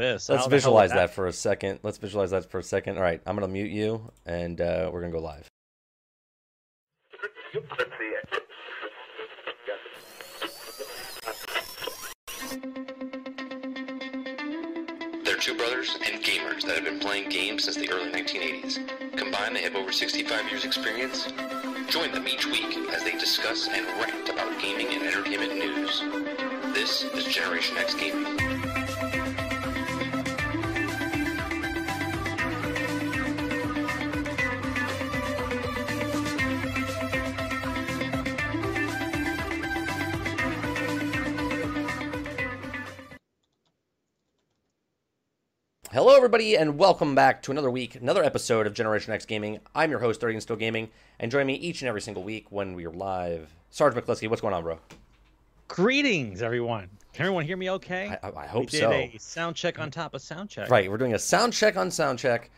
this? Let's How the hell visualize would that for a second. Let's visualize that for a second. All right, I'm gonna mute you, and uh, we're gonna go live. They're two brothers and gamers that have been playing games since the early 1980s. Combined, they have over 65 years' experience. Join them each week as they discuss and rant about gaming and entertainment news. This is Generation X Gaming. Everybody, and welcome back to another week, another episode of Generation X Gaming. I'm your host, Thirty and Still Gaming, and join me each and every single week when we are live. Sarge McCluskey, what's going on, bro? Greetings, everyone. Can everyone hear me okay? I, I, I we hope did so. a sound check on top of sound check. Right, we're doing a sound check on sound check.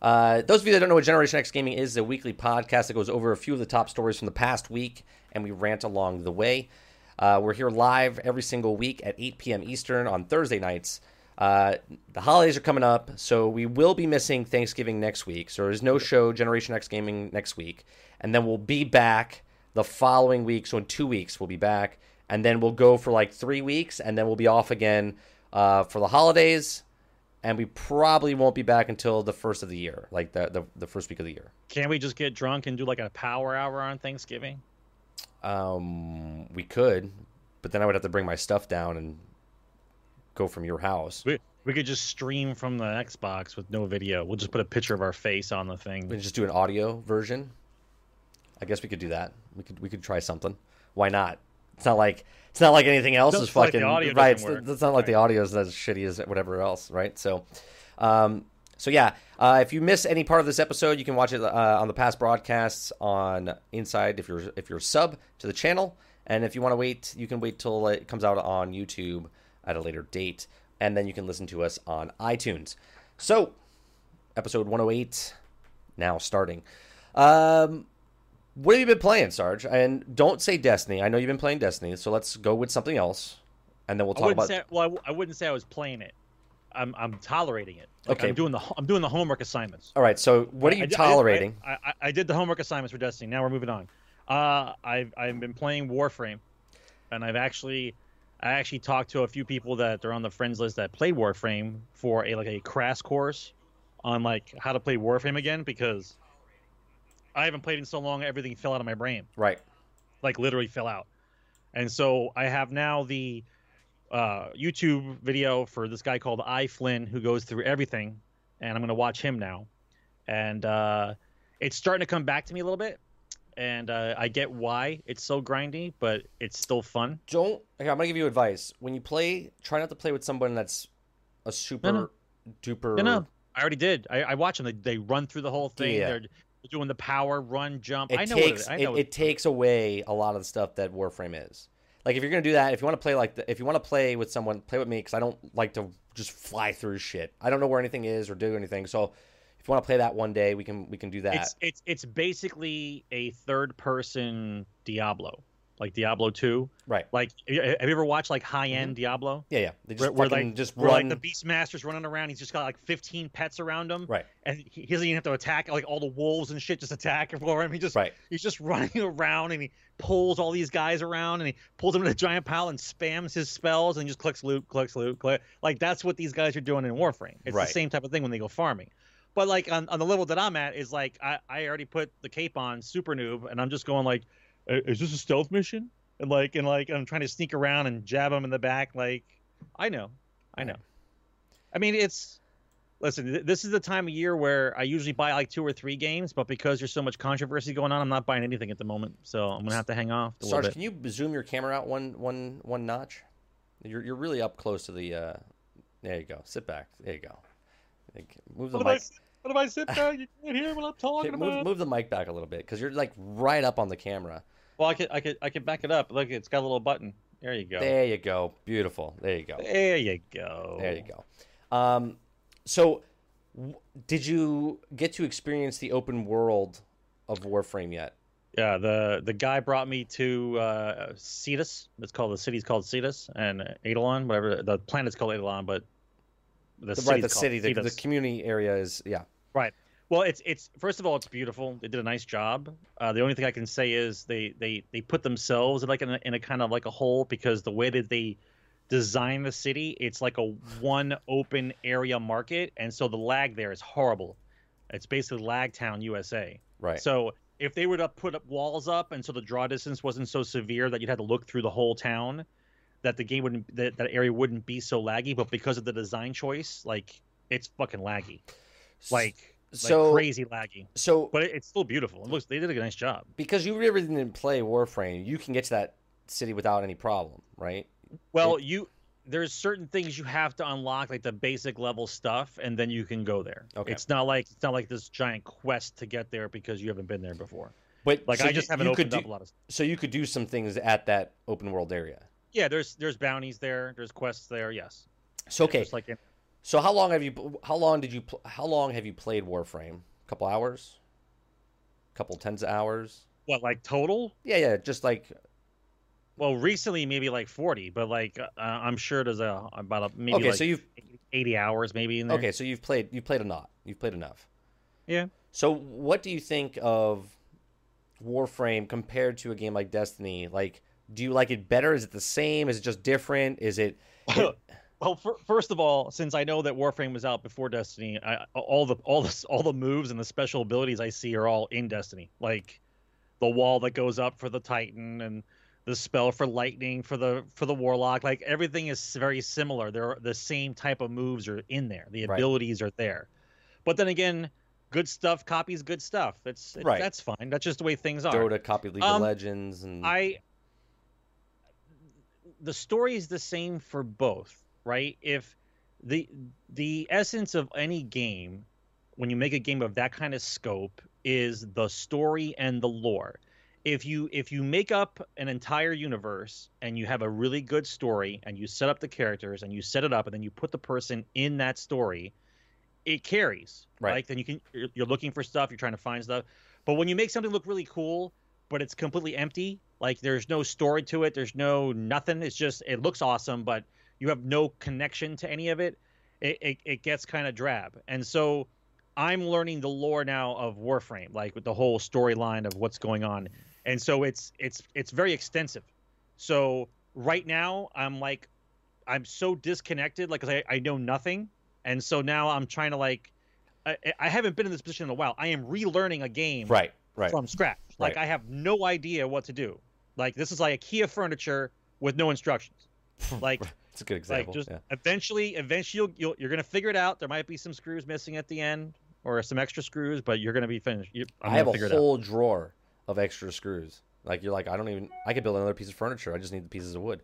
Uh, those of you that don't know what Generation X Gaming is, is a weekly podcast that goes over a few of the top stories from the past week, and we rant along the way. Uh, we're here live every single week at 8 p.m. Eastern on Thursday nights. Uh, the holidays are coming up, so we will be missing Thanksgiving next week. So there's no show Generation X Gaming next week, and then we'll be back the following week. So in two weeks we'll be back, and then we'll go for like three weeks, and then we'll be off again uh, for the holidays, and we probably won't be back until the first of the year, like the the, the first week of the year. Can't we just get drunk and do like a power hour on Thanksgiving? Um, we could, but then I would have to bring my stuff down and go from your house. We, we could just stream from the Xbox with no video. We'll just put a picture of our face on the thing. We just do an audio version. I guess we could do that. We could we could try something. Why not? It's not like it's not like anything else It's is like the fucking audio right. It's, it's not like the audio is as shitty as whatever else, right? So, um, so yeah. Uh, if you miss any part of this episode, you can watch it uh, on the past broadcasts on Inside if you're if you're sub to the channel, and if you want to wait, you can wait till it comes out on YouTube at a later date, and then you can listen to us on iTunes. So, episode 108 now starting. Um, what have you been playing, Sarge? And don't say Destiny. I know you've been playing Destiny, so let's go with something else, and then we'll talk about. say well, I, w- I wouldn't say I was playing it. I'm I'm tolerating it. Like, Okay. I'm doing the I'm doing the homework assignments. All right. So, what are you I- tolerating? I, I, I did the homework assignments for Destiny. Now we're moving on. Uh, I've I've been playing Warframe, and I've actually I actually talked to a few people that are on the friends list that play Warframe for a like a crash course on like how to play Warframe again because I haven't played in so long everything fell out of my brain right. like literally fell out. And so I have now the uh, YouTube video for this guy called iFlynn who goes through everything, and I'm gonna watch him now. And uh, it's starting to come back to me a little bit, and uh, I get why it's so grindy, but it's still fun. Don't. Okay, I'm gonna give you advice. When you play, try not to play with someone that's a super no. duper. No, no, I already did. I, I watch them. They, they run through the whole thing. Yeah. They're, they're doing the power run jump. It I know takes what it, I know it, it takes away a lot of the stuff that Warframe is. Like if you're gonna do that, if you want to play like the, if you want to play with someone, play with me because I don't like to just fly through shit. I don't know where anything is or do anything. So if you want to play that one day, we can we can do that. It's it's it's basically a third person Diablo, like Diablo two. right. Like, have you ever watched like high end mm-hmm. Diablo? Yeah, yeah. They just Where, where like just where run. like the Beastmaster's running around. He's just got like 15 pets around him, right. and he he doesn't even have to attack. Like all the wolves and shit just attack for him. He just Right. he's just running around and he pulls all these guys around and he pulls them in a giant pile and spams his spells and just clicks loot, clicks loot, click. Like that's what these guys are doing in Warframe. It's Right. the same type of thing when they go farming. But like on, on the level that I'm at is like I, I already put the cape on super noob and I'm just going like, "Uh, is this a stealth mission? And like and like I'm trying to sneak around and jab him in the back. Like I know, I know. I mean it's listen. th- This is the time of year where I usually buy like two or three games, but because there's so much controversy going on, I'm not buying anything at the moment. So I'm gonna have to hang off a Sarge, can you zoom your camera out one one one notch? You're you're really up close to the. uh There you go. Sit back. There you go. Like, Move the What mic. What if I sit down? You can't hear what I'm talking Okay, about. move, move the mic back a little bit because you're like right up on the camera. Well, I could, I could, I could back it up. Look, it's got a little button. There you go. There you go. Beautiful. There you go. There you go. There you go. Um, so, w- did you get to experience the open world of Warframe yet? Yeah, the the guy brought me to uh, Cetus. It's called the city's called Cetus and Eidolon, whatever the planet's called Eidolon, but The, The, city's right, the called city, the, the community area is yeah. Right. Well, it's it's first of all, it's beautiful. They did a nice job. Uh, the only thing I can say is they they they put themselves like in a, in a kind of like a hole because the way that they design the city, it's like a one open area market, and so the lag there is horrible. It's basically lag town, USA. Right. So if they were to put up walls up, and so the draw distance wasn't so severe that you'd have to look through the whole town, that the game wouldn't that, that area wouldn't be so laggy. But because of the design choice, like it's fucking laggy, like like so crazy laggy. so But it, it's still beautiful. It looks they did a nice job. because you really didn't play Warframe, you can get to that city without any problem, right? Well, you there's certain things you have to unlock, like the basic level stuff, and then you can go there. Okay. It's not like it's not like this giant quest to get there because you haven't been there before. But Like so I just you, haven't you opened could up a lot of. So you could do some things at that open world area. Yeah, there's there's bounties there. There's quests there. Yes. So okay, Just like in, so how long have you? How long did you? How long have you played Warframe? A couple hours? A couple tens of hours? what like total? Yeah, yeah, just like Well, recently maybe like 40, but like uh, I'm sure there's a about a maybe okay. like so you've 80 hours maybe in there. okay. So you've played. You've played a lot. You've played enough. Yeah. So what do you think of Warframe compared to a game like Destiny? Like, do you like it better? Is it the same? Is it just different? Is it? Well, fir- first of all, since I know that Warframe was out before Destiny, I, all the all the all the moves and the special abilities I see are all in Destiny. Like the wall that goes up for the Titan and the spell for lightning for the for the Warlock. Like everything is very similar. They're the same type of moves are in there. The Right. abilities are there. But then again, good stuff copies good stuff. That's Right. that's fine. That's just the way things are. Dota, copy League Um, of Legends, and I the story is the same for both, right? If the the essence of any game when you make a game of that kind of scope is the story and the lore. If you if you make up an entire universe and you have a really good story and you set up the characters and you set it up and then you put the person in that story, it carries. Right. Like then you can you're, you're looking for stuff, you're trying to find stuff. But when you make something look really cool, but it's completely empty, like there's no story to it, there's no nothing. It's just it looks awesome, but you have no connection to any of it. It it, it gets kind of drab. And so I'm learning the lore now of Warframe, like with the whole storyline of what's going on. And so it's it's it's very extensive. So right now I'm like I'm so disconnected, like 'cause I, I know nothing. And so now I'm trying to like I, I haven't been in this position in a while. I am relearning a game right, right. from scratch. Like Right. I have no idea what to do. Like this is like a IKEA furniture with no instructions. Like It's a good example. like just yeah. eventually, eventually you'll, you'll you're gonna figure it out. There might be some screws missing at the end or some extra screws, but you're gonna be finished. You, I'm have a whole drawer of extra screws. Like you're like, I don't even. I could build another piece of furniture. I just need the pieces of wood.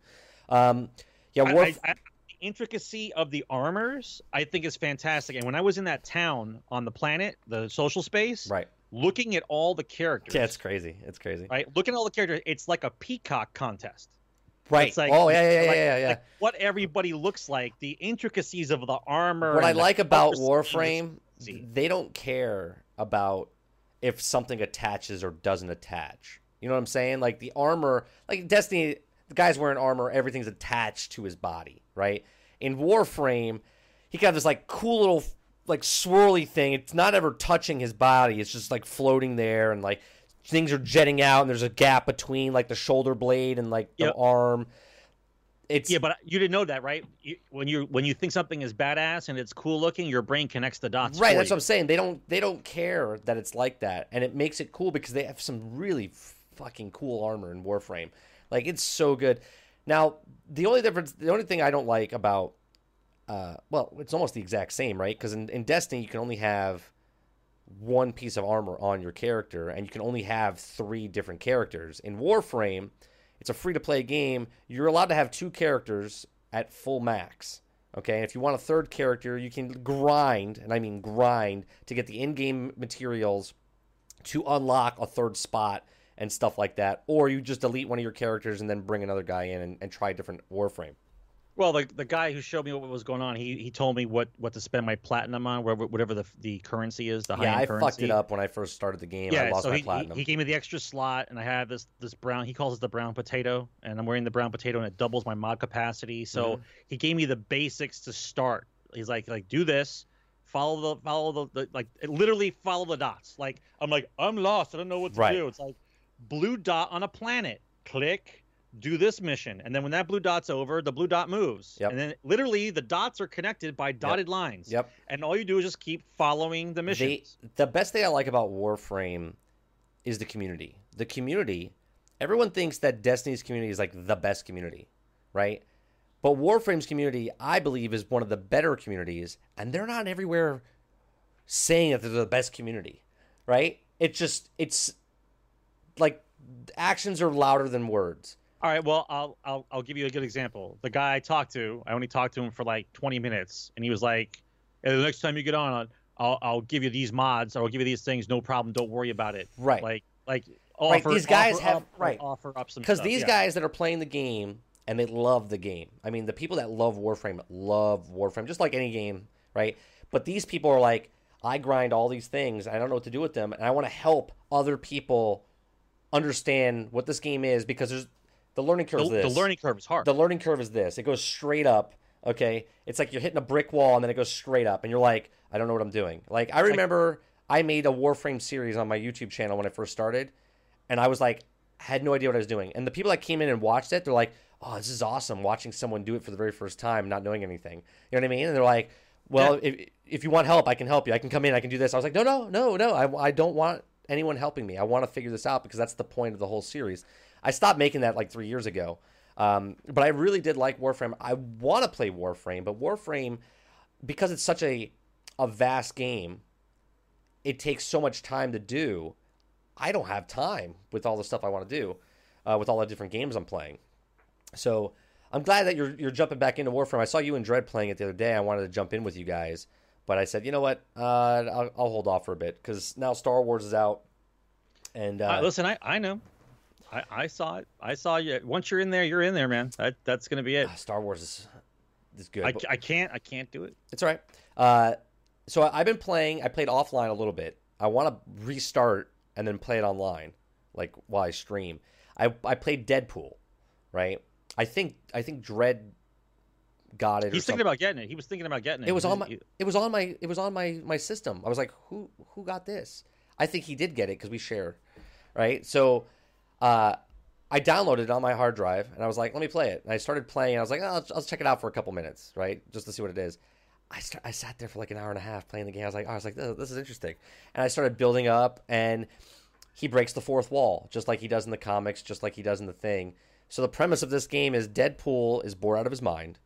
Um, yeah, I- I- I- the intricacy of the armors, I think, is fantastic. And when I was in that town on the planet, the social space, right. looking at all the characters, Yeah, it's crazy. It's crazy. right? Looking at all the characters, it's like a peacock contest. Right. It's like, oh yeah, yeah, yeah, like- yeah, yeah. like what everybody looks like, the intricacies of the armor. what I like about. Warframe, they don't care about if something attaches or doesn't attach. You know what I'm saying? Like the armor, like Destiny, the guy's wearing armor, everything's attached to his body, right? In Warframe, he got this like cool little like swirly thing. It's not ever touching his body. It's just like floating there and like things are jetting out and there's a gap between like the shoulder blade and like the Yep. arm. It's Yeah, but you didn't know that, right? You, when you when you think something is badass and it's cool looking, your brain connects the dots. right that's you. what i'm saying they don't they don't care that it's like that and it makes it cool because they have some really fucking cool armor in warframe like it's so good now the only difference the only thing i don't like about uh, well it's almost the exact same right because in, in destiny you can only have one piece of armor on your character and you can only have three different characters in warframe it's a free to play game you're allowed to have two characters at full max Okay, and if you want a third character, you can grind, and I mean grind, to get the in game materials to unlock a third spot and stuff like that. Or you just delete one of your characters and then bring another guy in and, and try a different Warframe. Well, the the guy who showed me what was going on, he he told me what what to spend my platinum on, whatever whatever the the currency is, the high yeah, I currency. fucked it up when I first started the game. Yeah, I lost so my he, he he gave me the extra slot, and I have this this brown. He calls it the brown potato, and I'm wearing the brown potato, and it doubles my mod capacity. So Mm-hmm. he gave me the basics to start. He's like like do this, follow the follow the, the like literally follow the dots. Like I'm like I'm lost. I don't know what to Right. do. It's like blue dot on a planet. Click. Do this mission, and then when that blue dot's over, the blue dot moves, Yep. and then literally the dots are connected by dotted lines. Yep. And all you do is just keep following the missions. the best thing I like about Warframe is the community. The community, everyone thinks that Destiny's community is like the best community, right? But Warframe's community, I believe, is one of the better communities, and they're not everywhere saying that they're the best community, right? It's just, it's like actions are louder than words. All right, well, I'll I'll I'll give you a good example. The guy I talked to, I only talked to him for like 20 minutes, and he was like, hey, "The next time you get on, I'll I'll give you these mods, or I'll give you these things. No problem. Don't worry about it." Right. Like like Right, these guys offer have- up, right. offer up some because these yeah. guys that are playing the game and they love the game. I mean, the people that love Warframe love Warframe, just like any game, right? But these people are like, I grind all these things. I don't know what to do with them, and I want to help other people understand what this game is because there's the learning curve. the, is the learning curve is hard. The learning curve is this. It goes straight up. Okay, it's like you're hitting a brick wall and then it goes straight up, and you're like, I don't know what I'm doing. Like I remember I made a Warframe series on my YouTube channel when I first started, and I was like, had no idea what I was doing. And the people that came in and watched it, they're like, Oh, this is awesome! Watching someone do it for the very first time, not knowing anything. You know what I mean? And they're like, Well, if if you want help, I can help you. I can come in. I can do this. I was like, No, no, no, no. I I don't want anyone helping me. I want to figure this out because that's the point of the whole series. I stopped making that like three years ago. Um, but I really did like Warframe. I want to play Warframe, but Warframe, because it's such a a vast game, it takes so much time to do. I don't have time with all the stuff I want to do, uh, with all the different games I'm playing. So I'm glad that you're you're jumping back into Warframe. I saw you and Dread playing it the other day. I wanted to jump in with you guys, but I said, you know what, uh, I'll, I'll hold off for a bit because now Star Wars is out, and uh, Uh, listen, I I know. I, I saw it. I saw you. Once you're in there, you're in there, man. That that's gonna be it. ah, Star Wars is is good. I, I can't I can't do it. It's all right. Uh, so I- I've been playing. I played offline a little bit. I want to restart and then play it online, like while I stream. I I played Deadpool, right? I think I think Dread got it. or He's thinking something. about getting it. He was thinking about getting it. It was on my it was on my it was on my my system. I was like, who who got this? I think he did get it because we share, right? So, uh, I downloaded it on my hard drive and I was like, let me play it. And I started playing. And I was like, oh, I'll, I'll check it out for a couple minutes, right, just to see what it is. I st- I sat there for like an hour and a half playing the game. I was like, I was like, this, this is interesting, and I started building up and. He breaks the fourth wall, just like he does in the comics, just like he does in the thing. So the premise of this game is Deadpool is bored out of his mind,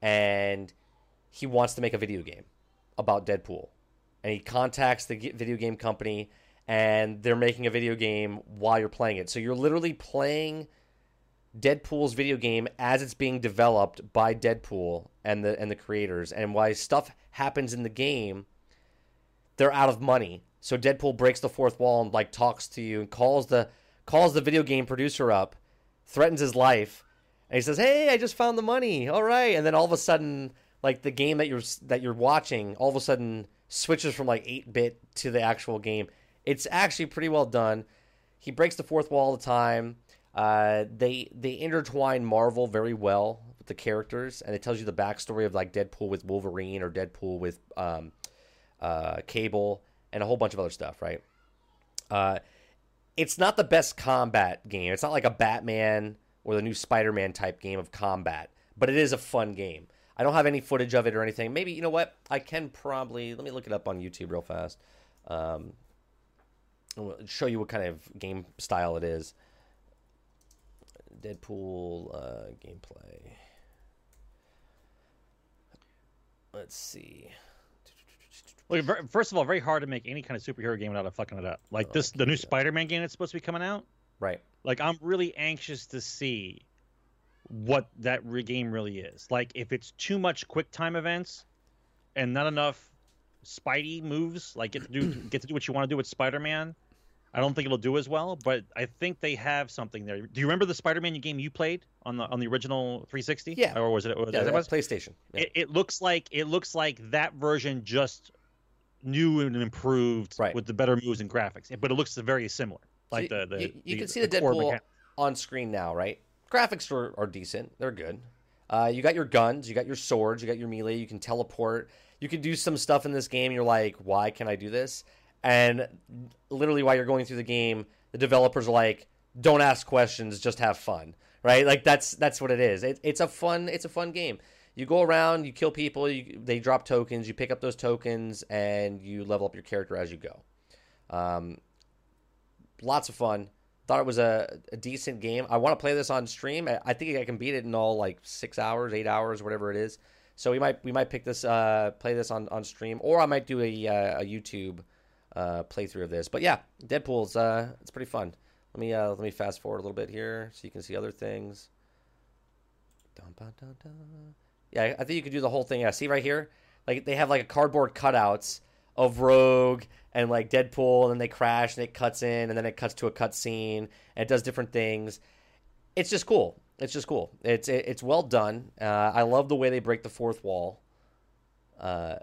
and he wants to make a video game about Deadpool. And he contacts the video game company and they're making a video game while you're playing it. So you're literally playing Deadpool's video game as it's being developed by Deadpool and the and the creators. And while stuff happens in the game, they're out of money. So Deadpool breaks the fourth wall and like talks to you and calls the calls the video game producer up, threatens his life, and he says, "Hey, I just found the money. All right." And then all of a sudden, like the game that you're that you're watching, all of a sudden switches from like 8-bit to the actual game. It's actually pretty well done. He breaks the fourth wall all the time. Uh, they they intertwine Marvel very well with the characters, and it tells you the backstory of like Deadpool with Wolverine or Deadpool with um, uh, Cable and a whole bunch of other stuff. Right? Uh, it's not the best combat game. It's not like a Batman or the new Spider-Man type game of combat, but it is a fun game. I don't have any footage of it or anything. Maybe you know what? I can probably let me look it up on YouTube real fast. Um, we'll show you what kind of game style it is. Deadpool uh, gameplay. Let's see. Look, first of all, very hard to make any kind of superhero game without fucking it up. Like this, the new Spider-Man game that's supposed to be coming out. Right. Like I'm really anxious to see what that re- game really is. Like if it's too much quick time events and not enough Spidey moves, like get to do get to do what you want to do with Spider-Man. I don't think it'll do as well, but I think they have something there. Do you remember the Spider-Man game you played on the on the original 360? Yeah. Or was it? Was Yeah, it that was- PlayStation. Yeah. it, it looks like it looks like that version just new and improved Right. with the better moves and graphics but it looks very similar like So the, the you, you the- can see the, core Deadpool mechanic. on screen now, right? Graphics are, are decent. They're good. Uh, you got your guns, you got your swords, you got your melee. You can teleport. You can do some stuff in this game. You're like, why can I do this? And literally, while you're going through the game, the developers are like, don't ask questions, just have fun, right? Like that's that's what it is. It, it's a fun it's a fun game. You go around, you kill people, you, they drop tokens, you pick up those tokens, and you level up your character as you go. Um, lots of fun. Thought it was a, a decent game. I want to play this on stream. I, I, think I can beat it in all like six hours, eight hours, whatever it is. So we might we might pick this uh, play this on, on stream, or I might do a, uh, a YouTube uh, playthrough of this. But yeah, Deadpool's uh, it's pretty fun. Let me uh, let me fast forward a little bit here so you can see other things. Dun, dun, dun, yeah, I think you could do the whole thing. Yeah, see right here, like they have like a cardboard cutouts of Rogue and like Deadpool, and then they crash and it cuts in, and then it cuts to a cut scene, and it does different things. It's just cool. It's just cool. It's it, it's well done. Uh, I love the way they break the fourth wall. Uh,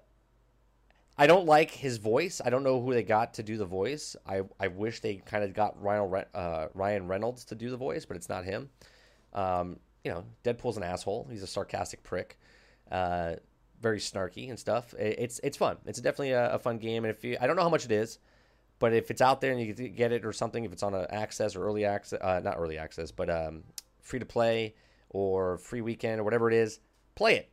I don't like his voice. I don't know who they got to do the voice. I, I wish they kind of got Ryan uh, Ryan Reynolds to do the voice, but it's not him. Um, you know, Deadpool's an asshole. He's a sarcastic prick, uh, very snarky and stuff. It, it's it's fun. It's definitely a, a, fun game. And if you, I don't know how much it is, but if it's out there and you get it or something, if it's on an access or early access, uh, not early access, but um, free to play or free weekend or whatever it is, play it.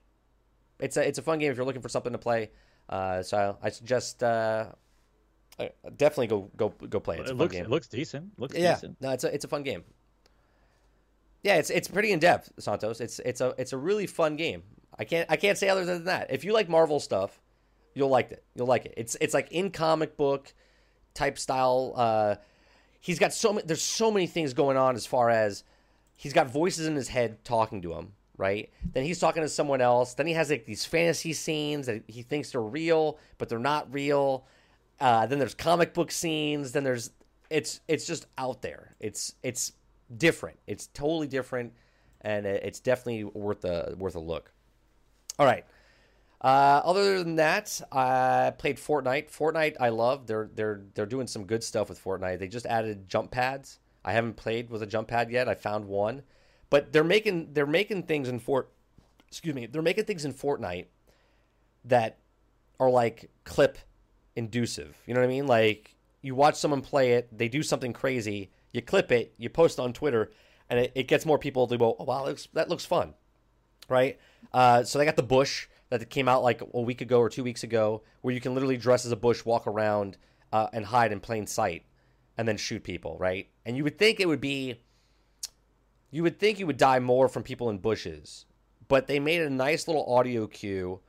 It's a it's a fun game if you're looking for something to play. Uh, so I, I suggest uh, definitely go go go play it. It looks it looks decent. Looks yeah. decent. No, it's a it's a fun game. Yeah, it's it's pretty in depth, Santos. It's it's a it's a really fun game. I can't I can't say other than that. If you like Marvel stuff, you'll like it. You'll like it. It's it's like in comic book type style. Uh, he's got so many. There's so many things going on as far as he's got voices in his head talking to him right? Then he's talking to someone else. Then he has like these fantasy scenes that he thinks they're real, but they're not real. Uh, then there's comic book scenes. Then there's it's it's just out there. It's it's different. It's totally different, and it's definitely worth a worth a look. All right. Uh, other than that, I played Fortnite. Fortnite, I love. They're they're they're doing some good stuff with Fortnite. They just added jump pads. I haven't played with a jump pad yet. I found one. But they're making they're making things in Fort excuse me, they're making things in Fortnite that are like clip inducive. You know what I mean? Like you watch someone play it, they do something crazy, you clip it, you post it on Twitter, and it, it gets more people to go, oh wow, that looks, that looks fun, right? Uh, so they got the bush that came out like a week ago or two weeks ago, where you can literally dress as a bush, walk around, uh, and hide in plain sight, and then shoot people, right? And you would think it would be you would think you would die more from people in bushes, but they made a nice little audio cue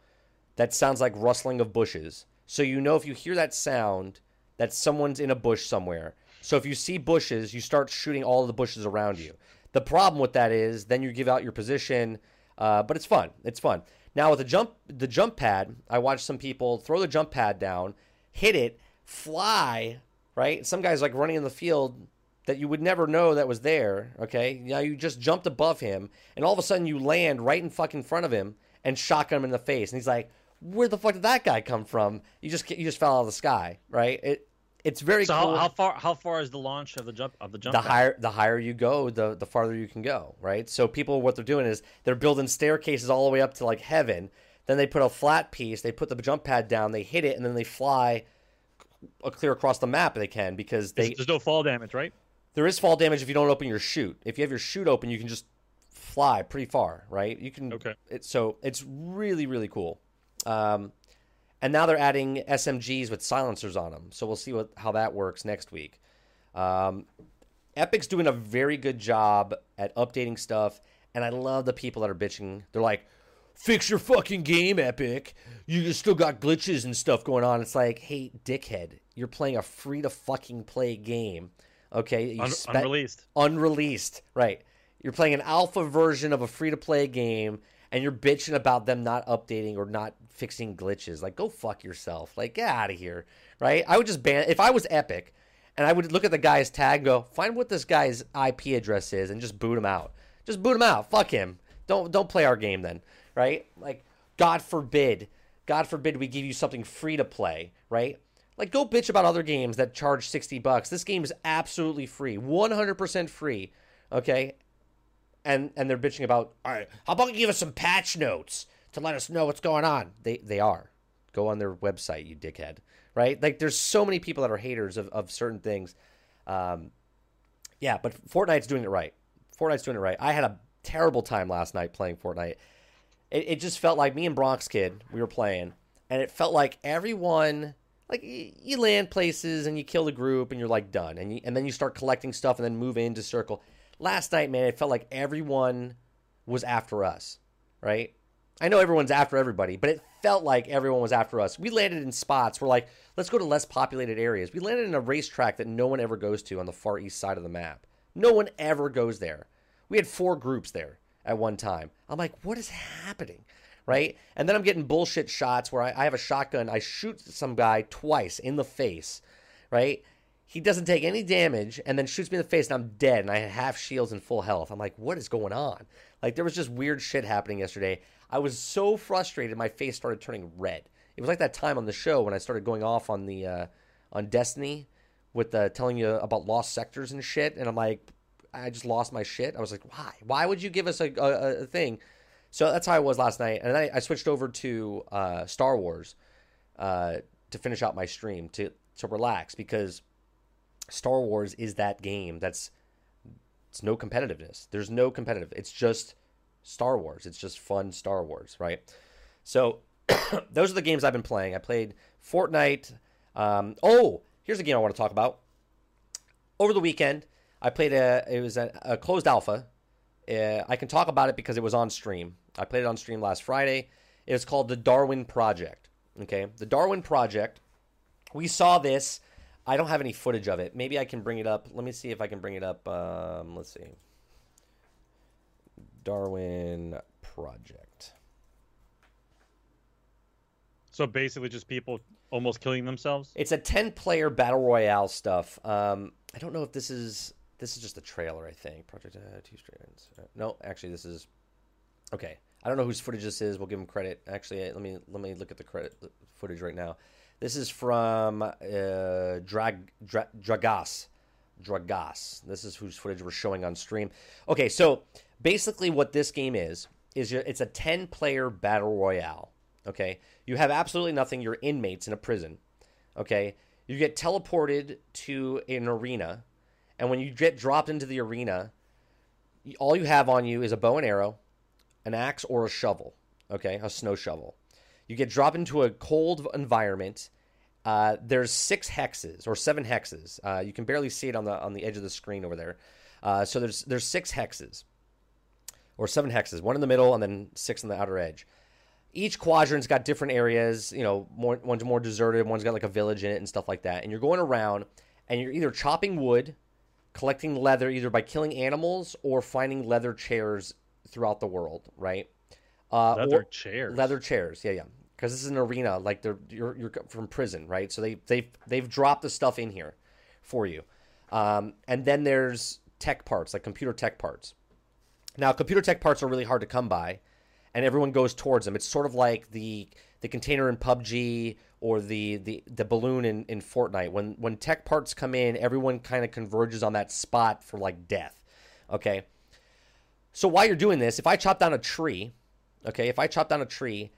that sounds like rustling of bushes. So you know if you hear that sound that someone's in a bush somewhere. So if you see bushes, you start shooting all the bushes around you. The problem with that is then you give out your position, uh, but it's fun. It's fun. Now with the jump the jump pad, I watched some people throw the jump pad down, hit it, fly. Right, some guys like running in the field that you would never know that was there. Okay, now you just jumped above him, and all of a sudden you land right in fucking front of him and shotgun him in the face, and he's like, "Where the fuck did that guy come from? You just you just fell out of the sky, right?" It it's very so cool. How, how, far how far is the launch of the jump of the jump? The higher the higher you go, the the farther you can go, right? So people what they're doing is they're building staircases all the way up to like heaven. Then they put a flat piece, they put the jump pad down, they hit it, and then they fly clear across the map. They can because they there's no fall damage, right? There is fall damage if you don't open your chute. If you have your chute open, you can just fly pretty far, right? You can. Okay. It, so it's really really cool. Um, and now they're adding SMGs with silencers on them. So we'll see what how that works next week. Um, Epic's doing a very good job at updating stuff, and I love the people that are bitching. They're like, "Fix your fucking game, Epic. You still got glitches and stuff going on." It's like, hey, dickhead, you're playing a free to fucking play game Okay, Un- spe- unreleased. Unreleased, right? You're playing an alpha version of a free to play game, and you're bitching about them not updating or not fixing glitches. Like, go fuck yourself. Like, get out of here, right? I would just ban. If I was Epic, and I would look at the guy's tag and go, find what this guy's IP address is, and just boot him out. Just boot him out. Fuck him. Don't don't play our game then, right? Like, God forbid, God forbid we give you something free to play, right? Like, go bitch about other games that charge 60 bucks. This game is absolutely free, 100% free. Okay? and and they're bitching about, all right, how about you give us some patch notes to let us know what's going on? They they are. Go on their website, you dickhead. Right? Like there's so many people that are haters of, of certain things. Um, yeah, but Fortnite's doing it right. Fortnite's doing it right. I had a terrible time last night playing Fortnite. It, it just felt like me and Bronx Kid, we were playing, and it felt like everyone like you land places and you kill the group and you're like done. And you, and then you start collecting stuff and then move into circle. Last night man it felt like everyone was after us right? I know everyone's after everybody but it felt like everyone was after us. We landed in spots where like let's go to less populated areas. We landed in a racetrack that no one ever goes to on the far east side of the map. No one ever goes there. We had four groups there at one time. I'm like what is happening right? And then I'm getting bullshit shots where I, I, have a shotgun. I shoot some guy twice in the face, right? He doesn't take any damage and then shoots me in the face and I'm dead and I have half shields and full health. I'm like, what is going on? Like, there was just weird shit happening yesterday. I was so frustrated, my face started turning red. It was like that time on the show when I started going off on the uh, on Destiny with the telling you about lost sectors and shit, and I'm like, I just lost my shit. I was like, why? Why would you give us a, a, a thing? So that's how I was last night, and I, I switched over to uh, Star Wars uh, to finish out my stream to to relax because Star Wars is that game that's it's no competitiveness. There's no competitive. It's just Star Wars. It's just fun Star Wars, right? So those are the games I've been playing. I played Fortnite. Um, oh, here's a game I want to talk about. Over the weekend, I played a it was a, a closed alpha. Uh, I can talk about it because it was on stream. I played it on stream last Friday. It's called the Darwin Project. Okay, the Darwin Project. We saw this. I don't have any footage of it. Maybe I can bring it up. Let me see if I can bring it up. Um, let's see. Darwin Project. So basically, just people almost killing themselves. It's a ten-player battle royale stuff. Um, I don't know if this is this is just a trailer. I think Project uh, Two Strands. Uh, no, actually, this is Okay, I don't know whose footage this is. We'll give him credit. Actually, let me let me look at the credit footage right now. This is from uh, Drag Dra- Dragas. Dragas. This is whose footage we're showing on stream. Okay, so basically, what this game is is it's a ten player battle royale. Okay, you have absolutely nothing. You're inmates in a prison. Okay, you get teleported to an arena, and when you get dropped into the arena, all you have on you is a bow and arrow an axe or a shovel, okay, a snow shovel. You get dropped into a cold environment. Uh, there's six hexes or seven hexes. Uh, you can barely see it on the on the edge of the screen over there. Uh, so there's there's six hexes or seven hexes, one in the middle and then six on the outer edge. Each quadrant's got different areas. You know, more, one's more deserted, one's got like a village in it and stuff like that. And you're going around and you're either chopping wood, collecting leather either by killing animals or finding leather chairs throughout the world, right? Uh, leather chairs. Leather chairs. Yeah, yeah. Because this is an arena, like they're you're, you're from prison, right? So they they they've dropped the stuff in here for you, um, and then there's tech parts, like computer tech parts. Now, computer tech parts are really hard to come by, and everyone goes towards them. It's sort of like the the container in PUBG or the the, the balloon in, in Fortnite. When when tech parts come in, everyone kind of converges on that spot for like death. Okay, so while you're doing this, if I chop down a tree, okay, if I chop down a tree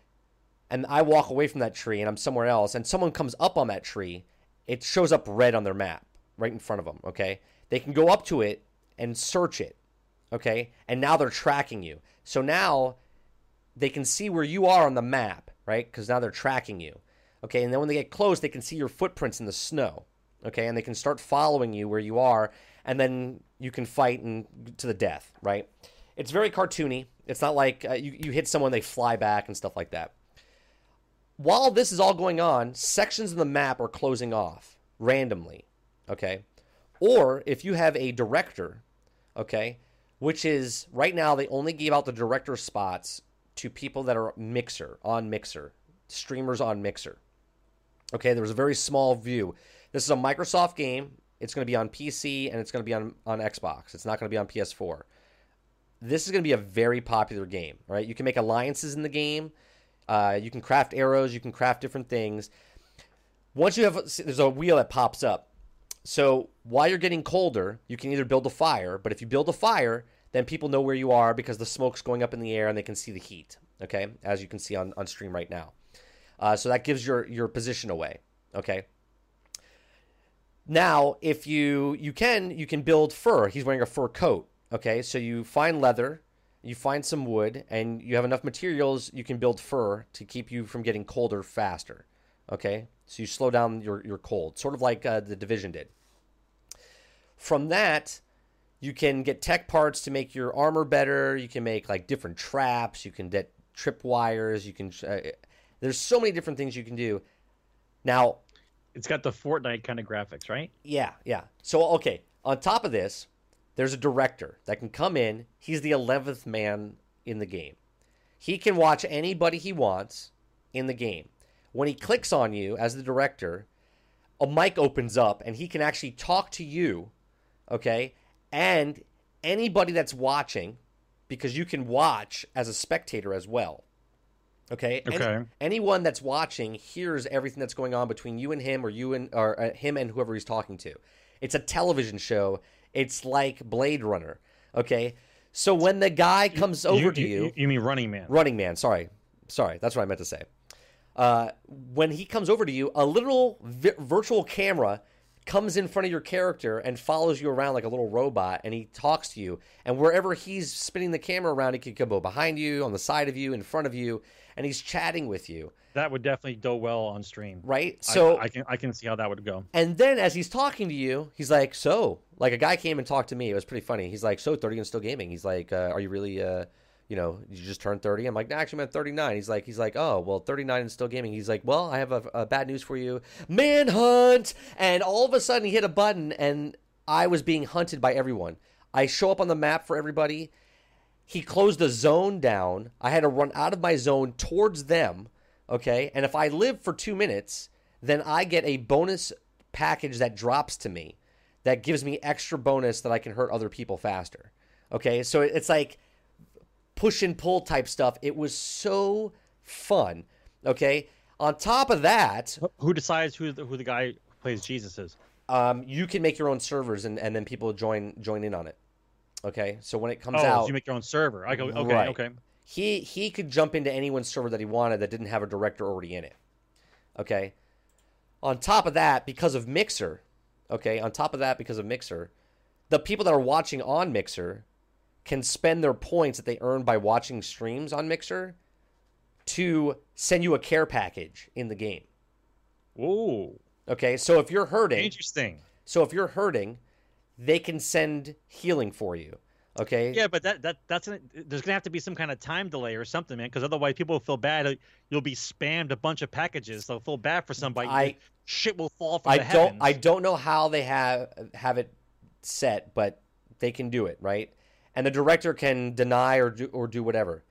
and I walk away from that tree and I'm somewhere else and someone comes up on that tree, it shows up red on their map right in front of them, okay? They can go up to it and search it, okay? And now they're tracking you. So now they can see where you are on the map, right? Because now they're tracking you, okay? And then when they get close, they can see your footprints in the snow, okay? And they can start following you where you are, and then you can fight and to the death, right? It's very cartoony. It's not like uh, you, you hit someone, they fly back and stuff like that. While this is all going on, sections of the map are closing off randomly. Okay. Or if you have a director, okay, which is right now they only give out the director spots to people that are Mixer, on Mixer, streamers on Mixer. Okay, there's a very small view. This is a Microsoft game. It's going to be on PC and it's going to be on, on Xbox. It's not going to be on PS4 this is going to be a very popular game, right? You can make alliances in the game. Uh, you can craft arrows. You can craft different things. Once you have, there's a wheel that pops up. So while you're getting colder, you can either build a fire, but if you build a fire, then people know where you are because the smoke's going up in the air and they can see the heat. Okay, as you can see on, on stream right now. Uh, so that gives your your position away. Okay. Now, if you you can you can build fur. He's wearing a fur coat. Okay, so you find leather, you find some wood, and you have enough materials. You can build fur to keep you from getting colder faster. Okay, so you slow down your your cold, sort of like uh, the division did. From that, you can get tech parts to make your armor better. You can make like different traps. You can get trip wires. You can. Uh, there's so many different things you can do. Now, It's got the Fortnite kind of graphics, right? yeah, yeah. So okay, on top of this, there's a director that can come in. He's the eleventh man in the game. He can watch anybody he wants in the game. When he clicks on you as the director, a mic opens up and he can actually talk to you, okay? And anybody that's watching, because you can watch as a spectator as well. Okay. Any- Okay. anyone that's watching hears everything that's going on between you and him, or you and or uh, him and whoever he's talking to. It's a television show. It's like Blade Runner. Okay. So when the guy comes over to you, You mean Running Man? Running Man. Sorry, sorry. That's what I meant to say. Uh, when he comes over to you, a literal vi- virtual camera comes in front of your character and follows you around like a little robot, and he talks to you. And wherever he's spinning the camera around, he can go behind you, on the side of you, in front of you, and he's chatting with you. That would definitely go well on stream. Right. I- So I, can I can see how that would go. and then as he's talking to you, he's like, "So, like a guy came and talked to me. It was pretty funny. He's like, "So, 30 and still gaming." He's like, uh, "Are you really uh, you know, you just turned 30?" I'm like, "No, actually, I'm at 39." He's like, he's like, "Oh, well, 39 and still gaming." He's like, "Well, I have a, a bad news for you. Manhunt." And all of a sudden he hit a button and I was being hunted by everyone. I show up on the map for everybody. He closed the zone down. I had to run out of my zone towards them. Okay. And if I live for two minutes, then I get a bonus package that drops to me that gives me extra bonus that I can hurt other people faster. Okay. So it's like push and pull type stuff. It was so fun. Okay. On top of that, Who decides who the, who the guy who plays Jesus is? um, you can make your own servers and, and then people join join in on it. Okay. So when it comes Oh, so out, you make your own server. I go okay, Right. okay. he he could jump into anyone's server that he wanted that didn't have a director already in it. Okay. On top of that, because of Mixer, okay, on top of that, because of Mixer, the people that are watching on Mixer can spend their points that they earn by watching streams on Mixer to send you a care package in the game. Ooh, Okay, so if you're hurting, interesting. so if you're hurting, they can send healing for you. Okay. Yeah, but that that that's gonna, there's gonna have to be some kind of time delay or something, man. Because otherwise, people will feel bad. You'll be spammed a bunch of packages. They'll feel bad for somebody. I- shit will fall from I the don't heavens. I don't know how they have have it set, but they can do it, right? And the director can deny or do or do whatever.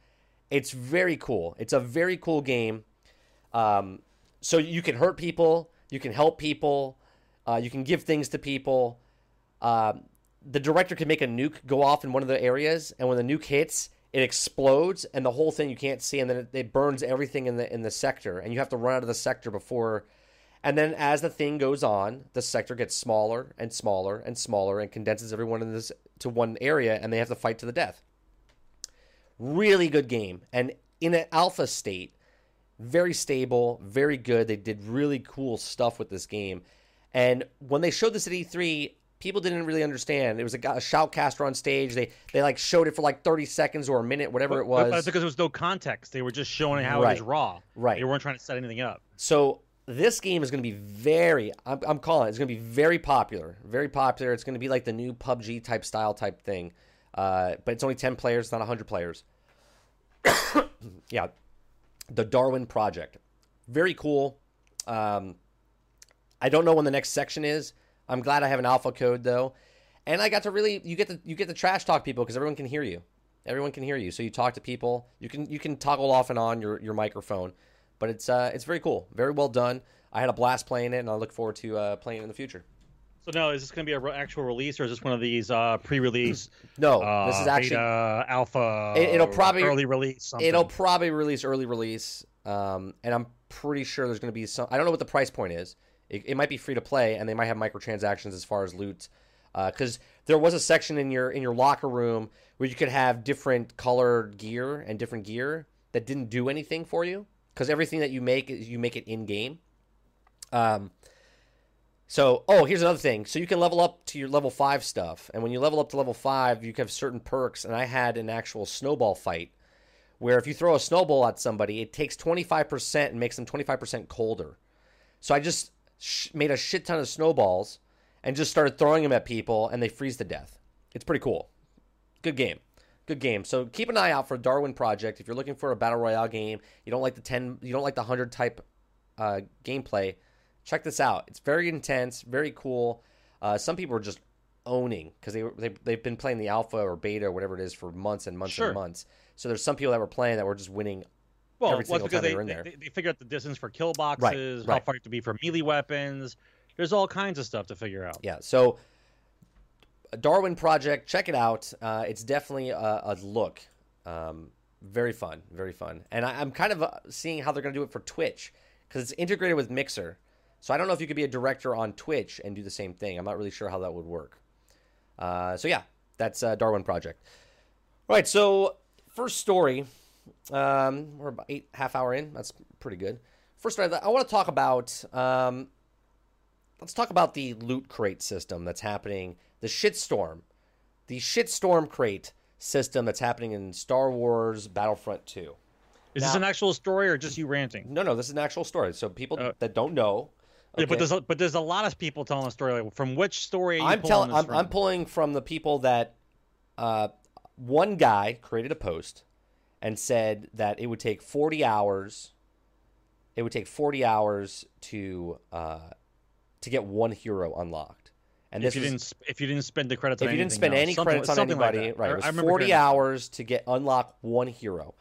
It's very cool. It's a very cool game. Um, so you can hurt people, you can help people, uh, you can give things to people. Um, the director can make a nuke go off in one of the areas, and when the nuke hits, it explodes, and the whole thing you can't see, and then it, it burns everything in the in the sector, and you have to run out of the sector before. And then as the thing goes on, the sector gets smaller and smaller and smaller, and condenses everyone in this to one area, and they have to fight to the death. Really good game, and in an alpha state, very stable, very good. They did really cool stuff with this game. And when they showed this at E3, people didn't really understand. It was a, a shoutcaster on stage. They they like showed it for like 30 seconds or a minute, whatever it was. because there was no context. They were just showing how it Right. was raw. Right. They weren't trying to set anything up. So this game is going to be very. I'm, I'm calling it. It's going to be very popular. Very popular. It's going to be like the new PUBG type style type thing. Uh, but it's only 10 players, not 100 players. yeah, the Darwin Project. Very cool. Um, I don't know when the next section is. I'm glad I have an alpha code though, and I got to really you get to you get to trash talk people because everyone can hear you. Everyone can hear you, so you talk to people. You can you can toggle off and on your your microphone, but it's uh it's very cool, very well done. I had a blast playing it, and I look forward to uh, playing it in the future. So now, is this going to be a re- actual release, or is this one of these uh, pre-release? No, uh, this is actually beta, alpha. It- it'll probably- early release. Something. It'll probably release early release, um, and I'm pretty sure there's going to be some. I don't know what the price point is. It, it might be free to play, and they might have microtransactions as far as loot. because there was a section in your in your locker room where you could have different colored gear and different gear that didn't do anything for you because everything that you make you make it in game. Um. So, oh, here's another thing. So you can level up to your level five stuff, and when you level up to level five, you have certain perks. And I had an actual snowball fight where if you throw a snowball at somebody, it takes 25% and makes them 25% colder. So I just sh- made a shit ton of snowballs and just started throwing them at people, and they freeze to death. It's pretty cool. Good game. Good game. So keep an eye out for Darwin Project if you're looking for a battle royale game. You don't like the 10, you don't like the 100 type uh, gameplay. Check this out. It's very intense, very cool. Uh, some people are just owning because they, they they've been playing the alpha or beta or whatever it is for months and months Sure. and months. So there's some people that were playing that were just winning. Well, every single because time they they, were in they, there. they, they figure out the distance for kill boxes, how right. far it to be for melee weapons. There's all kinds of stuff to figure out. Yeah. So Darwin Project, check it out. Uh, it's definitely a, a look. Um, very fun, very fun. And I, I'm kind of uh, seeing how they're going to do it for Twitch because it's integrated with Mixer. So I don't know if you could be a director on Twitch and do the same thing. I'm not really sure how that would work. Uh, so yeah, that's uh, Darwin Project. All right. So first story. Um, we're about eight half hour in. That's pretty good. First, story, I want to talk about. Um, let's talk about the loot crate system that's happening. The shitstorm, the shitstorm crate system that's happening in Star Wars Battlefront 2. Is this an actual story or just you ranting? No, no, this is an actual story. So people Uh, that don't know. Yeah, but there's a, but there's a lot of people telling a story. Like, from which story are you I'm pulling telling. I'm, from? I'm pulling from the people that. Uh, one guy created a post and said that it would take 40 hours. It would take 40 hours to uh, to get one hero unlocked. And if this you was- didn't if you didn't spend the credits if on you didn't spend else. any credits on something like anybody, right? It was 40 hearing that. hours to get unlock one hero.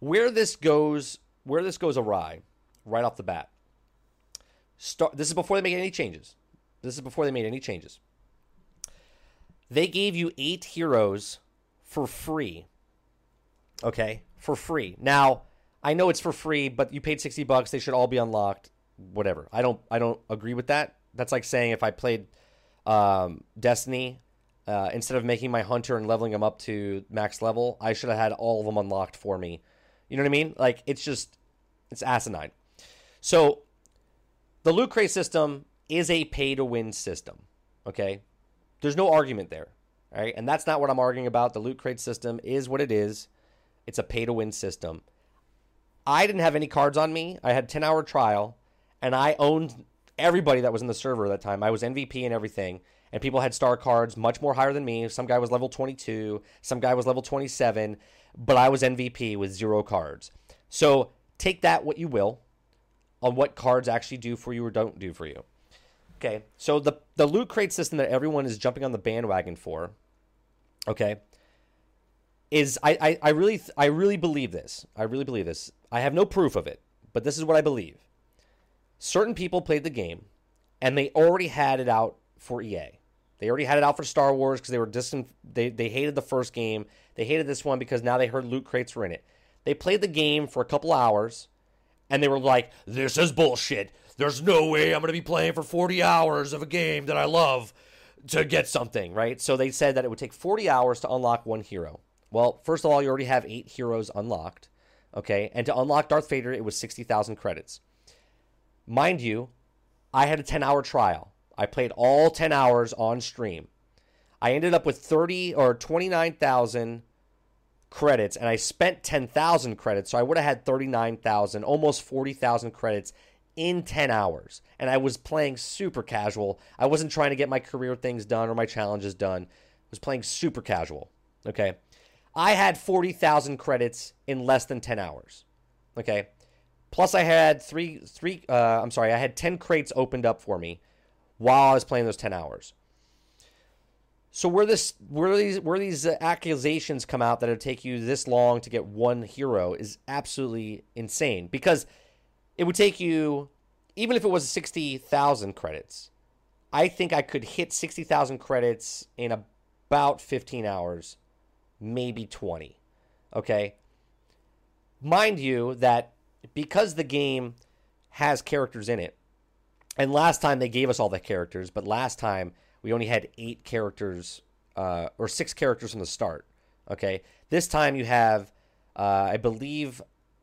Where this goes, where this goes awry, right off the bat. Start. This is before they make any changes. This is before they made any changes. They gave you eight heroes for free. Okay, for free. Now I know it's for free, but you paid sixty bucks. They should all be unlocked. Whatever. I don't. I don't agree with that. That's like saying if I played um, Destiny uh, instead of making my hunter and leveling him up to max level, I should have had all of them unlocked for me. You know what I mean? Like it's just it's asinine. So the loot crate system is a pay to win system. Okay, there's no argument there. All right, and that's not what I'm arguing about. The loot crate system is what it is. It's a pay to win system. I didn't have any cards on me. I had a 10 hour trial, and I owned everybody that was in the server at that time. I was MVP and everything, and people had star cards much more higher than me. Some guy was level 22, some guy was level 27, but I was MVP with zero cards. So take that what you will on what cards actually do for you or don't do for you. Okay, so the the loot crate system that everyone is jumping on the bandwagon for, okay, is I, I, I really I really believe this. I really believe this. I have no proof of it, but this is what I believe. Certain people played the game, and they already had it out for EA. They already had it out for Star Wars because they were distant. They they hated the first game. They hated this one because now they heard loot crates were in it. They played the game for a couple hours, and they were like, "This is bullshit. There's no way I'm to be playing for 40 hours of a game that I love to get something." Right? So they said that it would take 40 hours to unlock one hero. Well, first of all, you already have eight heroes unlocked. Okay, and to unlock Darth Vader, it was 60,000 credits. Mind you, I had a 10 hour trial. I played all 10 hours on stream. I ended up with 30 or 29,000 credits and I spent 10,000 credits. So I would have had 39,000, almost 40,000 credits in 10 hours. And I was playing super casual. I wasn't trying to get my career things done or my challenges done. I was playing super casual. Okay. I had 40,000 credits in less than 10 hours. Okay. Plus, I had three, three. Uh, I'm sorry, I had ten crates opened up for me while I was playing those ten hours. So where this, where these, where these accusations come out that it'll take you this long to get one hero is absolutely insane because it would take you, even if it was sixty thousand credits, I think I could hit sixty thousand credits in about fifteen hours, maybe twenty. Okay. Mind you that because the game has characters in it, and last time they gave us all the characters, but last time we only had eight characters uh, or six characters from the start. Okay, this time you have, uh, I believe,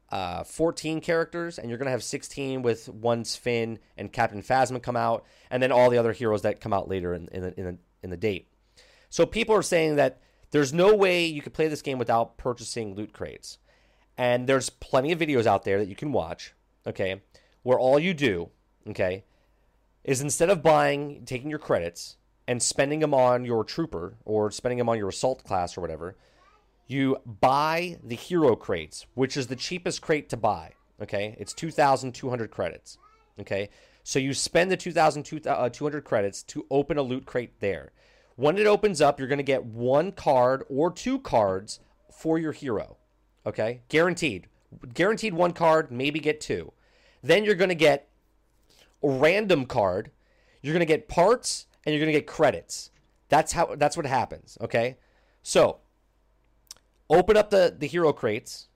uh, 14 characters, and you're gonna have 16 with once Finn and Captain Phasma come out, and then all the other heroes that come out later in, in the in the in the date. So people are saying that there's no way you could play this game without purchasing loot crates. And there's plenty of videos out there that you can watch, okay, where all you do, okay, is instead of buying, taking your credits and spending them on your trooper or spending them on your assault class or whatever, you buy the hero crates, which is the cheapest crate to buy, okay? It's 2,200 credits, okay? So you spend the 2,200 uh, credits to open a loot crate there. When it opens up, you're going to get one card or two cards for your hero. Okay? Guaranteed. Guaranteed one card, maybe get two. Then you're going to get a random card. You're going to get parts and you're going to get credits. That's how that's what happens, okay? So, open up the the hero crates.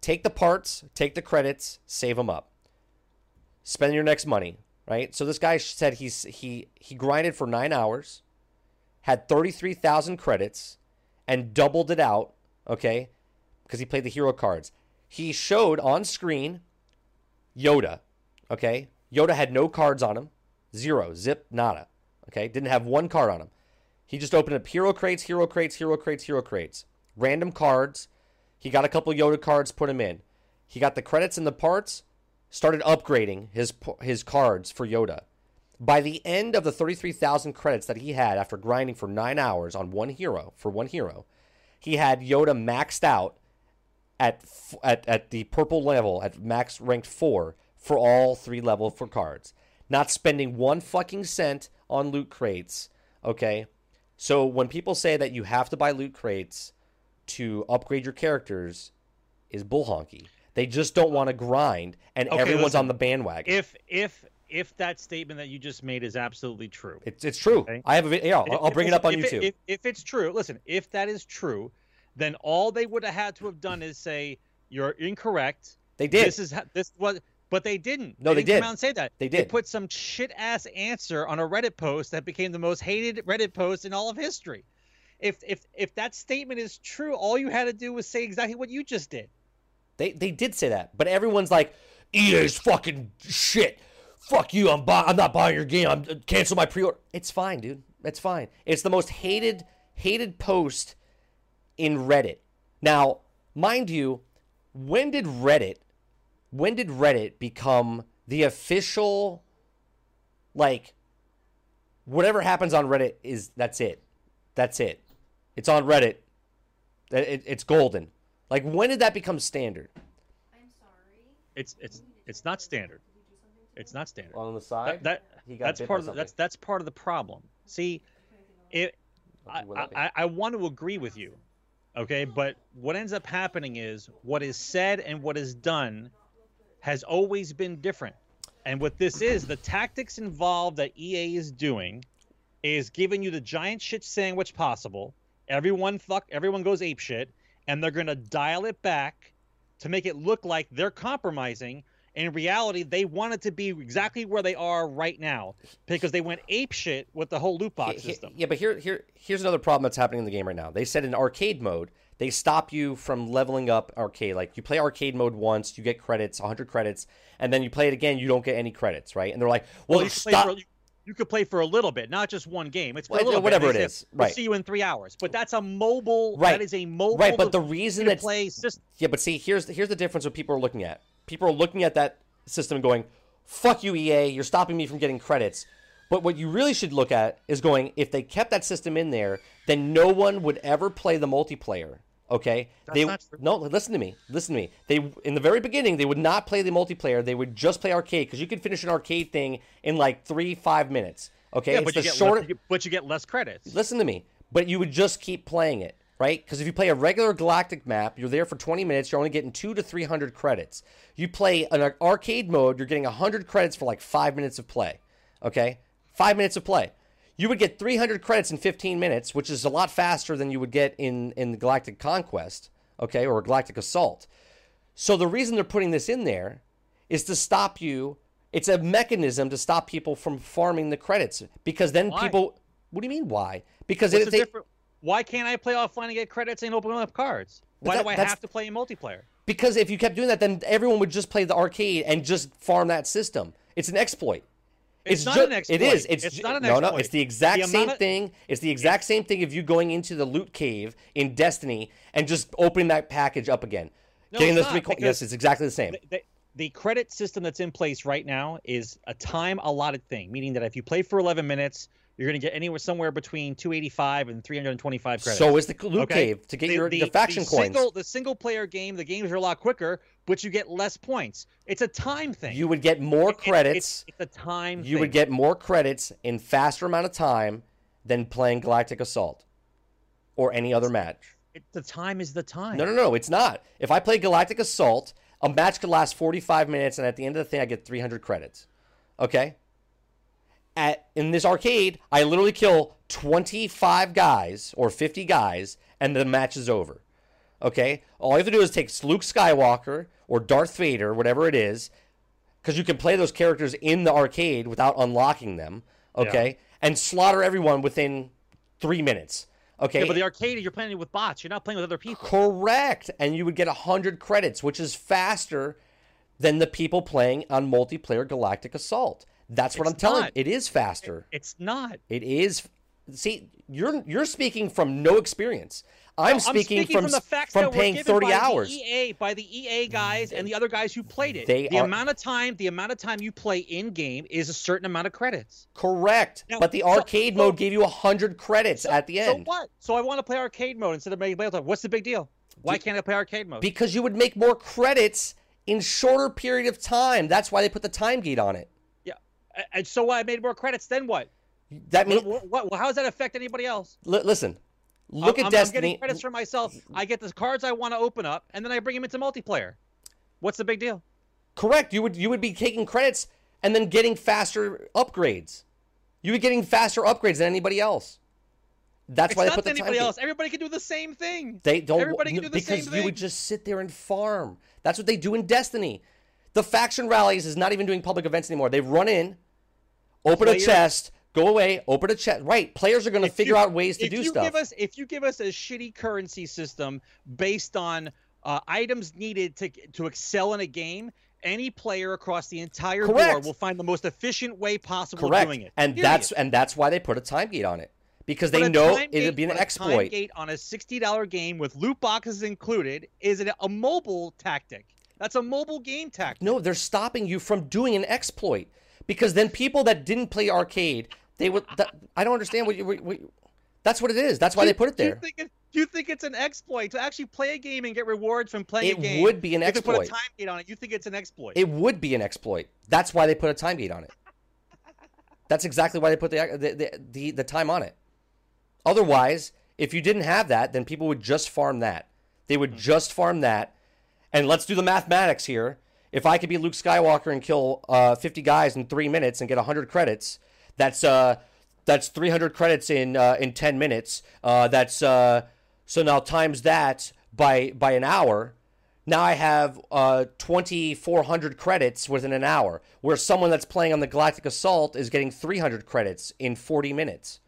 Take the parts, take the credits, save them up. Spend your next money, right? So this guy said he's he he grinded for 9 hours had 33,000 credits and doubled it out, okay? Because he played the hero cards. He showed on screen Yoda, okay? Yoda had no cards on him. Zero, zip, nada. Okay? Didn't have one card on him. He just opened up hero crates, hero crates, hero crates, hero crates. Random cards. He got a couple Yoda cards, put them in. He got the credits and the parts, started upgrading his his cards for Yoda. By the end of the 33,000 credits that he had after grinding for nine hours on one hero, for one hero, he had Yoda maxed out at, at, at the purple level, at max ranked four, for all three level for cards. Not spending one fucking cent on loot crates, okay? So when people say that you have to buy loot crates to upgrade your characters, is bull honky. They just don't want to grind, and Okay, everyone's listen. on the bandwagon. If if if that statement that you just made is absolutely true, It's it's true. Okay. I have a video. Yeah, I'll, I'll bring it up on if YouTube. if, if it's true, listen, if that is true, then all they would have had to have done is say you're incorrect. they did. This is this was, but they didn't. No, they didn't did. Come out and say that. They did. They put some shit ass answer on a Reddit post that became the most hated Reddit post in all of history. If if if that statement is true, all you had to do was say exactly what you just did. They they did say that, but everyone's like, EA's fucking shit. Fuck you. I'm buy- I'm not buying your game. I'm uh, cancel my pre-order. It's fine, dude. It's fine. It's the most hated hated post in Reddit. Now, mind you, when did Reddit when did Reddit become the official like whatever happens on Reddit is that's it. That's it. It's on Reddit. It, it- it's golden. Like when did that become standard? I'm sorry. It's it's it's not standard. It's not standard. On the side, That, He that got that's part of the, that's that's part of the problem. See, it I, Will that be? I, I want to agree with you, okay, but what ends up happening is what is said and what is done has always been different. And what this is, the tactics involved that EA is doing is giving you the giant shit sandwich possible. Everyone fuck everyone goes ape shit, and they're gonna dial it back to make it look like they're compromising. In reality, they wanted to be exactly where they are right now because they went ape shit with the whole loot box system. Yeah, but here, here, here's another problem that's happening in the game right now. They said in arcade mode, they stop you from leveling up arcade. Like you play arcade mode once, you get credits, 100 credits, and then you play it again, you don't get any credits, right? And they're like, well, you could, play stop. for, you, you could play for a little bit, not just one game. It's Well, a little whatever bit. it is, We'll right. see you in three hours, but that's a mobile. Right. That is a mobile. Right, but the reason to that's play system. yeah, but see, here's here's the difference. What people are looking at. People are looking at that system and going, "Fuck you, EA! You're stopping me from getting credits." But what you really should look at is going, if they kept that system in there, then no one would ever play the multiplayer. Okay, That's they no. Listen to me. Listen to me. They in the very beginning they would not play the multiplayer. They would just play arcade because you could finish an arcade thing in like three five minutes. Okay, Yeah, It's but you get shorter- less, but you get less credits. listen to me. But you would just keep playing it, right? Because if you play a regular galactic map, you're there for 20 minutes. You're only getting two to 300 credits. You play an arcade mode, you're getting 100 credits for like five minutes of play. Okay, five minutes of play. You would get 300 credits in 15 minutes, which is a lot faster than you would get in in Galactic Conquest, okay, or Galactic Assault. So the reason they're putting this in there is to stop you It's a mechanism to stop people from farming the credits because then Why? people. What do you mean why? Because What's it, the they, different? Why can't I play offline and get credits and open up cards? Why that- do I have to play in multiplayer? because if you kept doing that, then everyone would just play the arcade and just farm that system. It's an exploit. It's, not ju- an exploit. It is. It's, It's ju- not an exploit. no. no. It's the exact The same of- thing. It's the exact same thing if you going into the loot cave in Destiny and just opening that package up again, No, getting it's those three. Co- yes, it's exactly the same. the, the, the credit system that's in place right now is a time allotted thing, meaning that if you play for 11 minutes, you're going to get anywhere somewhere between 285 and 325 credits. So is the loot Okay. cave to get The- your the, the faction the coins. Single, the single player game, the games are a lot quicker, but you get less points. It's a time thing. you would get more It- it- credits. It's, it's a time. you thing. would get more credits in faster amount of time than playing Galactic Assault or any other match. It, the time is the time. No, no, no, it's not. If I play Galactic Assault, a match could last 45 minutes, and at the end of the thing, I get 300 credits. Okay? At in this arcade, I literally kill 25 guys or 50 guys, and the match is over. Okay? All you have to do is take Luke Skywalker or Darth Vader, whatever it is, because you can play those characters in the arcade without unlocking them. Okay? And slaughter everyone within three minutes. Okay? Yeah, but the arcade, you're playing with bots. You're not playing with other people. Correct. And you would get 100 credits, which is faster than the people playing on multiplayer Galactic Assault. That's what It's I'm telling not. you. It is faster. It's not. It is See, you're you're speaking from no experience. I'm, No, speaking, from the facts from that were paying given 30 by hours. The EA by the EA guys and the other guys who played it. They the are- amount of time, the amount of time you play in game is a certain amount of credits. Correct. Now, but the arcade so- mode gave you 100 credits at the end. So what? So I want to play arcade mode instead of making time. What's the big deal? Why can't I play arcade mode? Because you would make more credits in shorter period of time. That's why they put the time gate on it. And so I made more credits. Then what? That means What, what, how does that affect anybody else? li- listen. Look I'm, at I'm- I'm getting credits for myself. I get the cards I want to open up, and then I bring them into multiplayer. What's the big deal? Correct. You would you would be taking credits and then getting faster upgrades. You would be getting faster upgrades than anybody else. That's It's why they put the anybody time. else. Everybody can do the same thing. They don't. Everybody can do the same thing because you would just sit there and farm. That's what they do in Destiny. The faction rallies is not even doing public events anymore. They run in, open a chest, go away, open a chest. Right. Players are going to figure you- out ways to if do you stuff. Give us, if you give us a shitty currency system based on uh, items needed to to excel in a game, any player across the entire board will find the most efficient way possible of Correct. doing it. And Period. that's and that's why they put a time gate on it because they know it'll be an but a Time exploit. gate on a sixty dollar game with loot boxes included is a mobile tactic? That's a mobile game tactic. No, they're stopping you from doing an exploit because then people that didn't play arcade, they would. That, I don't understand what you. What, what, that's what it is. That's why they put it Do you there. think it, do you think it's an exploit to actually play a game and get rewards from playing It a game? It would be an exploit. if they put a time gate on it, you think it's an exploit? It would be an exploit. That's why they put a time gate on it. That's exactly why they put the the, the, the, the time on it. Otherwise, if you didn't have that, then people would just farm that. They would hmm. just farm that. And let's do the mathematics here. If I could be Luke Skywalker and kill uh, 50 guys in three minutes and get 100 credits, that's uh, that's 300 credits in uh, in 10 minutes. Uh, that's uh, so now times that by by an hour. Now I have uh, 2,400 credits within an hour, where someone that's playing on the Galactic Assault is getting 300 credits in 40 minutes.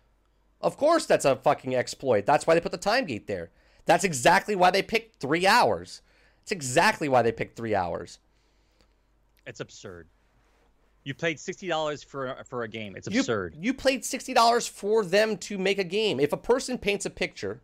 Of course, that's a fucking exploit. That's why they put the time gate there. That's exactly why they picked three hours. It's exactly why they picked three hours. It's absurd. You paid sixty dollars for for a game. It's absurd. You, played sixty dollars for them to make a game. If a person paints a picture,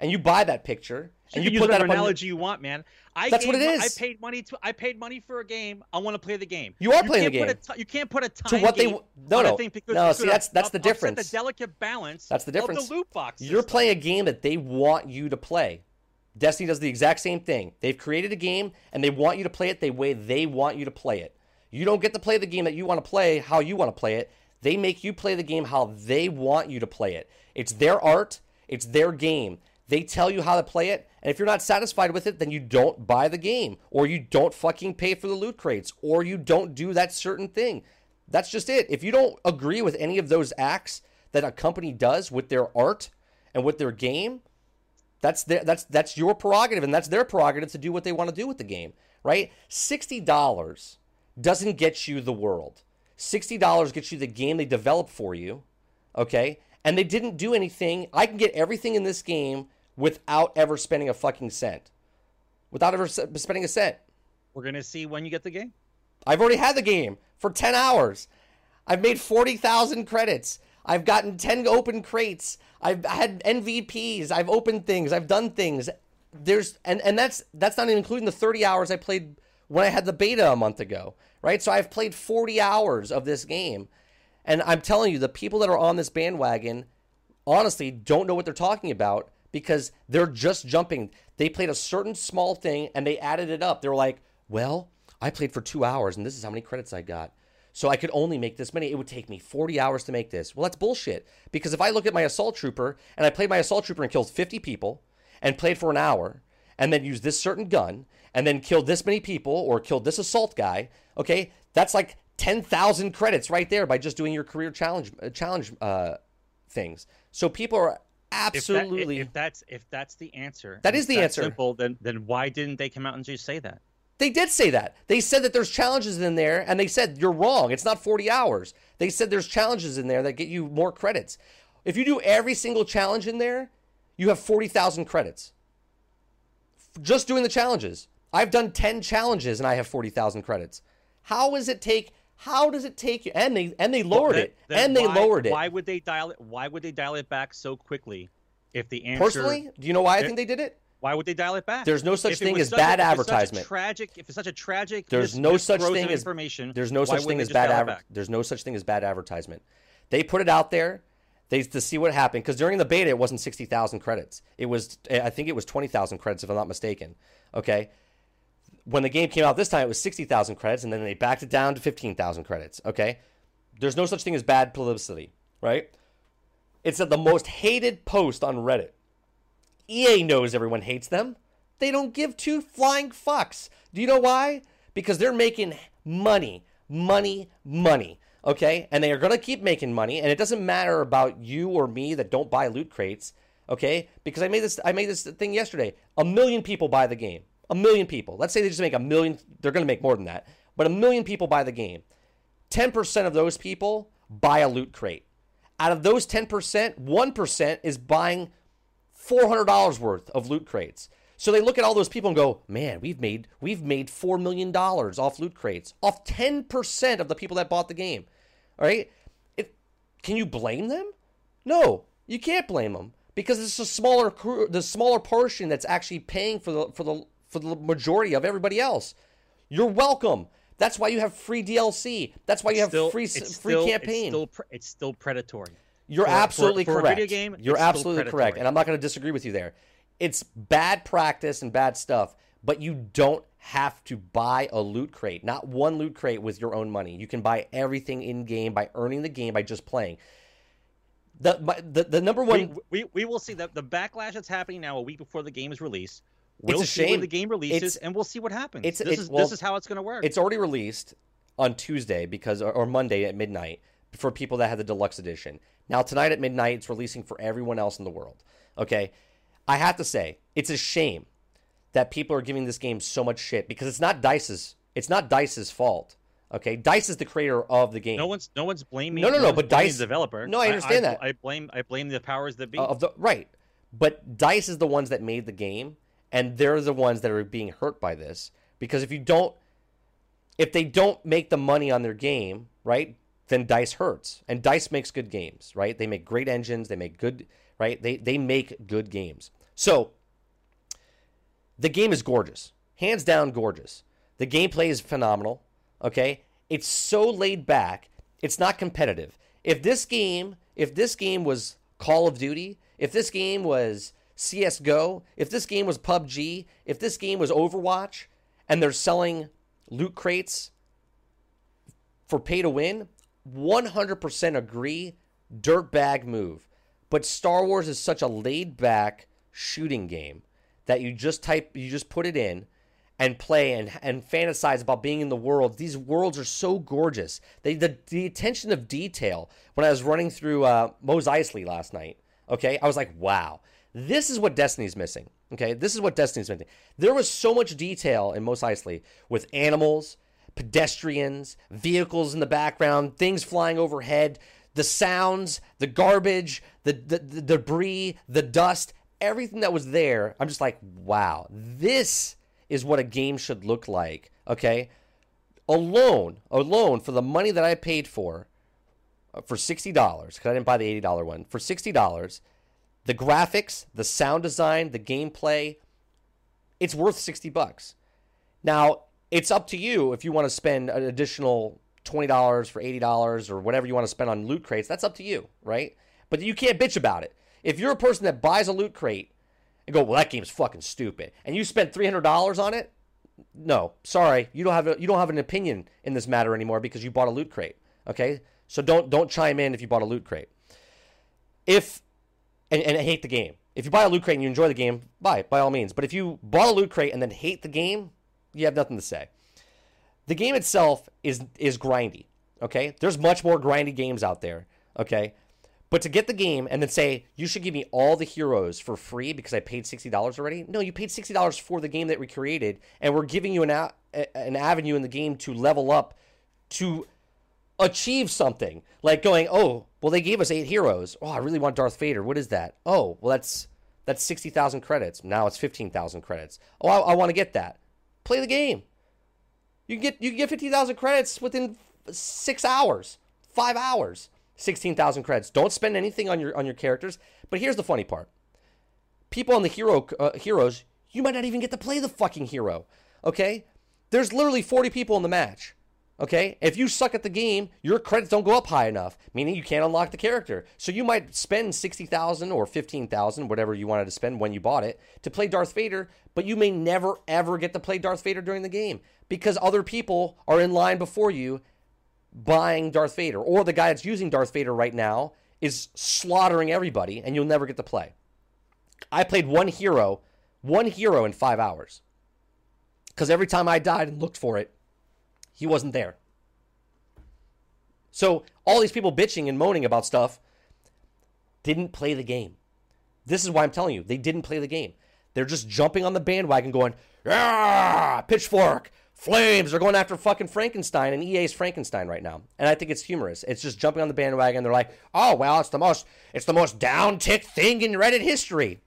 and you buy that picture, You and you use put that up on, analogy you want, man. I That's what it mo- I paid money to. I paid money for a game. I want to play the game. You are playing can't the put a you can't put a time To what they no, no. No, see, that's- that's the up- upset difference. The delicate balance. That's the difference. Of the loot box. You're playing a game that they want you to play. Destiny does the exact same thing. They've created a game and they want you to play it the way they want you to play it. You don't get to play the game that you want to play how you want to play it. They make you play the game how they want you to play it. It's their art, it's their game. They tell you how to play it, and if you're not satisfied with it, then you don't buy the game, or you don't fucking pay for the loot crates, or you don't do that certain thing. That's just it. If you don't agree with any of those acts that a company does with their art and with their game, that's their, that's that's your prerogative, and that's their prerogative to do what they want to do with the game, right? Sixty dollars doesn't get you the world. $60 gets you the game they developed for you, okay? And they didn't do anything. I can get everything in this game without ever spending a fucking cent. Without ever spending a cent. We're gonna see when you get the game. I've already had the game for 10 hours. I've made 40,000 credits. I've gotten 10 open crates. I've had MVPs. I've opened things. I've done things. There's and and that's that's not even including the 30 hours I played when I had the beta a month ago, right? So I've played 40 hours of this game. And I'm telling you the people that are on this bandwagon honestly don't know what they're talking about because they're just jumping. They played a certain small thing and they added it up. They're like, well, I played for two hours and this is how many credits I got. So I could only make this many. It would take me 40 hours to make this. Well, that's bullshit. Because if I look at my assault trooper and I played my assault trooper and killed 50 people and played for an hour and then used this certain gun and then killed this many people or killed this assault guy, okay, that's like 10,000 credits right there by just doing your career challenge uh, challenge uh, things. So people are If that- absolutely if, that's if that's the answer, That is the answer. Simple. Then then why didn't they come out and just say that? They did say that. They said that there's challenges in there, and they said you're wrong. It's not 40 hours. They said there's challenges in there that get you more credits. If you do every single challenge in there, you have 40,000 credits. Just doing the challenges. I've done 10 challenges and I have 40,000 credits. How does it take? How does it take you? And they and they lowered Then- it. and they lowered it. Why would they dial it? Why would they dial it back so quickly? If the answer, Personally, do you know why I eh, think they did it? Why would they dial it back? There's no such If thing as bad a, if it's such a advertisement. tragic. If it's such a tragic. There's no such thing as information. There's no such thing as bad adver- There's no such thing as bad advertisement. They put it out there. They to see what happened because during the beta it wasn't sixty thousand credits. It was I think it was twenty thousand credits if I'm not mistaken. Okay. When the game came out this time, it was sixty thousand credits, and then they backed it down to fifteen thousand credits. Okay. There's no such thing as bad publicity, right? It's at the most hated post on Reddit. EA knows everyone hates them. They don't give two flying fucks. Do you know why? Because they're making money, money, money. Okay? And they are going to keep making money. And it doesn't matter about you or me that don't buy loot crates. Okay? Because I made this I made this thing yesterday. A million people buy the game. A million people. Let's say they just make a million. They're going to make more than that. But a million people buy the game. 10% of those people buy a loot crate. Out of those 10%, 1% is buying $400 worth of loot crates. So they look at all those people and go, "Man, we've made we've made 4 million dollars off loot crates, off 10% of the people that bought the game." All right? It, can you blame them? No, you can't blame them because it's a smaller crew, the smaller portion that's actually paying for the for the for the majority of everybody else. You're welcome. That's why you have free DLC. That's why you have Still- free it's free still- campaign. It's still, it's still predatory. You're For- for- absolutely for a correct. video game, You're it's absolutely correct, and I'm not going to disagree with you there. It's bad practice and bad stuff, but you don't have to buy a loot crate. Not one loot crate with your own money. You can buy everything in game by earning the game by just playing. The my, the, the number one we, we, we will see that the backlash that's happening now a week before the game is released. We'll a see when shame. the game releases, It's- and we'll see what happens. it's- this it's- is well, this is how it's going to work. It's already released on Tuesday because or, or Monday at midnight for people that have the deluxe edition. Now tonight at midnight it's releasing for everyone else in the world. Okay? I have to say, it's a shame that people are giving this game so much shit because it's not Dice's it's not Dice's fault. Okay? Dice is the creator of the game. no one's no one's blaming. No, no, no, one's but Dice- the developer. No, I understand that. I blame I blame the powers that be. Uh, of the right. But Dice is the ones that made the game, and they're the ones that are being hurt by this because if you don't, if they don't make the money on their game, right, then Dice hurts, and Dice makes good games, right? They make great engines, they make good, right? They they make good games. So the game is gorgeous, hands down gorgeous. The gameplay is phenomenal. Okay, it's so laid back. It's not competitive. If this game, if this game was Call of Duty, if this game was CS:GO, if this game was PUBG, if this game was Overwatch, and they're selling loot crates for pay to win, 100% agree, dirtbag move. But Star Wars is such a laid back shooting game that you just type, you just put it in and play and, and fantasize about being in the world. These worlds are so gorgeous. They, the, the attention of detail when I was running through uh, Mos last night, okay, I was like, wow, this is what Destiny's missing. Okay, this is what Destiny's missing. There was so much detail in Mos Eisley with animals, pedestrians, vehicles in the background, things flying overhead, the sounds, the garbage, the, the, the debris, the dust, everything that was there. I'm just like, wow, this is what a game should look like. Okay. Alone, alone for the money that I paid for, uh, for $60, because I didn't buy the $80 one, for $60, the graphics, the sound design, the gameplay, it's worth 60 bucks. Now, it's up to you if you want to spend an additional $20 for $80 or whatever you want to spend on loot crates. That's up to you, right? But you can't bitch about it. If you're a person that buys a loot crate and go, "Well, that game's fucking stupid." And you spent $300 on it? No, sorry. You don't have a, you don't have an opinion in this matter anymore because you bought a loot crate. Okay? So don't don't chime in if you bought a loot crate. If and, and hate the game. If you buy a loot crate and you enjoy the game, buy by all means. But if you bought a loot crate and then hate the game, you have nothing to say. The game itself is is grindy. Okay, there's much more grindy games out there. Okay, but to get the game and then say you should give me all the heroes for free because I paid sixty dollars already. No, you paid sixty dollars for the game that we created, and we're giving you an a- an avenue in the game to level up to achieve something like going oh well they gave us eight heroes oh i really want darth vader what is that oh well that's that's 60000 credits now it's 15000 credits oh i, I want to get that play the game. You can get you get 50000 credits within six hours five hours. 16000 credits. Don't spend anything on your on your characters. But here's the funny part. People on the hero uh, heroes you might not even get to play the fucking hero okay? There's literally 40 people in the match Okay? If you suck at the game, your credits don't go up high enough, meaning you can't unlock the character. So you might spend 60,000 or 15,000, whatever you wanted to spend when you bought it, to play Darth Vader, but you may never ever get to play Darth Vader during the game because other people are in line before you buying Darth Vader or the guy that's using Darth Vader right now is slaughtering everybody and you'll never get to play. I played one hero, one hero in 5 hours. Cuz every time I died and looked for it, he wasn't there. So all these people bitching and moaning about stuff didn't play the game. This is why I'm telling you, they didn't play the game. They're just jumping on the bandwagon going, ah, pitchfork, flames. They're going after fucking Frankenstein and EA's Frankenstein right now. And I think it's humorous. It's just jumping on the bandwagon. They're like, oh, well, it's the most, it's the most down tick thing in Reddit history.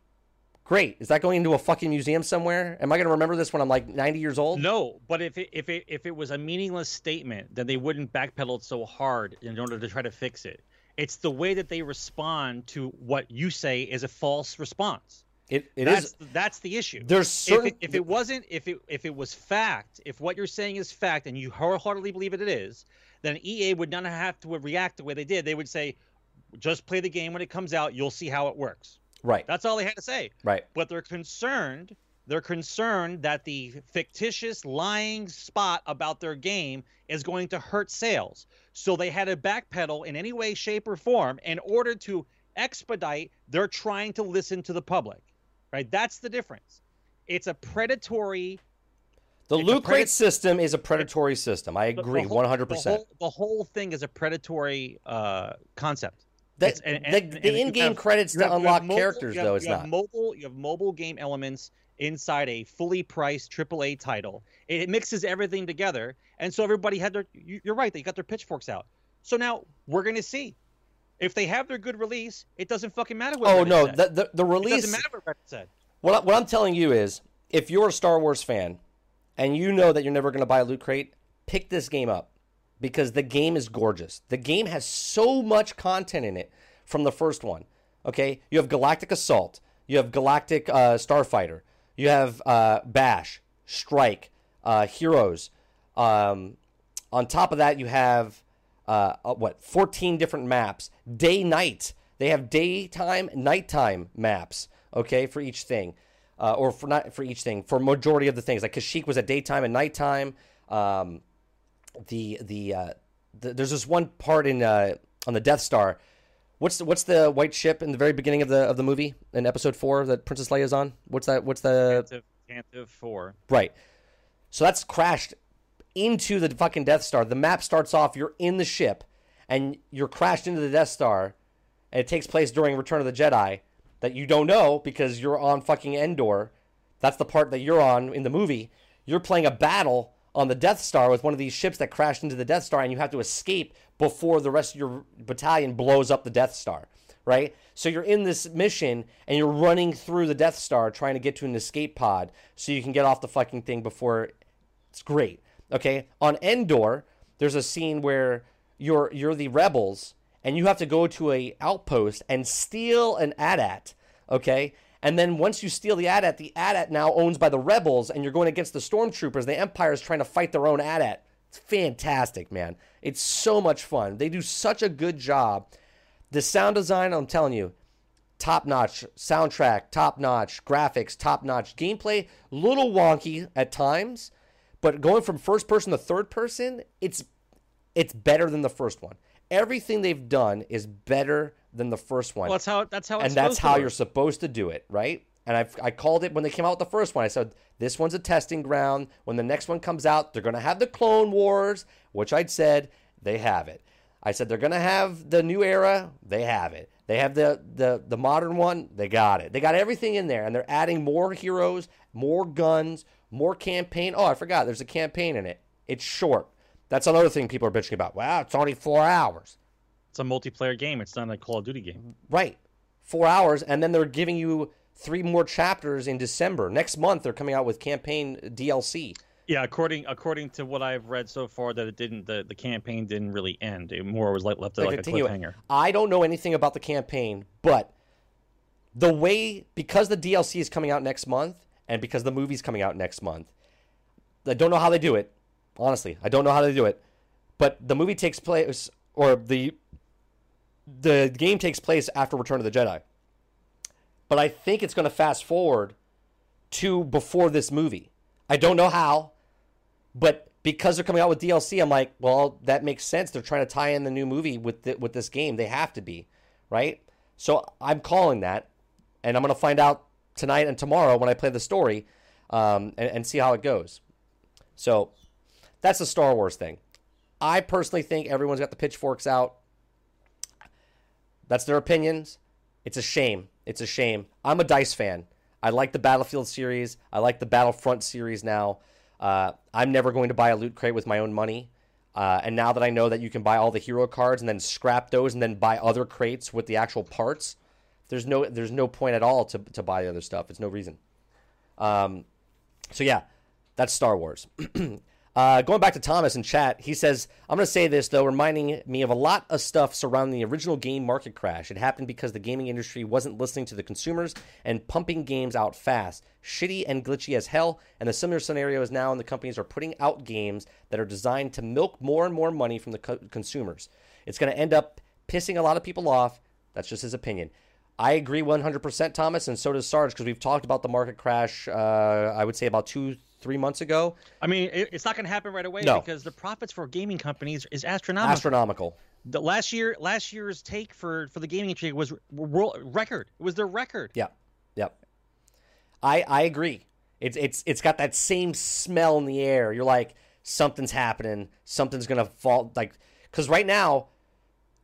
Great. Is that going into a fucking museum somewhere? Am I going to remember this when I'm like 90 years old? No, but if it, if it if it was a meaningless statement, then they wouldn't backpedal so hard in order to try to fix it. It's the way that they respond to what you say is a false response. It, it that's, is. That's the issue. There's certain. If it, if it wasn't, if it if it was fact, if what you're saying is fact, and you wholeheartedly believe it, it is, then EA would not have to react the way they did. They would say, just play the game when it comes out. You'll see how it works. Right. That's all they had to say. Right. But they're concerned. They're concerned that the fictitious lying spot about their game is going to hurt sales. So they had to backpedal in any way, shape, or form in order to expedite. They're trying to listen to the public. Right. That's the difference. It's a predatory. The it's loot crate system is a predatory system. I agree, one hundred The percent. whole, the whole thing is a predatory uh, concept. That and- the, and- the in-game have- credits to have- unlock mobile- characters, have- though, is not. mobile. You have mobile game elements inside a fully priced AAA title. It, it mixes everything together, and so everybody had their. you- You're right. They got their pitchforks out. So now we're gonna see if they have their good release. It doesn't fucking matter what. Oh Reddit no, the, the the it release. doesn't matter what Reddit said. What, I- what I'm telling you is, if you're a Star Wars fan and you know that you're never going to buy a loot crate, pick this game up because the game is gorgeous. The game has so much content in it from the first one. Okay, you have Galactic Assault, you have Galactic uh, Starfighter, you have uh, Blast, Strike, uh, Heroes. Um, on top of that, you have uh, uh, what 14 different maps, day night. They have daytime, nighttime maps. Okay, for each thing, uh, or for not for each thing. For majority of the things, like Kashyyyk was at daytime and nighttime. Um, the the, uh, the there's this one part in uh, on the Death Star. What's the, what's the white ship in the very beginning of the of the movie in Episode Four that Princess Leia's on? What's that? What's the Tantive, Tantive four. Right. So that's crashed into the fucking Death Star. The map starts off, you're in the ship, and you're crashed into the Death Star, and it takes place during Return of the Jedi that you don't know because you're on fucking Endor. That's the part that you're on in the movie. You're playing a battle on the Death Star with one of these ships that crashed into the Death Star, and you have to escape before the rest of your battalion blows up the Death Star, right? So you're in this mission and you're running through the Death Star trying to get to an escape pod so you can get off the fucking thing before it's great. Okay? On Endor, there's a scene where you're you're the rebels and you have to go to a outpost and steal an AT-AT, okay? And then once you steal the AT-AT, the AT-AT now owns by the rebels, and you're going against the stormtroopers. The Empire is trying to fight their own AT-AT. It's fantastic, man. It's so much fun. They do such a good job. The sound design, I'm telling you, top notch. Soundtrack, top notch. Graphics, top notch. Gameplay, little wonky at times, but going from first person to third person, it's it's better than the first one. Everything they've done is better than the first one. Well, that's how that's how it's and that's how you're supposed to do it, right? And I've, I called it when they came out with the first one. I said, this one's a testing ground. When the next one comes out, they're going to have the Clone Wars, which I'd said they have it. I said they're going to have the new era. They have it. They have the, the, the modern one. They got it. They got everything in there. And they're adding more heroes, more guns, more campaign. Oh, I forgot. There's a campaign in it. It's short. That's another thing people are bitching about. Wow, it's only four hours. It's a multiplayer game. It's not a Call of Duty game. Right. Four hours, and then they're giving you three more chapters in December. Next month, they're coming out with campaign DLC. Yeah, according according to what I've read so far, that it didn't the, the campaign didn't really end. It more was like left like a cliffhanger. I don't know anything about the campaign, but the way because the DLC is coming out next month, and because the movie's coming out next month, I don't know how they do it. Honestly, I don't know how they do it. But the movie takes place, or the the game takes place after Return of the Jedi. But I think it's going to fast forward to before this movie. I don't know how, but because they're coming out with DLC, I'm like, well, that makes sense. They're trying to tie in the new movie with the, with this game. They have to be, right? So I'm calling that, and I'm going to find out tonight and tomorrow when I play the story, um, and, and see how it goes. So that's the Star Wars thing. I personally think everyone's got the pitchforks out. That's their opinions. It's a shame. It's a shame. I'm a Dice fan. I like the Battlefield series. I like the Battlefront series now. Uh, I'm never going to buy a loot crate with my own money. Uh, and now that I know that you can buy all the hero cards and then scrap those and then buy other crates with the actual parts, there's no there's no point at all to, to buy the other stuff. It's no reason. Um, so yeah, that's Star Wars. uh, going back to Thomas in chat, he says, "I'm going to say this though, reminding me of a lot of stuff surrounding the original game market crash. It happened because the gaming industry wasn't listening to the consumers and pumping games out fast, shitty and glitchy as hell. And the similar scenario is now, and the companies are putting out games that are designed to milk more and more money from the co- consumers. It's going to end up pissing a lot of people off. That's just his opinion." I agree 100%, Thomas, and so does Sarge, because we've talked about the market crash, uh, I would say about two, three months ago. I mean, it, it's not going to happen right away No. because the profits for gaming companies is astronomical. Astronomical. the last year, last year's take for for the gaming industry was world record. It was their record. Yep. Yep. I I agree. It's it's it's got that same smell in the air. You're like something's happening. Something's gonna fall. Like because right now,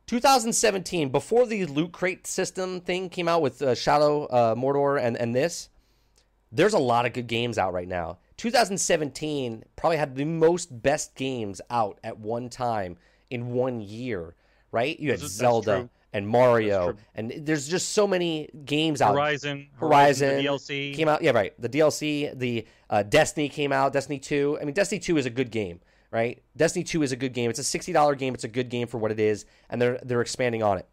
2017, before the loot crate system thing came out with uh, Shadow uh, Mordor and and this, there's a lot of good games out right now. 2017 probably had the most best games out at one time in one year. Right? You had That's- Zelda and Mario, and there's just so many games out. Horizon, Horizon, the DLC. came out. Yeah, right. The DLC, the uh, Destiny came out. Destiny Two. I mean, Destiny Two is a good game, right? Destiny Two is a good game. It's a sixty dollar game. It's a good game for what it is, and they're they're expanding on it.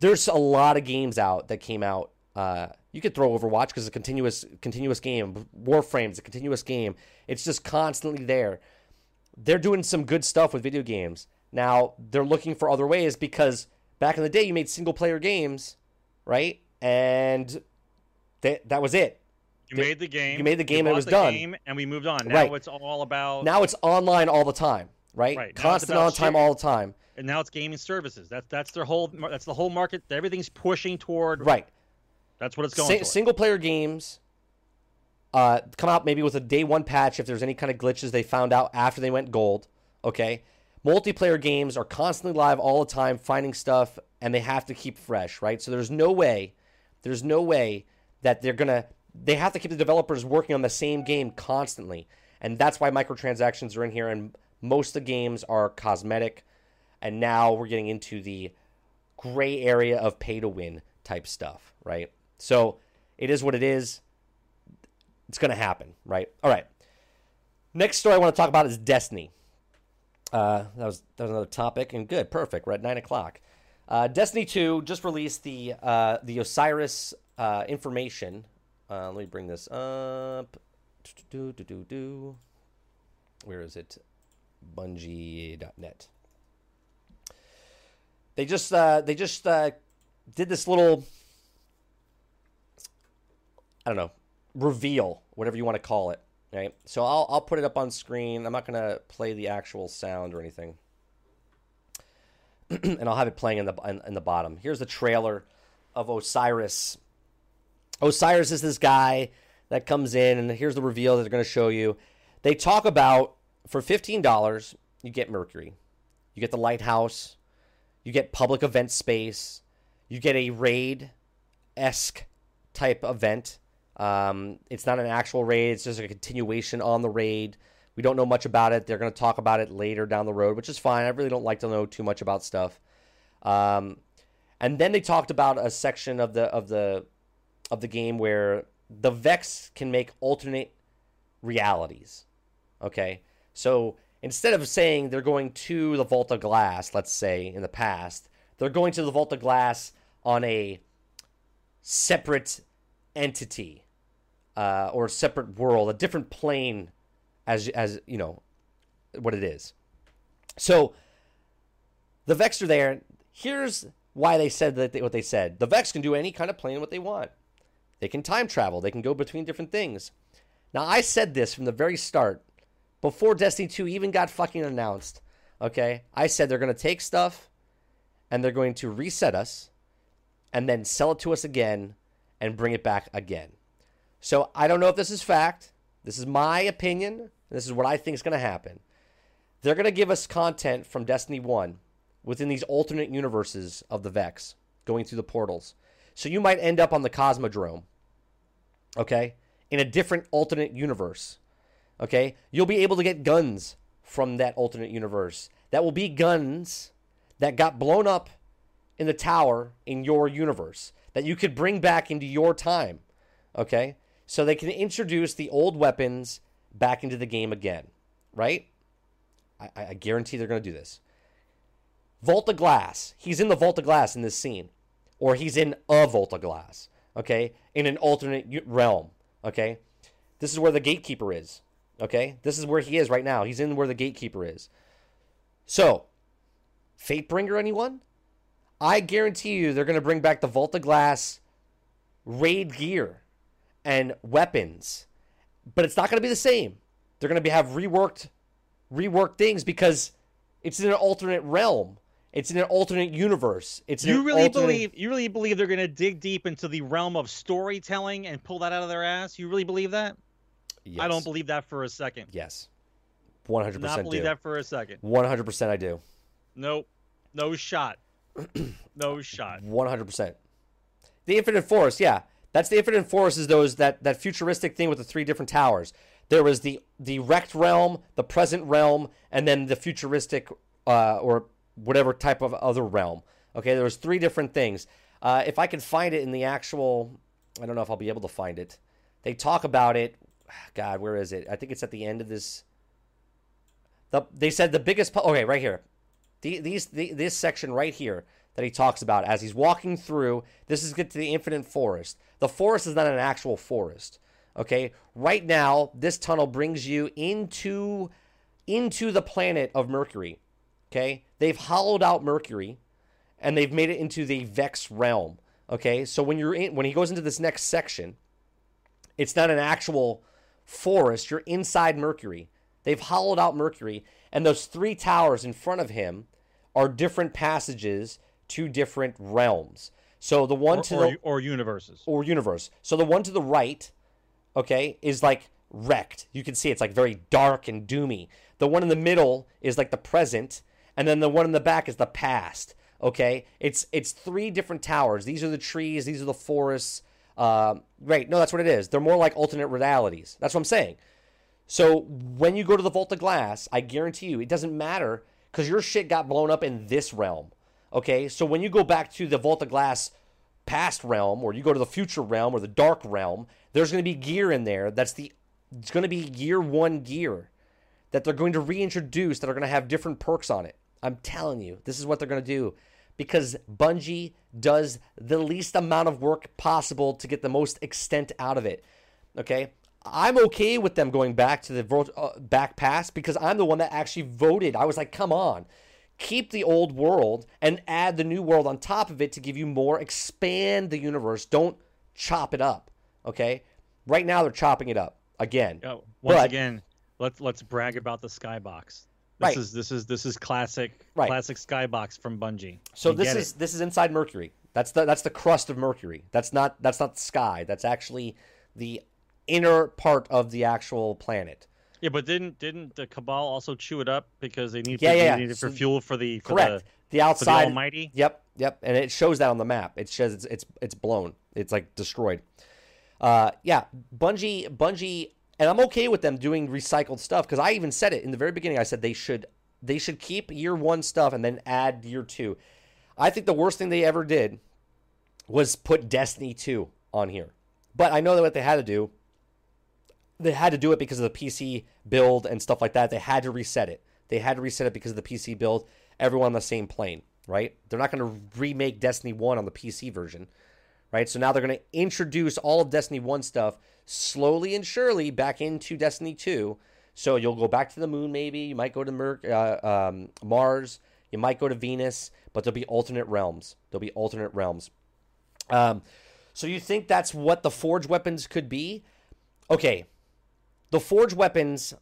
There's a lot of games out that came out. Uh, you could throw Overwatch because it's a continuous continuous game. Warframe's is a continuous game. It's just constantly there. They're doing some good stuff with video games. Now they're looking for other ways because back in the day you made single player games, right? And that that was it. You made the game. you made the game and it was the done. game, and we moved on. Now Right. it's all about. Now it's online all the time, right? Right. Constant on time all the time. and now it's gaming services. That's that's their whole. That's the whole market. Everything's pushing toward. Right. That's what it's going. Toward. single player games uh, come out maybe with a day one patch if there's any kind of glitches they found out after they went gold. Okay. Multiplayer games are constantly live all the time, finding stuff, and they have to keep fresh, right? So there's no way, there's no way that they're gonna. They have to keep the developers working on the same game constantly. and that's why microtransactions are in here. And most of the games are cosmetic, and now we're getting into the gray area of pay to win type stuff, right? So it is what it is. It's going to happen, right? All right. Next story I want to talk about is Destiny. Uh, that was that was another topic, and good, perfect. We're at nine o'clock. Uh, Destiny Two just released the uh, the Osiris uh, information. Uh, let me bring this up. Do, do, do, do. Where is it? Bungie.net. They just uh, they just did this little I don't know reveal, whatever you want to call it. Right. So I'll I'll put it up on screen. I'm not gonna play the actual sound or anything, and I'll have it playing in the in, in the bottom. Here's the trailer of Osiris. Osiris is this guy that comes in, and here's the reveal that they're going to show you. They talk about for fifteen dollars, you get Mercury, you get the lighthouse, you get public event space, you get a raid esque type event. Um, it's not an actual raid; it's just a continuation on the raid. We don't know much about it. They're going to talk about it later down the road, which is fine. I really don't like to know too much about stuff. Um, and then they talked about a section of the of the of the game where the Vex can make alternate realities. Okay, so instead of saying they're going to the Vault of Glass, let's say in the past, they're going to the Vault of Glass on a separate entity uh, or a separate world, a different plane, as as you know what it is. So the Vex are there. Here's why they said that they, what they said. The Vex can do any kind of plane what they want. They can time travel. They can go between different things. Now I said this from the very start, before Destiny 2 even got fucking announced. Okay, I said they're to take stuff and they're going to reset us and then sell it to us again and bring it back again. So I don't know if this is fact. This is my opinion. This is what I think is going to happen. They're going to give us content from Destiny 1 within these alternate universes of the Vex going through the portals. So you might end up on the Cosmodrome, okay, in a different alternate universe, okay? You'll be able to get guns from that alternate universe. That will be guns that got blown up in the tower in your universe that you could bring back into your time, okay? So they can introduce the old weapons back into the game again, right? I, I guarantee they're going to do this. Vault of Glass. He's in the Vault of Glass in this scene, or he's in a Vault of Glass. Okay, in an alternate realm. Okay, this is where the gatekeeper is. Okay, this is where he is right now. He's in where the gatekeeper is. So, Fatebringer, anyone? I guarantee you they're going to bring back the Vault of Glass raid gear and weapons, but it's not going to be the same. They're going to be have reworked, reworked things because it's in an alternate realm. It's in an alternate universe. It's you really alternate... believe you really believe they're going to dig deep into the realm of storytelling and pull that out of their ass? You really believe that? Yes. I don't believe that for a second. Yes, one hundred percent. Not believe do. that for a second. One hundred percent, I do. Nope, no shot. no shot. One hundred percent. The Infinite Forest, yeah, that's the Infinite Forest. Is those that that futuristic thing with the three different towers? There was the the wrecked realm, the present realm, and then the futuristic uh, or whatever type of other realm. Okay, there was three different things. Uh, if I can find it in the actual, I don't know if I'll be able to find it. They talk about it. God, where is it? I think it's at the end of this. The, they said the biggest. Okay, right here. The, these the, this section right here that he talks about as he's walking through. This is get to the infinite forest. The forest is not an actual forest. Okay, right now this tunnel brings you into into the planet of Mercury. Okay, they've hollowed out Mercury, and they've made it into the Vex realm. Okay, so when you're in, when he goes into this next section, it's not an actual forest. You're inside Mercury. They've hollowed out Mercury, and those three towers in front of him are different passages to different realms. So the one or, to or, the or universes or universe. So the one to the right, okay, is like wrecked. You can see it's like very dark and doomy. The one in the middle is like the present, and then the one in the back is the past. Okay, it's it's three different towers. These are the trees. These are the forests. Uh, right? No, that's what it is. They're more like alternate realities. That's what I'm saying. So when you go to the Vault of Glass, I guarantee you it doesn't matter because your shit got blown up in this realm. Okay, so when you go back to the of Glass past realm, or you go to the future realm or the dark realm, there's going to be gear in there. That's the it's going to be year one gear that they're going to reintroduce that are going to have different perks on it. I'm telling you, this is what they're going to do because Bungie does the least amount of work possible to get the most extent out of it. Okay, I'm okay with them going back to the uh, back pass because I'm the one that actually voted. I was like, come on, keep the old world and add the new world on top of it to give you more, expand the universe. Don't chop it up. Okay, right now they're chopping it up again. Oh, once But- again, let's let's brag about the skybox. This Right. is this is this is classic Right. classic skybox from Bungie. So You this is it. this is inside Mercury. That's the that's the crust of Mercury. That's not that's not the sky. That's actually the inner part of the actual planet. Yeah, but didn't didn't the Cabal also chew it up because they need Yeah, yeah, they yeah. need it for So- fuel for the for Correct. The, the, for the outside. Almighty. Yep, yep, and it shows that on the map. It shows it's it's it's blown. It's like destroyed. Uh, yeah, Bungie, Bungie, and I'm okay with them doing recycled stuff because I even said it in the very beginning. I said they should they should keep year one stuff and then add year two. I think the worst thing they ever did was put Destiny two on here, but I know that what they had to do. They had to do it because of the PC build and stuff like that. They had to reset it. They had to reset it because of the PC build. Everyone on the same plane, right? They're not going to remake Destiny 1 on the PC version, right? So now they're going to introduce all of Destiny 1 stuff slowly and surely back into Destiny 2. So you'll go back to the moon, maybe. You might go to Mer- uh, um, Mars. You might go to Venus, but there'll be alternate realms. There'll be alternate realms. Um, so you think that's what the forge weapons could be? Okay, the forge weapons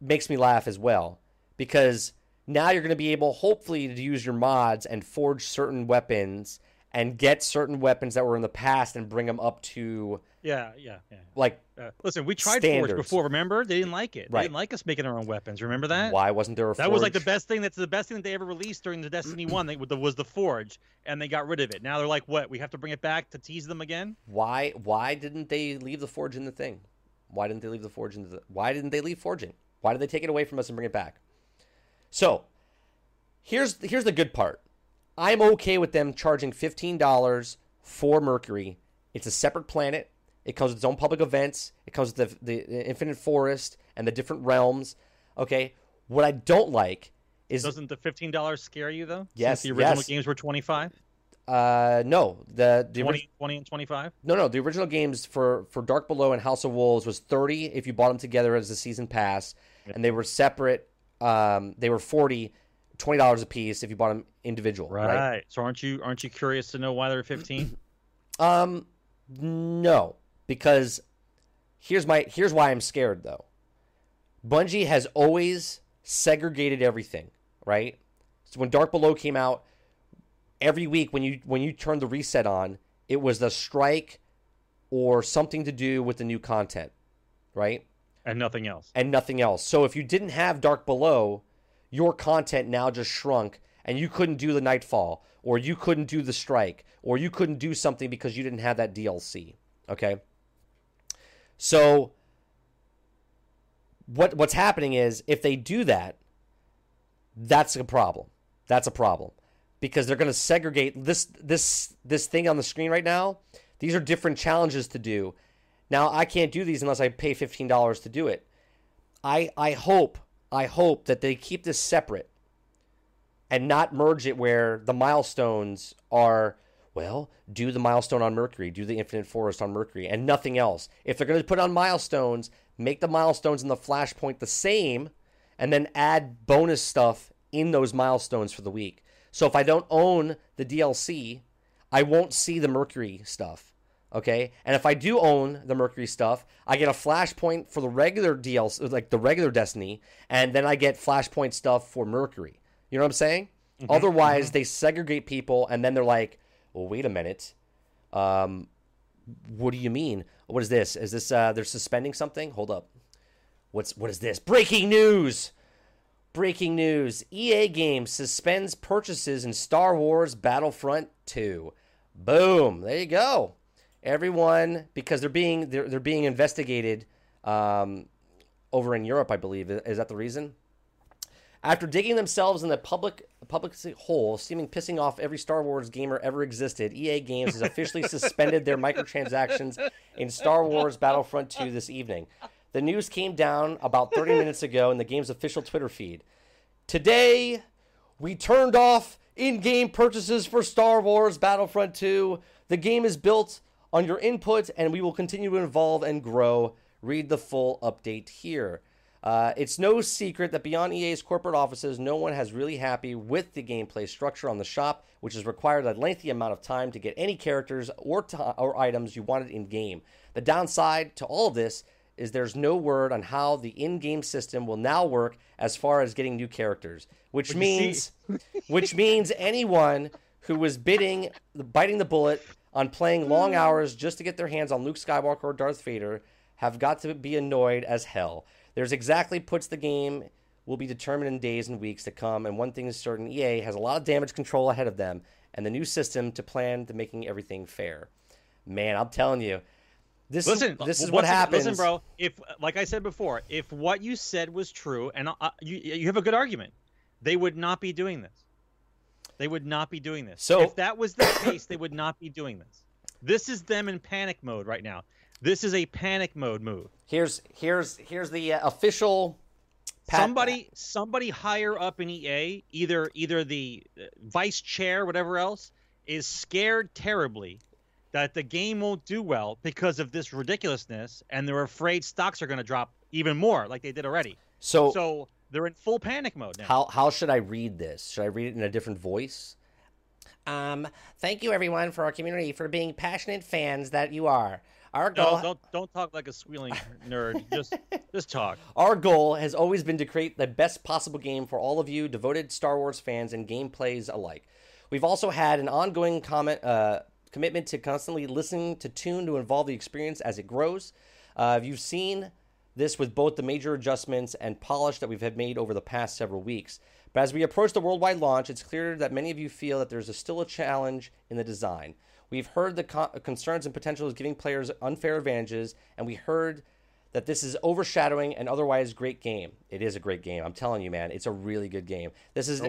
makes me laugh as well because now you're going to be able hopefully to use your mods and forge certain weapons and get certain weapons that were in the past and bring them up to Yeah, yeah, yeah. like Uh, listen, we tried Standards. Forge before. Remember? They didn't like it. They Right. didn't like us making our own weapons. Remember that? why wasn't there a forge? That was like the best thing. That's the best thing that they ever released during the Destiny One. They, was the Forge, and they got rid of it. Now they're like, what? We have to bring it back to tease them again? Why why didn't they leave the forge in the thing? Why didn't they leave the forge in the Why didn't they leave forging? Why did they take it away from us and bring it back? So, here's here's the good part. I'm okay with them charging $15 for Mercury. It's a separate planet. It comes with its own public events. It comes with the, the Infinite Forest and the different realms. Okay. What I don't like is Doesn't the fifteen dollars scare you though? Yes, Since the original yes. games were 25, uh no the the 20, ori- 20 and 25. No, no. The original games for for Dark Below and House of Wolves was thirty if you bought them together as a season pass, and they were separate. Um, they were 40 twenty dollars a piece if you bought them individual. Right. Right. So aren't you aren't you curious to know why they're 15? Um, no, because here's my here's why I'm scared though. Bungie has always segregated everything, right? So when Dark Below came out, every week when you when you turned the reset on, it was the strike or something to do with the new content, right? and nothing else. and nothing else. So if you didn't have Dark Below, your content now just shrunk and you couldn't do the Nightfall or you couldn't do the Strike or you couldn't do something because you didn't have that DLC. Okay? So what what's happening is if they do that, that's a problem. That's a problem. Because they're going to segregate this this this thing on the screen right now. These are different challenges to do. Now I can't do these unless I pay fifteen dollars to do it. I I hope I hope that they keep this separate and not merge it where the milestones are well, do the milestone on Mercury, do the Infinite Forest on Mercury, and nothing else. If they're going to put on milestones, make the milestones in the Flashpoint the same, and then add bonus stuff in those milestones for the week. So if I don't own the DLC, I won't see the Mercury stuff. Okay, and if I do own the Mercury stuff, I get a Flashpoint for the regular DLC, like the regular Destiny, and then I get Flashpoint stuff for Mercury. You know what I'm saying? Otherwise, they segregate people, and then they're like, "Well, wait a minute. Um, what do you mean? What is this? Is this uh, they're suspending something? Hold up. What's what is this? Breaking news! Breaking news! EA Games suspends purchases in Star Wars Battlefront 2. Boom! There you go. Everyone, because they're being they're, they're being investigated um, over in Europe, I believe. Is that the reason? After digging themselves in the public public hole, seeming pissing off every Star Wars gamer ever existed, EA Games has officially suspended their microtransactions in Star Wars Battlefront 2 this evening. The news came down about 30 minutes ago in the game's official Twitter feed. Today, we turned off in-game purchases for Star Wars Battlefront 2. The game is built on your input and we will continue to evolve and grow. Read the full update here. Uh, it's no secret that beyond EA's corporate offices, no one has really happy with the gameplay structure on the shop, which has required a lengthy amount of time to get any characters or, t- or items you wanted in game. The downside to all of this is there's no word on how the in-game system will now work as far as getting new characters, which you means which means anyone who was bidding biting the bullet on playing long mm. hours just to get their hands on Luke Skywalker or Darth Vader have got to be annoyed as hell. There's exactly puts the game will be determined in days and weeks to come, and one thing is certain: EA has a lot of damage control ahead of them, and the new system to plan to making everything fair. Man, I'm telling you, this Listen, is this is what happens. Listen, bro. If, like I said before, if what you said was true, and uh, you you have a good argument, they would not be doing this. They would not be doing this. So- if that was the case, they would not be doing this. This is them in panic mode right now. This is a panic mode move. Here's here's here's the uh, official. pat- somebody somebody higher up in EA, either either the uh, vice chair, whatever else, is scared terribly that the game won't do well because of this ridiculousness, and they're afraid stocks are going to drop even more, like they did already. So, So they're in full panic mode now. how how should I read this? Should I read it in a different voice? Um, thank you everyone for our community for being passionate fans that you are. Our goal No, don't don't talk like a squealing nerd. Just just talk. Our goal has always been to create the best possible game for all of you devoted Star Wars fans and gameplays alike. We've also had an ongoing comment, uh, commitment to constantly listening to tune to involve the experience as it grows. Uh, you've seen this with both the major adjustments and polish that we've had made over the past several weeks. But as we approach the worldwide launch, it's clear that many of you feel that there's a, still a challenge in the design. We've heard the co- concerns and potential of giving players unfair advantages, and we heard that this is overshadowing an otherwise great game. It is a great game. I'm telling you, man. It's a really good game. This is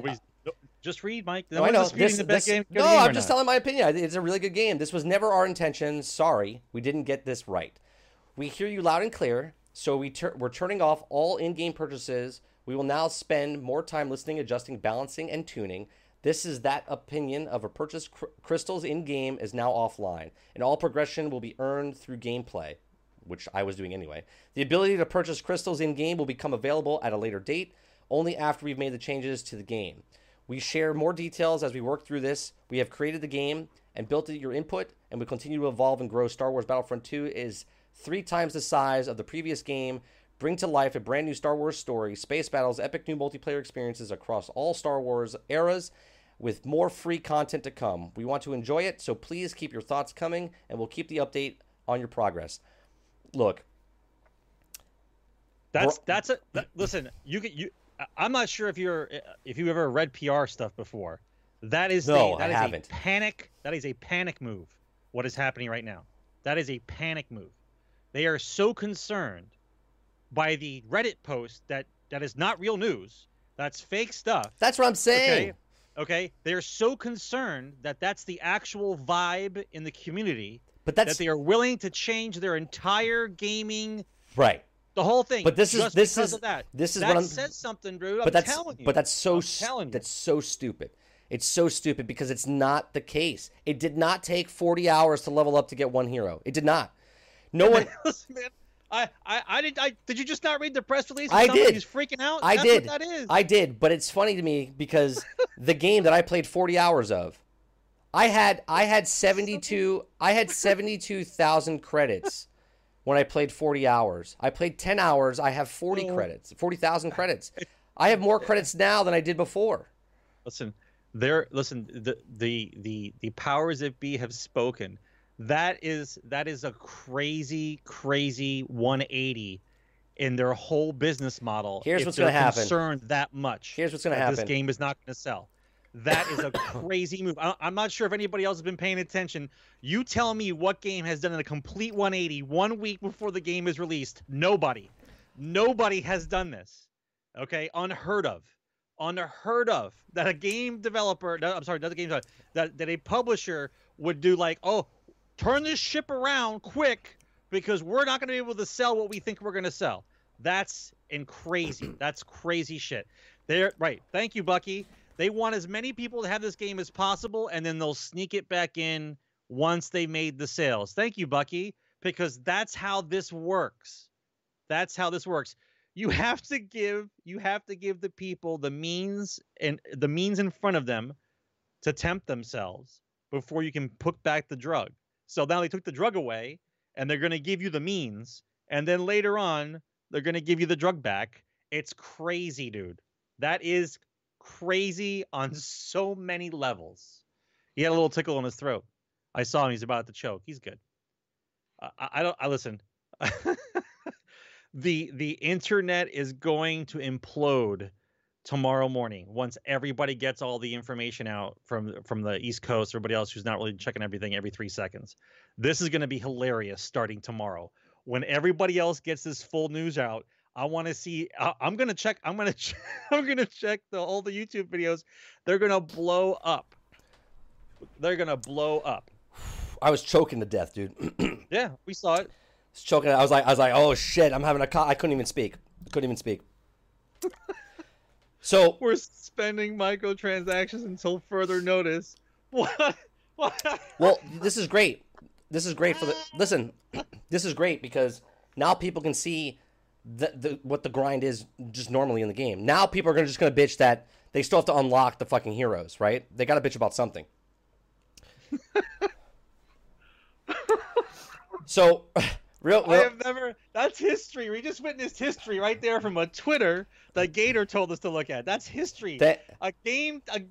just read, Mike. No I know. This, the best this, game, no, game I'm just not. telling my opinion. It's a really good game. This was never our intention. Sorry, we didn't get this right. We hear you loud and clear, so we tur- we're turning off all in-game purchases. We will now spend more time listening, adjusting, balancing, and tuning. This is that opinion of a purchase cr- crystals in-game is now offline, and all progression will be earned through gameplay which I was doing anyway. The ability to purchase crystals in game will become available at a later date, only after we've made the changes to the game. We share more details as we work through this. We have created the game and built it your input, and we continue to evolve and grow. Star Wars Battlefront 2 is three times the size of the previous game. Bring to life a brand new Star Wars story, space battles, epic new multiplayer experiences across all Star Wars eras, with more free content to come. We want to enjoy it, so please keep your thoughts coming, and we'll keep the update on your progress. Look, That's that's a that, listen. You can you. I'm not sure if you're uh, if you ever read PR stuff before. That is No, a, that I is haven't. a panic. That is a panic move. What is happening right now? That is a panic move. They are so concerned by the Reddit post that that is not real news. That's fake stuff. that's what I'm saying. Okay. Okay. They're so concerned that that's the actual vibe in the community But that that's they are willing to change their entire gaming right. The whole thing. But this is- this is- of that. this is that what I'm- says something, dude. I'm but that's telling you. but that's so I'm st- that's so stupid. It's so stupid because it's not the case. It did not take 40 hours to level up to get one hero. It did not. No one man. I, I, I did. I did. You just not read the press release? I did. Who's freaking out? I That's did. What that is. I did, but it's funny to me because the game that I played 40 hours of, I had I had 72 I had 72,000 credits when I played 40 hours. I played 10 hours, I have 40 Oh. credits, 40,000 credits. I have more credits now than I did before. Listen, there. Listen, the the the the powers that be have spoken. That is that is a crazy, crazy 180 in their whole business model. Here's what's gonna happen. Concerned that much. Here's what's gonna that This game is not going to sell. That is a crazy move. I, I'm not sure if anybody else has been paying attention. You tell me what game has done a complete 180 one week before the game is released. Nobody. Nobody has done this. Okay, unheard of, unheard of that a game developer. I'm sorry, not a game developer, that that a publisher would do like, oh, turn this ship around quick because we're not going to be able to sell what we think we're going to sell. That's and crazy. That's crazy shit. They're right. Thank you, Bucky. They want as many people to have this game as possible, and then they'll sneak it back in once they made the sales. Thank you, Bucky, because that's how this works. That's how this works. You have to give you have to give the people the means and the means in front of them to tempt themselves before you can put back the drug. So now they took the drug away and they're going to give you the means and then later on they're going to give you the drug back. It's crazy, dude. That is crazy on so many levels. He had a little tickle in his throat. I saw him. He's about to choke. He's good. I, I don't. I listen. the The internet is going to implode tomorrow morning once everybody gets all the information out from from the East Coast. Everybody else who's not really checking everything every three seconds. This is going to be hilarious starting tomorrow when everybody else gets this full news out. I want to see. I, I'm gonna check. I'm gonna. Ch- I'm gonna check the all the YouTube videos. They're gonna blow up. They're gonna blow up. I was choking to death, dude. Yeah, we saw it. was choking. I was like, I was like, oh shit, I'm having a. Co-. I couldn't even speak. I couldn't even speak. So We're spending microtransactions until further notice. What? What? Well, this is great. This is great for the. Listen, this is great because now people can see the, the what the grind is just normally in the game. Now people are gonna just gonna bitch that they still have to unlock the fucking heroes, right? They gotta bitch about something. so, real, I have never. That's history. We just witnessed history right there from a Twitter that Gator told us to look at. That's history. that a game, a,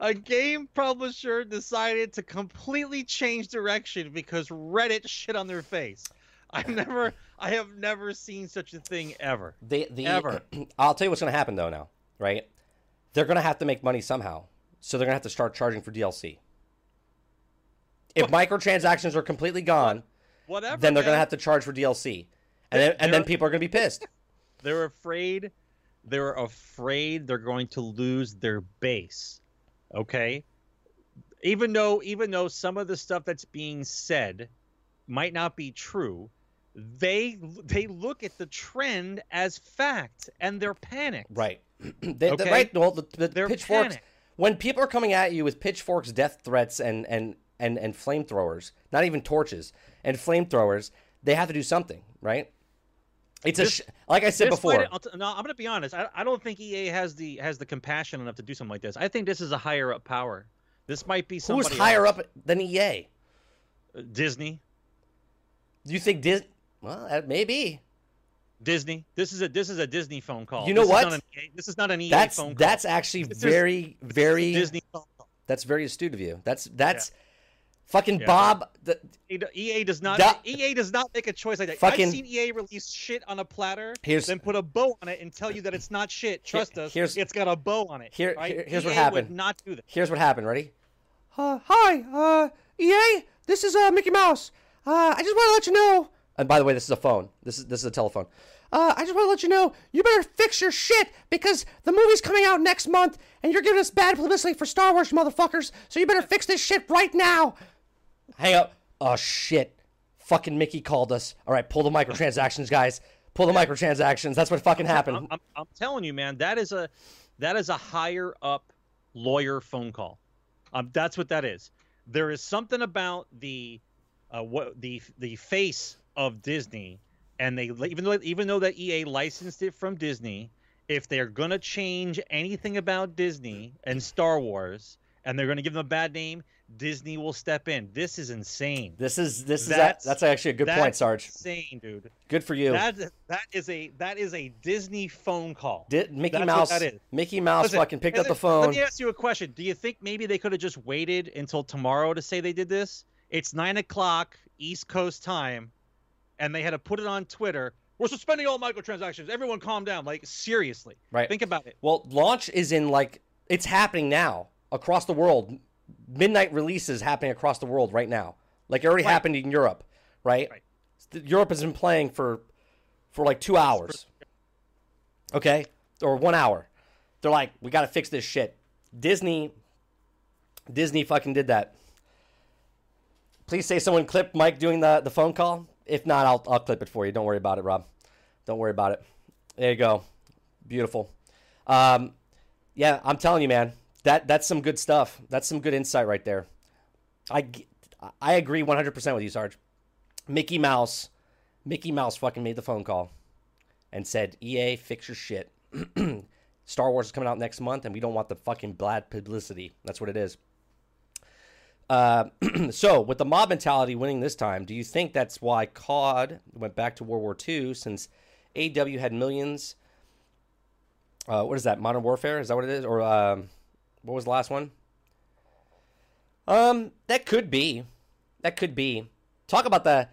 a game publisher decided to completely change direction because Reddit shit on their face. I've never, I have never seen such a thing ever. the the Ever. I'll tell you what's gonna happen though. Now, right? They're gonna have to make money somehow, so they're gonna have to start charging for DLC. If microtransactions are completely gone, Whatever. then they're gonna have to charge for DLC, and then and then people are gonna be pissed. They're afraid. They're afraid they're going to lose their base. Okay. Even though, even though some of the stuff that's being said might not be true, they they look at the trend as fact and they're panicked. Right. they, Okay. right. Well, the, the They're pitchforks. panicked. When people are coming at you with pitchforks, death threats, and and and and flamethrowers, not even torches, and flamethrowers, they have to do something, right? It's a sh- like I said before. might- t- no, I'm going to be honest. I, I don't think EA has the has the compassion enough to do something like this. I think this is a higher up power. This might be Who's higher else. up than EA? Uh, Disney. Do you think Dis? Well, that may be. Disney. This is a this is a Disney phone call. You know This is what? EA this is not an EA That's phone call. that's actually This very is very. Disney phone call. That's very astute of you. That's that's fucking Yeah. Bob. The, EA does not That- EA does not make a choice like that. Fucking- I've seen EA release shit on a platter, Here's- then put a bow on it and tell you that it's not shit. Trust us, here's- it's got a bow on it. Here- right? here- here's what happened. Would not do that. Here's what happened. Ready? Uh, hi, uh, EA. This is uh, Mickey Mouse. Uh, I just want to let you know. And by the way, this is a phone. This is this is a telephone. Uh, I just want to let you know you better fix your shit because the movie's coming out next month and you're giving us bad publicity for Star Wars, motherfuckers. So you better fix this shit right now. Hang up. Oh shit! Fucking Mickey called us. All right, pull the microtransactions, guys. Pull the microtransactions. That's what fucking happened. I'm, I'm, I'm telling you, man, that is a that is a higher up lawyer phone call. Um, that's what that is. There is something about the uh, what the the face of Disney, and they even though even though that EA licensed it from Disney, if they're gonna change anything about Disney and Star Wars, and they're gonna give them a bad name, Disney will step in. This is insane. This is this is That's- that's, actually a good point, Sarge. Insane, dude. Good for you. That that is a that is a Disney phone call. Did Mickey That's Mouse? that. Mickey Mouse Listen, fucking picked up the phone. Let me ask you a question. Do you think maybe they could have just waited until tomorrow to say they did this? It's nine o'clock East Coast time, and they had to put it on Twitter. We're suspending all microtransactions. Everyone, calm down. Like seriously, Right. Think about it. Well, launch is in like it's happening now across the world. Midnight releases happening across the world right now. Like it already Right. happened in Europe, right? Right. Europe has been playing for for like two hours. Okay, or one hour. They're like, we got to fix this shit. Disney, Disney fucking did that. Please say someone clipped Mike doing the, the phone call. If not, I'll, I'll clip it for you. Don't worry about it, Rob. Don't worry about it. There you go. Beautiful. Um, yeah, I'm telling you, man. That that's some good stuff. That's some good insight right there. I, I agree 100% with you, Sarge. Mickey Mouse, Mickey Mouse fucking made the phone call and said, EA, fix your shit. Star Wars is coming out next month, and we don't want the fucking bad publicity. That's what it is. Uh, so, with the mob mentality winning this time, do you think that's why COD went back to World War II since AW had millions? Uh, what is that? Modern Warfare? Is that what it is? Or um, what was the last one? Um, that could be. That could be. Talk about the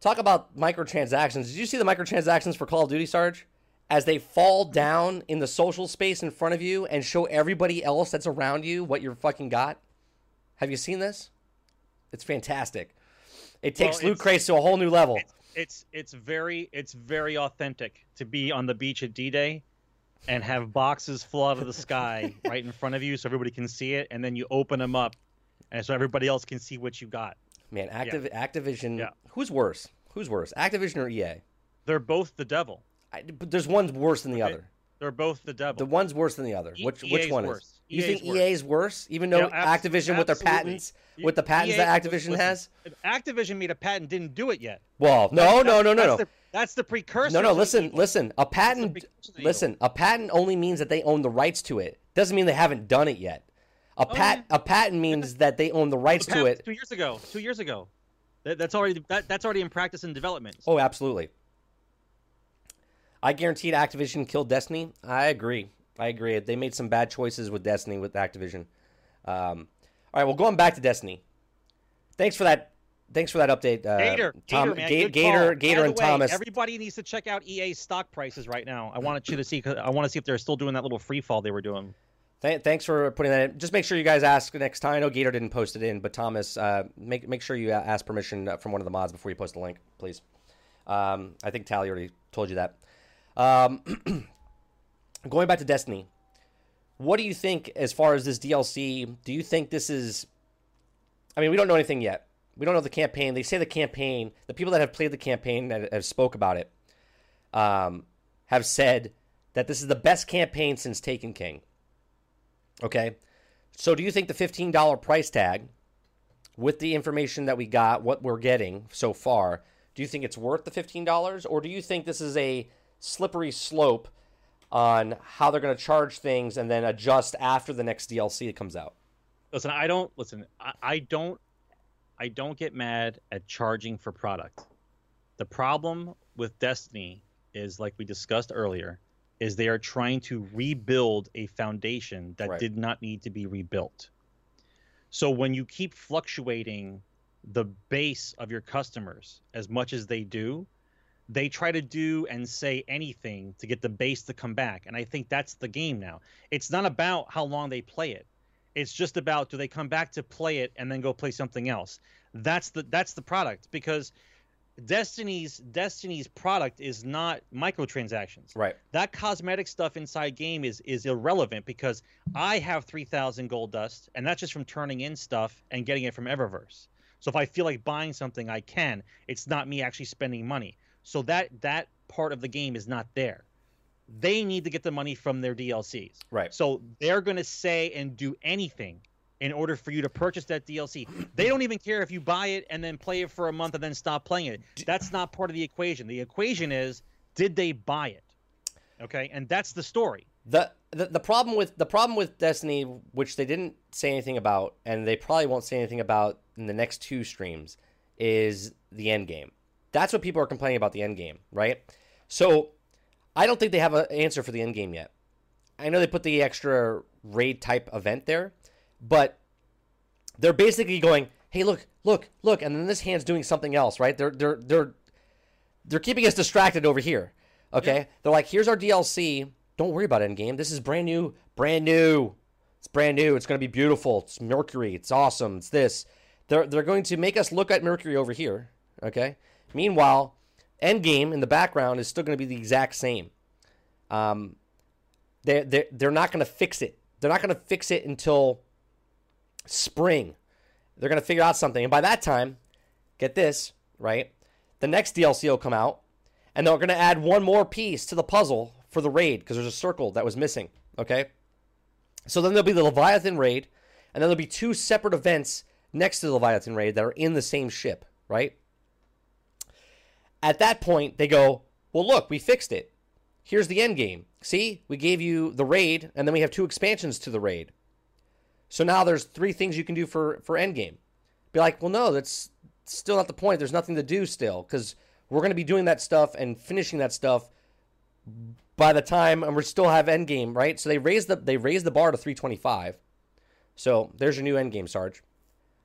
talk about microtransactions. Did you see the microtransactions for Call of Duty, Sarge? As they fall down in the social space in front of you and show everybody else that's around you what you're fucking got. Have you seen this? It's fantastic. It takes Well, loot crates to a whole new level. It's, it's it's very it's very authentic to be on the beach at D-Day and have boxes fall out of the sky right in front of you so everybody can see it, and then you open them up, and so everybody else can see what you got. Man, Activ- Activision. Yeah. Who's worse? Who's worse, Activision or EA? They're both the devil. I, but there's one's worse than the other. They're both the devil. The one's worse than the other. E- Which EA's which one is? You EA's think worse. EA's worse, even though Yeah, abs- Activision with their patents, You- with the patents EA that Activision listen, has? if Activision made a patent, didn't do it yet. Well, no, no, no, no, that's no. The, that's the precursor. No, no, listen, listen. A patent, precursor to the listen. A patent only means that they own the rights to it. Doesn't mean they haven't done it yet. A oh, pat, a patent means that they own the rights to it. Two years ago. Two years ago. That, that's already that, that's already in practice and development. Oh, absolutely. I guaranteed Activision killed Destiny. I agree. I agree. They made some bad choices with Destiny with Activision. Um, all right, well, going back to Destiny. Thanks for that. Thanks for that update, uh, Gator, Tom, Gator, man, Ga- Gator. Gator, and way, Thomas. Everybody needs to check out EA's stock prices right now. I wanted you to see. I want to see if they're still doing that little free fall they were doing. Th- thanks for putting that in. Just make sure you guys ask next time. I know Gator didn't post it in, but Thomas, uh, make make sure you ask permission uh, from one of the mods before you post the link, please. Um, I think Tally already told you that. Um, going back to Destiny, what do you think as far as this DLC? Do you think this is? I mean, we don't know anything yet. We don't know the campaign. They say the campaign. The people that have played the campaign that have spoke about it um, have said that this is the best campaign since Taken King. Okay. So do you think the $15 price tag with the information that we got, what we're getting so far, do you think it's worth the $15 or do you think this is a slippery slope on how they're going to charge things and then adjust after the next DLC comes out? Listen, I don't listen. I, I don't. I don't get mad at charging for product. The problem with Destiny is, like we discussed earlier, is they are trying to rebuild a foundation that Right. did not need to be rebuilt. So when you keep fluctuating the base of your customers as much as they do, they try to do and say anything to get the base to come back. And I think that's the game now. It's not about how long they play it. It's just about do they come back to play it and then go play something else. That's the that's the product because Destiny's Destiny's product is not microtransactions Right. that cosmetic stuff inside game is is irrelevant because I have 3000 gold dust and that's just from turning in stuff and getting it from Eververse. So if I feel like buying something I can. It's not me actually spending money. So that that part of the game is not there. They need to get the money from their DLCs. Right. So they're going to say and do anything in order for you to purchase that DLC. They don't even care if you buy it and then play it for a month and then stop playing it. That's not part of the equation. The equation is did they buy it? Okay? And that's the story. The, the the problem with the problem with Destiny, which they didn't say anything about, and they probably won't say anything about in the next two streams, is the end game. That's what people are complaining about the end game, right? So I don't think they have an answer for the end game yet. I know they put the extra raid type event there, but they're basically going, "Hey, look, look, look," and then this hand's doing something else, right? They're they're they're they're keeping us distracted over here. Okay, they're like, "Here's our DLC. Don't worry about end game. This is brand new, brand new. It's brand new. It's going to be beautiful. It's Mercury. It's awesome. It's this." They're they're going to make us look at Mercury over here. Okay. Meanwhile, Endgame in the background is still going to be the exact same. Um, they they they're not going to fix it. They're not going to fix it until spring. They're going to figure out something, and by that time, get this right. The next DLC will come out, and they're going to add one more piece to the puzzle for the raid because there's a circle that was missing. Okay, so then there'll be the Leviathan raid, and then there'll be two separate events next to the Leviathan raid that are in the same ship. Right. At that point, they go, "Well, look, we fixed it. Here's the end game. See, we gave you the raid, and then we have two expansions to the raid. So now there's three things you can do for for end game. Be like, well, no, that's still not the point. There's nothing to do still because we're going to be doing that stuff and finishing that stuff by the time and we still have end game, right? So they raised the they raised the bar to 325. So there's your new end game, Sarge.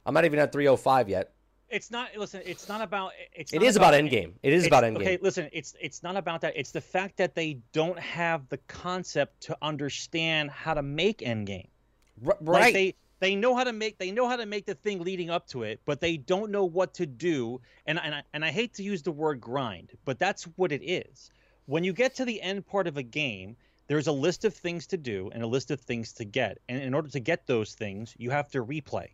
I'm not even at 305 yet. It's not. Listen, it's not about. It's. It is about endgame. It is about endgame Okay, listen, it's it's not about that. It's the fact that they don't have the concept to understand how to make endgame. R- Like right. they they know how to make they know how to make the thing leading up to it, but they don't know what to do. And and I, and I hate to use the word grind, but that's what it is. When you get to the end part of a game, there's a list of things to do and a list of things to get. And in order to get those things, you have to replay,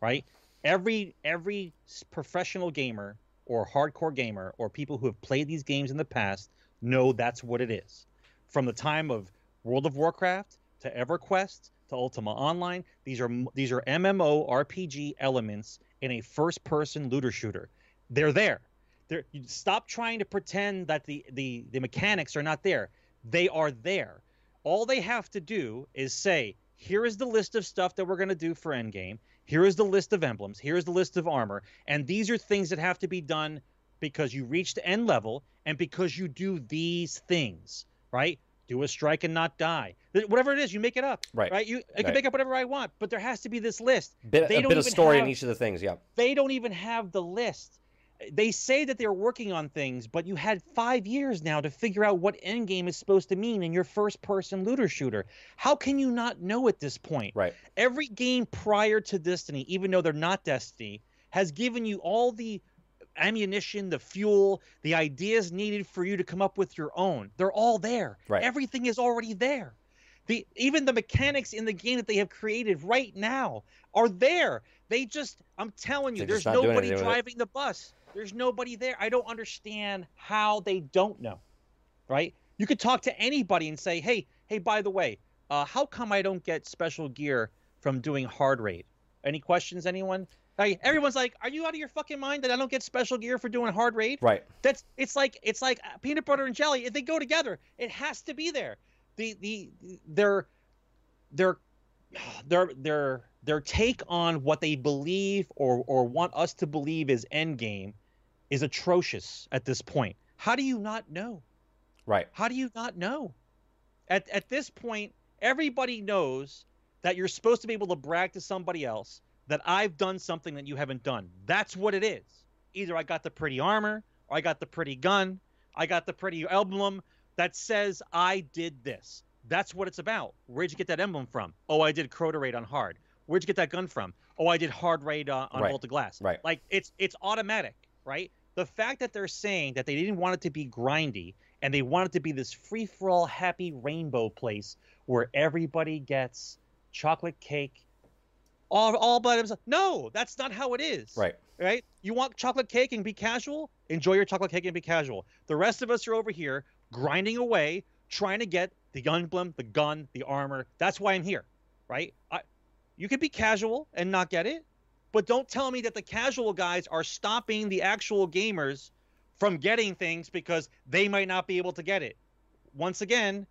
right? Every every professional gamer or hardcore gamer or people who have played these games in the past know that's what it is. From the time of World of Warcraft to EverQuest to Ultima Online, these are these are MMO RPG elements in a first-person looter shooter. They're there. They're, stop trying to pretend that the, the the mechanics are not there. They are there. All they have to do is say, here is the list of stuff that we're going to do for endgame. Here is the list of emblems. Here is the list of armor. And these are things that have to be done because you reach the end level and because you do these things, right? Do a strike and not die. Whatever it is, you make it up. Right. Right. You I Right. can make up whatever I want, but there has to be this list. bit, they a don't bit of story in each of the things. Yeah. They don't even have the list. They say that they're working on things, but you had five years now to figure out what endgame is supposed to mean in your first person looter shooter. How can you not know at this point? Right. every game prior to Destiny, even though they're not Destiny, has given you all the ammunition, the fuel, the ideas needed for you to come up with your own. They're all there. Right. Everything is already there. The even the mechanics in the game that they have created right now are there. They just I'm telling you, They're there's just not doing nobody anything with it. driving the bus. There's nobody there. I don't understand how they don't know. Right? You could talk to anybody and say, "Hey, hey, by the way, uh, how come I don't get special gear from doing hard raid? Any questions, anyone? Like, everyone's like, "Are you out of your fucking mind that I don't get special gear for doing hard raid?" Right. That's it's like it's like peanut butter and jelly. If they go together, it has to be there. The the their their their their their take on what they believe or or want us to believe is endgame is atrocious at this point. How do you not know? Right. How do you not know? At at this point, everybody knows that you're supposed to be able to brag to somebody else that I've done something that you haven't done. That's what it is. Either I got the pretty armor, or I got the pretty gun, I got the pretty emblem that says I did this. That's what it's about. Where'd you get that emblem from? Oh, I did Crota Raid on hard. Where'd you get that gun from? Oh, I did hard raid uh, on Right. Of Glass. Right. Like it's it's automatic, right? The fact that they're saying that they didn't want it to be grindy and they want it to be this free for all happy rainbow place where everybody gets chocolate cake, all all by themselves. No, that's not how it is. Right. Right? You want chocolate cake and be casual? Enjoy your chocolate cake and be casual. The rest of us are over here grinding away, trying to get the emblem, the gun, the armor. That's why I'm here, right? I, you could be casual and not get it, but don't tell me that the casual guys are stopping the actual gamers from getting things because they might not be able to get it. Once again,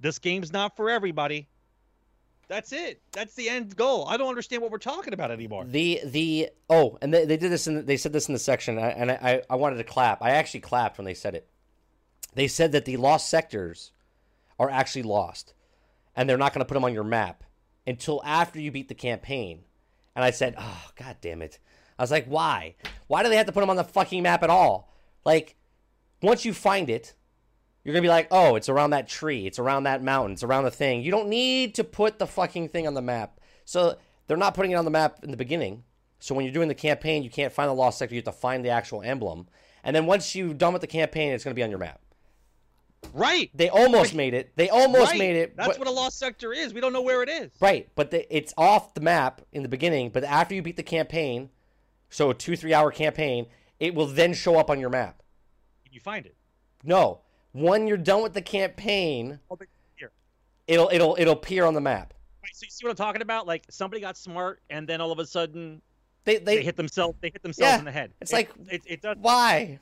this game's not for everybody. That's it. That's the end goal. I don't understand what we're talking about anymore. The the oh, and they, they did this in they said this in the section, I- and I I wanted to clap. I actually clapped when they said it. They said that the lost sectors are actually lost, and they're not going to put them on your map until after you beat the campaign. And I said, oh god damn it! I was like, why? Why do they have to put them on the fucking map at all? Like, once you find it, you're gonna be like, oh, it's around that tree, it's around that mountain, it's around the thing. You don't need to put the fucking thing on the map. So they're not putting it on the map in the beginning. So when you're doing the campaign, you can't find the lost sector. You have to find the actual emblem, and then once you're done with the campaign, it's to be on your map. Right. They almost made it. They almost right. made it. That's but- what a lost sector is. We don't know where it is. Right, but the, it's off the map in the beginning. But after you beat the campaign, so a two three hour campaign, it will then show up on your map. Can you find it? No, when you're done with the campaign, Oh, it'll it'll it'll appear on the map. Right, so you see what I'm talking about? Like somebody got smart, and then all of a sudden They they, they, hit themselves. They hit themselves Yeah, in the head. it's It- like- it, it does. why?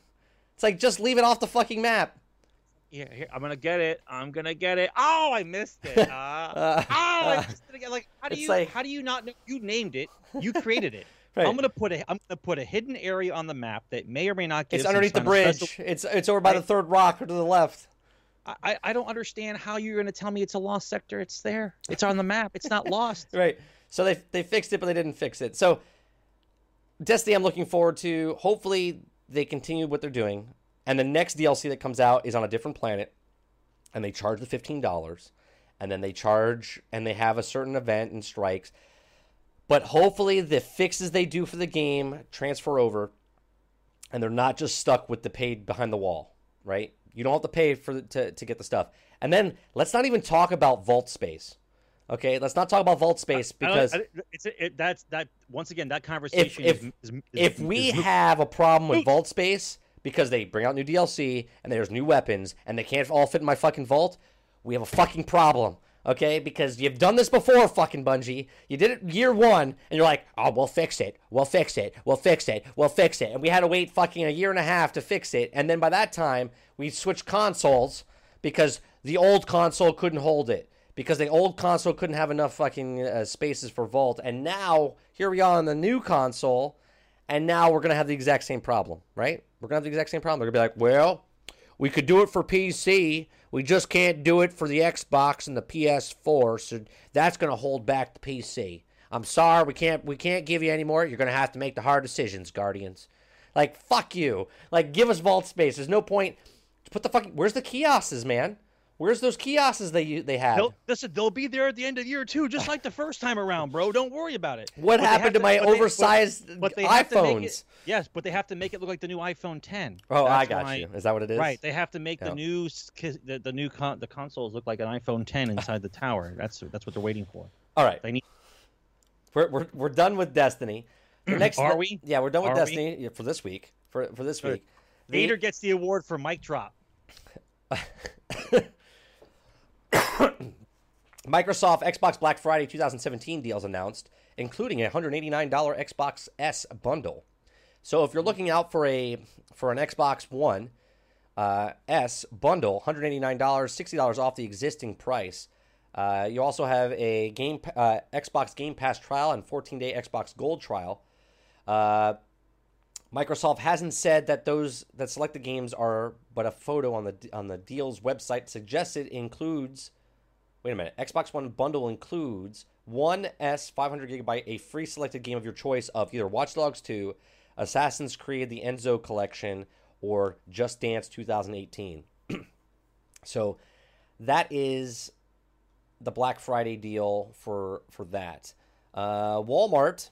It's like just leave it off the fucking map. Yeah, here, I'm gonna get it. I'm gonna get it. Oh, I missed it. Uh, Uh, oh, I missed it again. Like, how do you? like- how do you not know? You named it. You created it. Right. I'm gonna put a. I'm gonna put a hidden area on the map that may or may not give. It's underneath the bridge. special- It's it's over by the third rock or to the left. I, I- I don't understand how you're gonna tell me it's a lost sector. It's there. It's on the map. It's not lost. Right. So they they fixed it, but they didn't fix it. So Destiny, I'm looking forward to. Hopefully, they continue what they're doing, and the next DLC that comes out is on a different planet, and they charge the fifteen dollars, and then they charge and they have a certain event and strikes. But hopefully, the fixes they do for the game transfer over, and they're not just stuck with the paid behind the wall. Right? You don't have to pay for the, to to get the stuff. And then let's not even talk about vault space. Okay, let's not talk about vault space because I- it's it, that's that once again that conversation if- is, is, is, if we moot. have a problem with vault space because they bring out new DLC and there's new weapons and they can't all fit in my fucking vault, we have a fucking problem. Okay, because you've done this before, fucking Bungie. You did it year one, and you're like, "Oh, we'll fix it. We'll fix it. We'll fix it. We'll fix it." And we had to wait fucking a year and a half to fix it. And then by that time, we switched consoles because the old console couldn't hold it because the old console couldn't have enough fucking uh, spaces for Vault. And now here we are on the new console, and now we're gonna have the exact same problem, right? We're gonna have the exact same problem. They're gonna be like, well, we could do it for PC, we just can't do it for the Xbox and the PS4, so that's gonna hold back the PC. I'm sorry, we can't we can't give you any more. You're gonna have to make the hard decisions, Guardians. Like fuck you. Like give us vault space. There's no point. Put the fucking. Where's the kiosks, man? Where's those kiosks they they had? They'll, listen, they'll be there at the end of the year too, just like the first time around, bro. Don't worry about it. What But happened have to my but they- but- oversized but they have to make iPhones? it- yes, but they have to make it look like the new iPhone 10. oh, I got why- you. Is that what it is? Right, they have to make Yeah. the new the, the new con- the consoles look like an iPhone 10 inside the tower. That's that's what they're waiting for. All right. They need We're, we're, we're done with Destiny. The next Are we? Yeah, we're done with Are? Destiny yeah, for this week. For for this week. The- Vader gets the award for mic drop. Microsoft Xbox Black Friday 2017 deals announced, including a $189 Xbox S bundle. So if you're looking out for a for an Xbox One uh, S bundle, $189, $60 off the existing price. Uh, you also have a game uh, Xbox Game Pass trial and 14-day Xbox Gold trial. Uh, Microsoft hasn't said that those that selected games are, but a photo on the on the deal's website suggests it includes. Wait a minute. Xbox One bundle includes one S 500 gigabyte, a free selected game of your choice of either Watch Dogs 2, Assassin's Creed: The Ezio Collection, or Just Dance 2018. so that is the Black Friday deal for for that. Uh, Walmart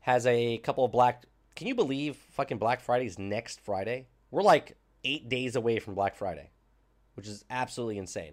has a couple of black. Can you believe fucking Black Friday's next Friday? We're like eight days away from Black Friday, which is absolutely insane.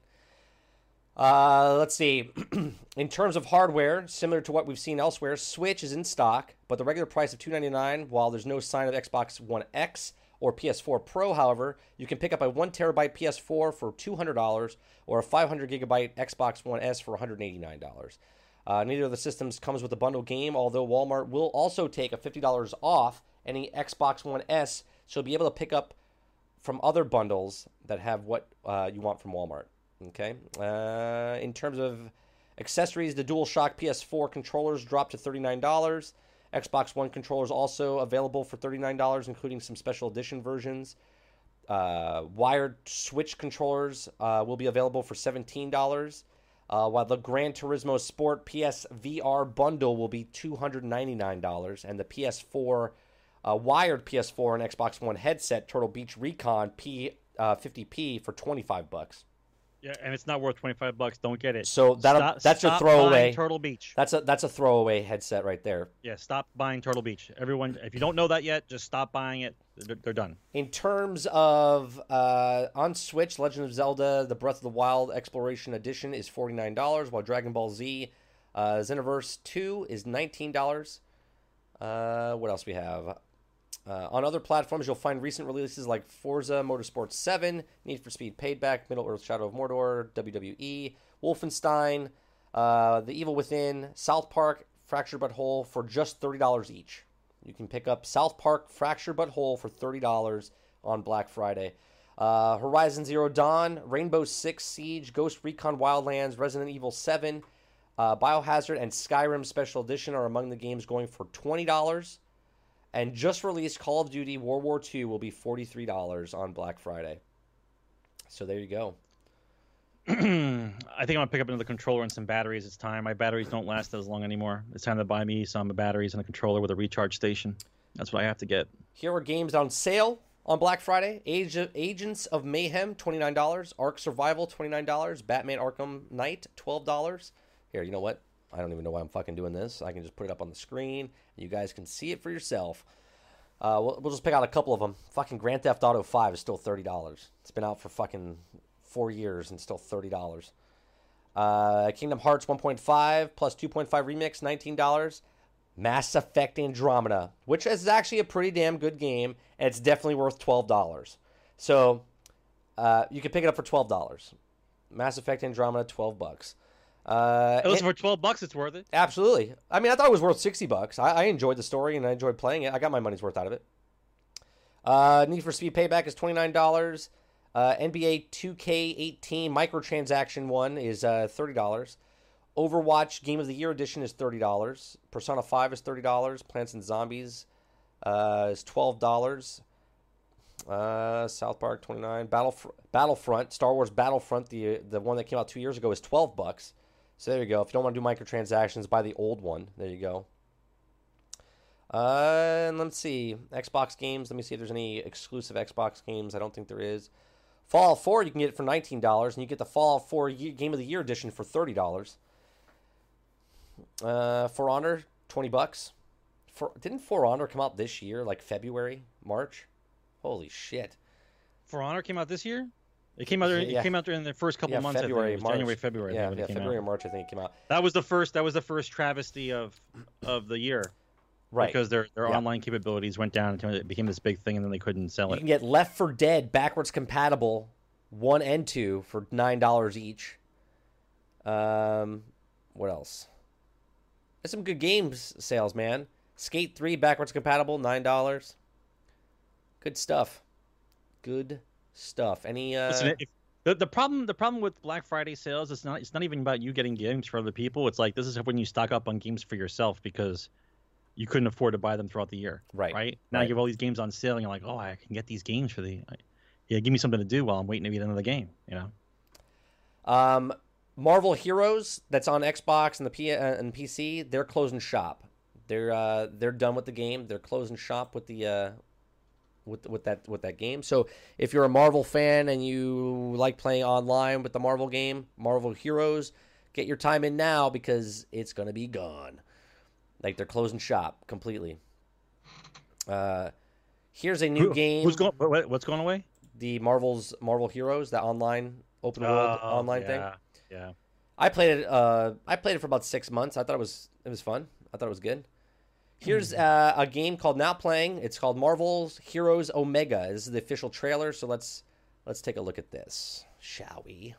Uh, let's see. in terms of hardware, similar to what we've seen elsewhere, Switch is in stock, but the regular price of 299. While there's no sign of Xbox One X or PS4 Pro, however, you can pick up a one terabyte PS4 for $200 or a 500 gigabyte Xbox One S for $189. Uh, neither of the systems comes with a bundle game, although Walmart will also take a $50 off any Xbox One S, so you'll be able to pick up from other bundles that have what uh, you want from Walmart. Okay. Uh, in terms of accessories, the DualShock PS4 controllers dropped to $39. Xbox One controllers also available for $39, including some special edition versions. Uh, wired Switch controllers uh, will be available for $17. Uh, while the Gran Turismo Sport PSVR bundle will be $299, and the PS4 uh, wired PS4 and Xbox One headset Turtle Beach Recon P uh, 50p for 25 bucks. Yeah, and it's not worth twenty five bucks. Don't get it. So that Stop- that's your stop throwaway. buying Turtle Beach. That's a that's a throwaway headset right there. Yeah, stop buying Turtle Beach. Everyone, if you don't know that yet, just stop buying it. They're, they're done. In terms of uh, on Switch, Legend of Zelda: The Breath of the Wild Exploration Edition is forty nine dollars, while Dragon Ball Z uh, Xenoverse Two is nineteen dollars. Uh, what else we have? Uh, on other platforms, you'll find recent releases like Forza Motorsport 7, Need for Speed Payback, Middle Earth Shadow of Mordor, WWE, Wolfenstein, uh, The Evil Within, South Park, Fractured But Whole for just $30 each. You can pick up South Park, Fractured But Whole for $30 on Black Friday. Uh, Horizon Zero Dawn, Rainbow Six Siege, Ghost Recon Wildlands, Resident Evil 7, uh, Biohazard, and Skyrim Special Edition are among the games going for $20. And just released Call of Duty World War II will be $43 on Black Friday. So there you go. I think I'm gonna pick up another controller and some batteries. It's time. My batteries don't last as long anymore. It's time to buy me some batteries and a controller with a recharge station. That's what I have to get. Here are games on sale on Black Friday. Age of, Agents of Mayhem, $29. Ark Survival, $29. Batman Arkham Knight, $12. Here, you know what? I don't even know why I'm fucking doing this. I can just put it up on the screen. You guys can see it for yourself. Uh, we'll, we'll just pick out a couple of them. Fucking Grand Theft Auto 5 is still $30. It's been out for fucking four years and still $30. Uh, Kingdom Hearts 1.5 plus 2.5 remix, $19. Mass Effect Andromeda, which is actually a pretty damn good game, and it's definitely worth $12. So uh, you can pick it up for $12. Mass Effect Andromeda, 12 bucks. Uh, listen, and- for twelve bucks, it's worth it. Absolutely. I mean, I thought it was worth sixty bucks. I, I enjoyed the story and I enjoyed playing it. I got my money's worth out of it. Uh, Need for Speed Payback is twenty nine dollars. Uh, NBA Two K eighteen microtransaction one is uh, thirty dollars. Overwatch Game of the Year edition is thirty dollars. Persona Five is thirty dollars. Plants and Zombies uh, is twelve dollars. Uh, South Park twenty nine. Battlef- Battlefront Star Wars Battlefront the the one that came out two years ago is twelve bucks. So there you go. If you don't want to do microtransactions, buy the old one. There you go. Uh, and let's see. Xbox games. Let me see if there's any exclusive Xbox games. I don't think there is. Fallout 4, you can get it for $19, and you get the Fallout 4 Game of the Year edition for $30. Uh, For Honor, 20 bucks. For, didn't For Honor come out this year, like February, March? Holy shit. For Honor came out this year. It came out. during- Yeah. It came out during the first couple Yeah, of months. February, March. January, February. Yeah, yeah February or out. March, I think it came out. That was the first. That was the first travesty of of the year. Right. Because their their Yeah. online capabilities went down until it became this big thing, and then they couldn't sell it. You can get Left 4 Dead backwards compatible, one and two for nine dollars each. Um, what else? There's some good games sales, man. Skate Three backwards compatible, nine dollars. Good stuff. Good stuff. Any uh? Listen, if, the, the problem the problem with Black Friday sales is not it's not even about you getting games for other people. It's like this is when you stock up on games for yourself because you couldn't afford to buy them throughout the year. Right, Right. Now right. you have all these games on sale, and you're like, oh, I can get these games for the. Yeah, give me something to do while I'm waiting to get another game. You know. Um, Marvel Heroes that's on Xbox and the P uh, and PC, they're closing shop. They're uh, they're done with the game. They're closing shop with the uh, with with that with that game. So if you're a Marvel fan and you like playing online with the Marvel game, Marvel Heroes, get your time in now because it's gonna be gone. Like they're closing shop completely. Uh, here's a new Who- game. Who's going? What, what's going away? the Marvel's Marvel Heroes, that online open world Oh, online thing. yeah, Yeah. I played it. Uh, I played it for about six months. I thought it was it was fun. I thought it was good. Here's uh, a game called now playing. It's called Marvel's Heroes Omega. This is the official trailer. So let's let's take a look at this, shall we?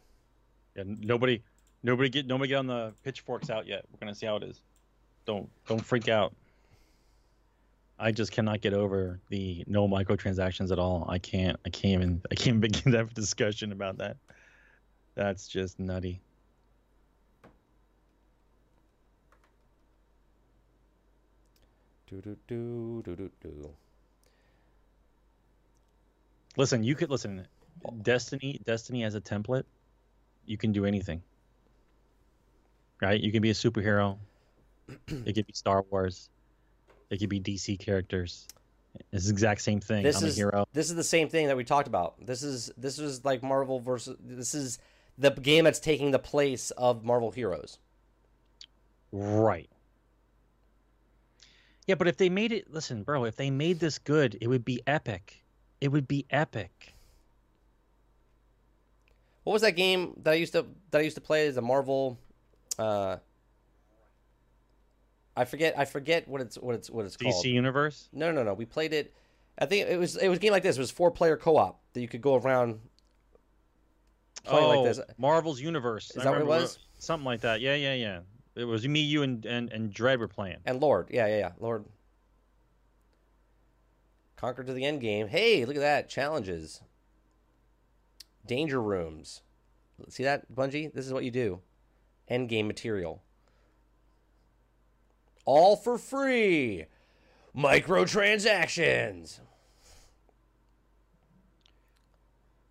Yeah. Nobody, nobody get nobody get on the pitchforks out yet. We're gonna see how it is. Don't don't freak out. I just cannot get over the no microtransactions at all. I can't. I can't even. I can't begin to have a discussion about that. That's just nutty. Do do do do do do. Listen, you could listen. Oh. Destiny, Destiny as a template, you can do anything. Right? You can be a superhero. it could be Star Wars. It could be DC characters. It's the exact same thing. This I'm is a hero. this is the same thing that we talked about. This is this is like Marvel versus this is the game that's taking the place of Marvel Heroes. Right. Yeah, but if they made it, listen, bro, if they made this good, it would be epic. It would be epic. What was that game that I used to that I used to play as a Marvel? Uh, I forget. I forget what it's what it's what it's DC called. DC Universe? No, no, no. We played it. I think it was it was a game like this. It was four player co op that you could go around playing oh, like this. Marvel's Universe. Is I that what it was? Something like that. Yeah, yeah, yeah. It was me, you, and and, and Dread were playing. And Lord, yeah, yeah, yeah, Lord. Conquer to the end game. Hey, look at that challenges. Danger rooms. See that, Bungie? This is what you do. End game material. All for free. Microtransactions.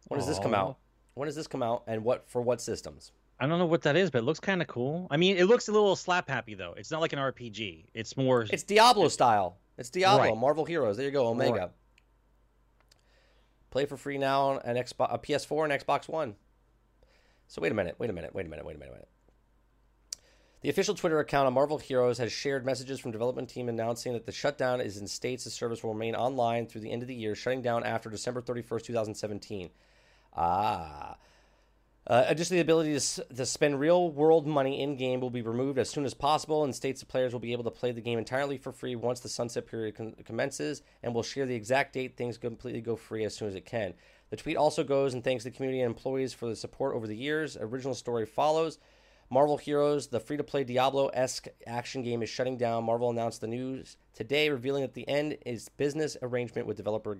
When does this come out? When does this come out and what for what systems? I don't know what that is, but it looks kind of cool. I mean, it looks a little slap happy though. It's not like an RPG. It's more. It's Diablo style. It's Diablo, Right. Marvel Heroes. There you go, Omega. Right. Play for free now on an Xbox, a PS4 and Xbox One. So wait a minute, wait a minute, wait a minute, wait a minute, wait a minute. The official Twitter account of Marvel Heroes has shared messages from development team announcing that the shutdown is in states the service will remain online through the end of the year, shutting down after December 31st, 2017. Ah. Uh, additionally, the ability to, to spend real world money in game will be removed as soon as possible, and states the players will be able to play the game entirely for free once the sunset period con- commences, and will share the exact date things completely go free as soon as it can. The tweet also goes and thanks the community and employees for the support over the years. Original story follows. Marvel Heroes, the free to play Diablo esque action game, is shutting down. Marvel announced the news today, revealing that the end is business arrangement with developer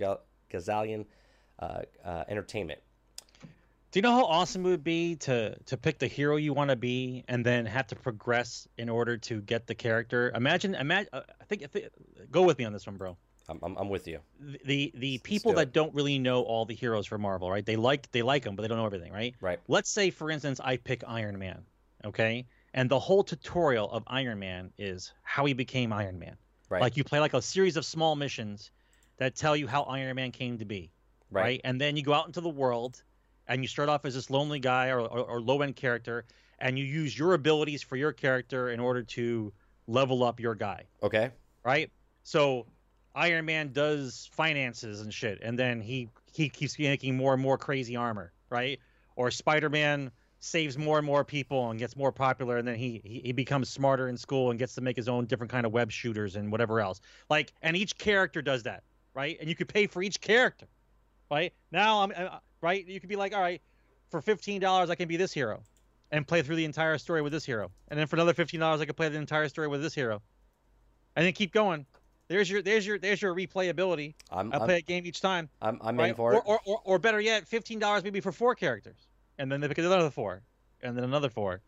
Gazillion uh, uh, Entertainment. Do you know how awesome it would be to to pick the hero you want to be and then have to progress in order to get the character? Imagine, imagine. Uh, I think, I think. Go with me on this one, bro. I'm, I'm, I'm with you. The the, people do that don't really know all the heroes for Marvel, right? They like they like them, but they don't know everything, right? Right. Let's say, for instance, I pick Iron Man, okay, and the whole tutorial of Iron Man is how he became Iron Man. Right. Like you play like a series of small missions that tell you how Iron Man came to be, right. right? And then you go out into the world and you start off as this lonely guy or, or, or low end character, and you use your abilities for your character in order to level up your guy, Okay. right? So Iron Man does finances and shit, and then he he keeps making more and more crazy armor, right? Or Spider Man saves more and more people and gets more popular, and then he, he he becomes smarter in school and gets to make his own different kind of web shooters and whatever else. Like, and each character does that, right? And you could pay for each character, right? Now I'm right. You could be like, all right, for fifteen dollars I can be this hero, and play through the entire story with this hero, and then for another fifteen dollars I can play the entire story with this hero, and then keep going. There's your there's your there's your replayability. I'm, I play a game each time. I'm, I'm right? in for or, it. Or, or, or better yet, fifteen dollars maybe for four characters, and then they pick another four, and then another four,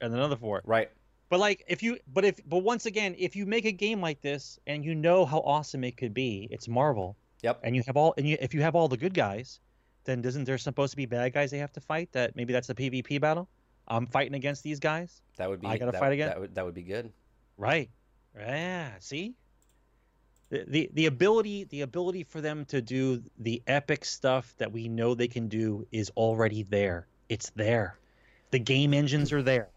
and then another four. right. But like if you but if but once again, if you make a game like this and you know how awesome it could be, it's Marvel. Yep. And you have all and you, if you have all the good guys, then isn't there supposed to be bad guys they have to fight? That maybe that's the PvP battle. I'm fighting against these guys. That would be. I gotta that, fight again? That would, that would be good. Right. Yeah. See. The, the the ability the ability for them to do the epic stuff that we know they can do is already there. It's there. The game engines are there.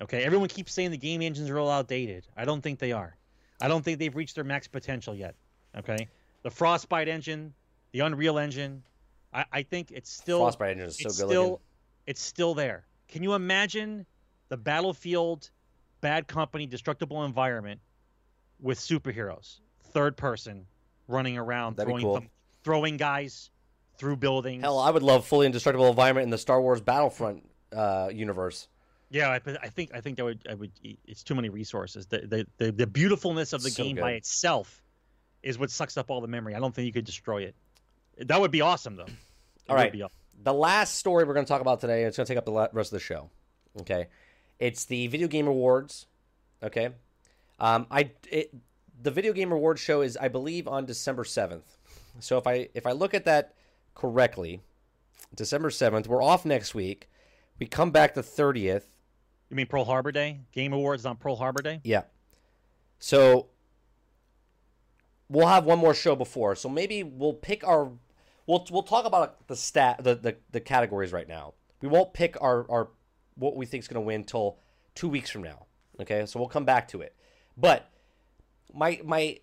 Okay. Everyone keeps saying the game engines are all outdated. I don't think they are. I don't think they've reached their max potential yet. Okay. The Frostbite engine, the Unreal engine, I, I think it's still Frostbite engine is so it's good still looking. it's still there. Can you imagine the Battlefield Bad Company destructible environment with superheroes, third person, running around That'd throwing cool. them, throwing guys through buildings? Hell, I would love fully indestructible environment in the Star Wars Battlefront uh, universe. yeah, I, I think I think that would I would it's too many resources. The the the, the beautifulness of the So game by itself is what sucks up all the memory. I don't think you could destroy it. That would be awesome though. It All would be aw- The last story we're going to talk about today, it's going to take up the rest of the show. Okay, it's the Video Game Awards. Okay, um, I it, the Video Game Awards show is, I believe, on December seventh. So if I if I look at that correctly, December seventh, we're off next week. We come back the thirtieth. You mean Pearl Harbor Day? Game Awards on Pearl Harbor Day? Yeah. So we'll have one more show before. So maybe we'll pick our we'll we'll talk about the stat the, the, the categories right now. we won't pick our our what we think is going to win till two weeks from now. Okay, so we'll come back to it. But my my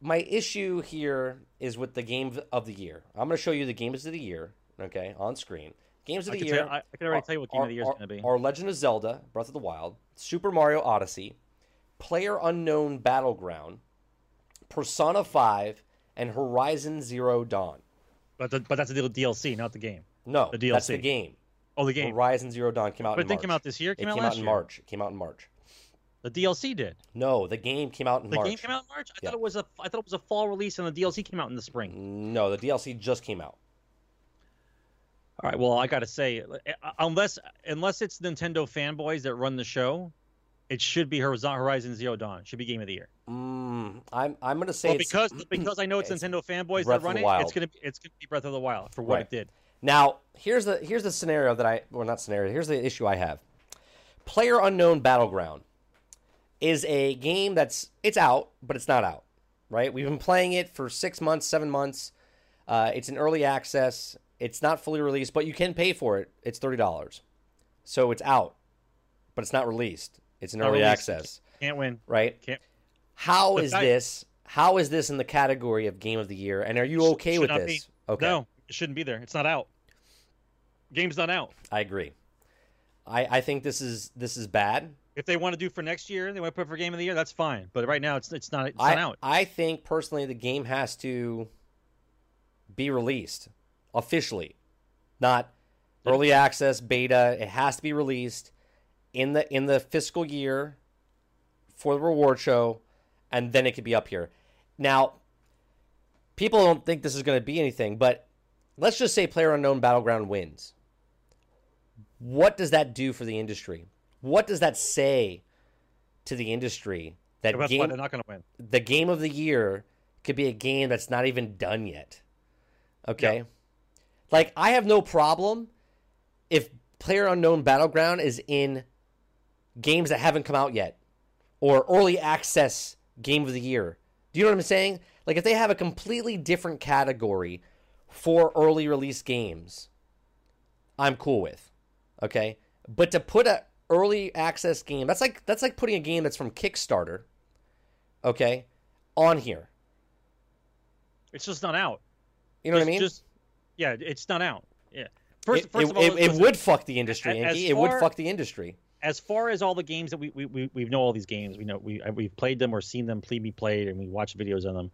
my issue here is with the game of the year. I'm going to show you the games of the year. Okay, on screen. Games of the can, year. I, I can already are- tell you what game are- of the year is going to be. Are Legend of Zelda: Breath of the Wild, Super Mario Odyssey, Player Unknown Battleground, Persona 5, and Horizon Zero Dawn. But the, but that's a DLC, not the game. No, The that's the DLC. game. Oh, the game. Horizon Zero Dawn came out. But in it come out this year. It It came out came last out in year. March. It came out in March. The DLC did. No, the game came out in The March. game came out in March. I Yeah. thought it was a. I thought it was a fall release, and the DLC came out in the spring. No, the DLC just came out. All right. Well, I got to say, uh, unless unless it's Nintendo fanboys that run the show, it should be Horizon Zero Dawn. It should be game of the year. Mm, I'm I'm gonna say Well, because because I know it's, it's Nintendo fanboys Breath that run it, it's gonna be it's gonna be Breath of the Wild for what Right. it did. Now, here's the here's the scenario that I well not scenario. Here's the issue I have. Player Unknown Battleground is a game that's it's out, but it's not out. Right? We've been playing it for six months, seven months. Uh, it's in early access. It's not fully released, but you can pay for it. It's thirty dollars, so it's out, but it's not released. It's Not early access, Can't win. right? Can't. How is this? How is this in the category of game of the year? And are you okay with this? be. Okay. No, it shouldn't be there. It's not out. Game's not out. I agree. I, I think this is this is bad. If they want to do for next year, they want to put for game of the year. That's fine. But right now, it's it's not it's I not out. I think personally the game has to be released officially, not early access beta. It has to be released in the in the fiscal year for the reward show, and then it could be up here. Now, people don't think this is going to be anything, but let's just say Player Unknown Battleground wins. What does that do for the industry? What does that say to the industry that why game they're not going to win. the game of the year could be a game that's not even done yet. Okay? Yeah. Like I have no problem if Player Unknown Battleground is in games that haven't come out yet or early access game of the year. Do you know what I'm saying? Like if they have a completely different category for early release games, I'm cool with. Okay? But to put a early access game, that's like that's like putting a game that's from Kickstarter, okay, on here. It's just not out. You know what I mean? Just yeah, it's not out. Yeah. First, it, first it, all, it, it would fuck the industry, Yankee. It would fuck the industry. As far as all the games that we we, we, we know all these games we know we we've played them or seen them play be played and we watch videos on them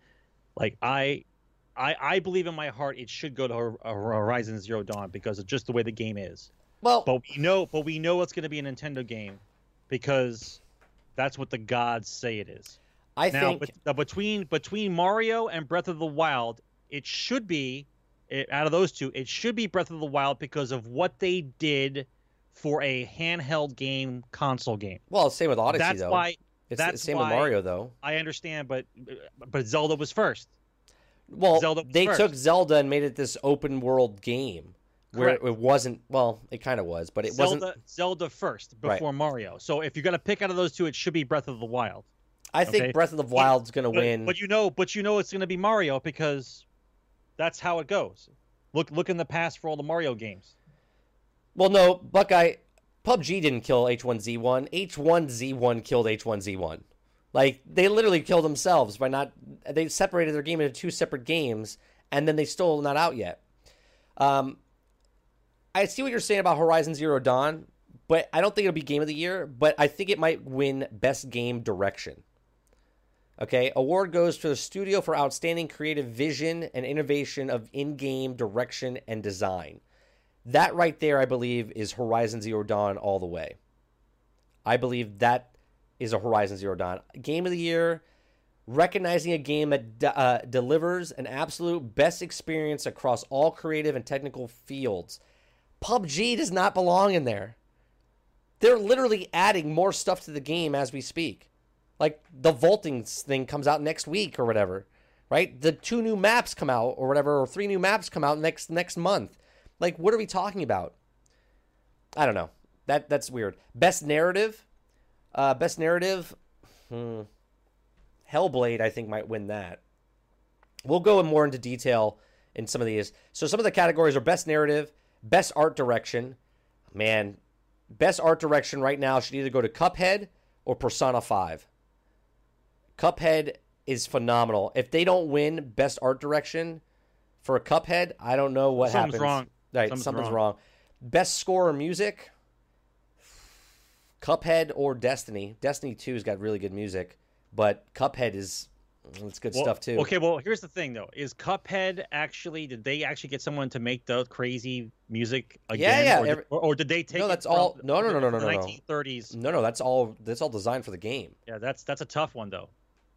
like i i i believe in my heart it should go to horizon zero dawn because of just the way the game is. Well, but we know but we know it's going to be a nintendo game because that's what the gods say it is. I now think bet- uh, between between mario and breath of the wild it should be it, out of those two it should be breath of the wild because of what they did for a handheld game console game well, same with Odyssey that's though. why it's that's the same with Mario though. I understand, but but Zelda was first. Well, Zelda they first. took Zelda and made it this open world game where Correct. it wasn't. Well, it kind of was, but it Zelda wasn't. Zelda first Right. before Mario. So if you're gonna pick out of those two, it should be Breath of the Wild. I think okay. Breath of the Wild's gonna But, win. but you know, but you know it's gonna be Mario because that's how it goes. Look look in the past for all the Mario games. Well, no, Buckeye, PUBG didn't kill H1Z1. H1Z1 killed H1Z1. Like they literally killed themselves by not. They separated their game into two separate games, and then they still not out yet. Um, I see what you're saying about Horizon Zero Dawn, but I don't think it'll be game of the year. But I think it might win best game direction. Okay, award goes to the studio for outstanding creative vision and innovation of in-game direction and design. That right there, I believe, is Horizon Zero Dawn all the way. I believe that is a Horizon Zero Dawn game of the year, recognizing a game that uh, delivers an absolute best experience across all creative and technical fields. PUBG does not belong in there. They're literally adding more stuff to the game as we speak. Like the vaulting thing comes out next week or whatever, right? The two new maps come out or whatever, or three new maps come out next next month. Like, what are we talking about? I don't know. That that's weird. Best narrative, uh, best narrative. Hmm. Hellblade, I think, might win that. We'll go in more into detail in some of these. So some of the categories are best narrative, best art direction, Man, best art direction right now should either go to Cuphead or Persona 5. Cuphead is phenomenal. If they don't win best art direction for a Cuphead, I don't know what Something's happens. wrong. Right, Something's something's, wrong. wrong. Best score or music? Cuphead or Destiny. Destiny 2's got really good music, but Cuphead is it's good Well, stuff too. Okay, well, here's the thing though: is Cuphead actually? Did they actually get someone to make the crazy music again? yeah, Or, did- every- or, or did they take? No, it that's from all- no, no, no, no, the no, no, no. 1930s. No, no, that's all that's all designed for the game. Yeah, that's that's a tough one though,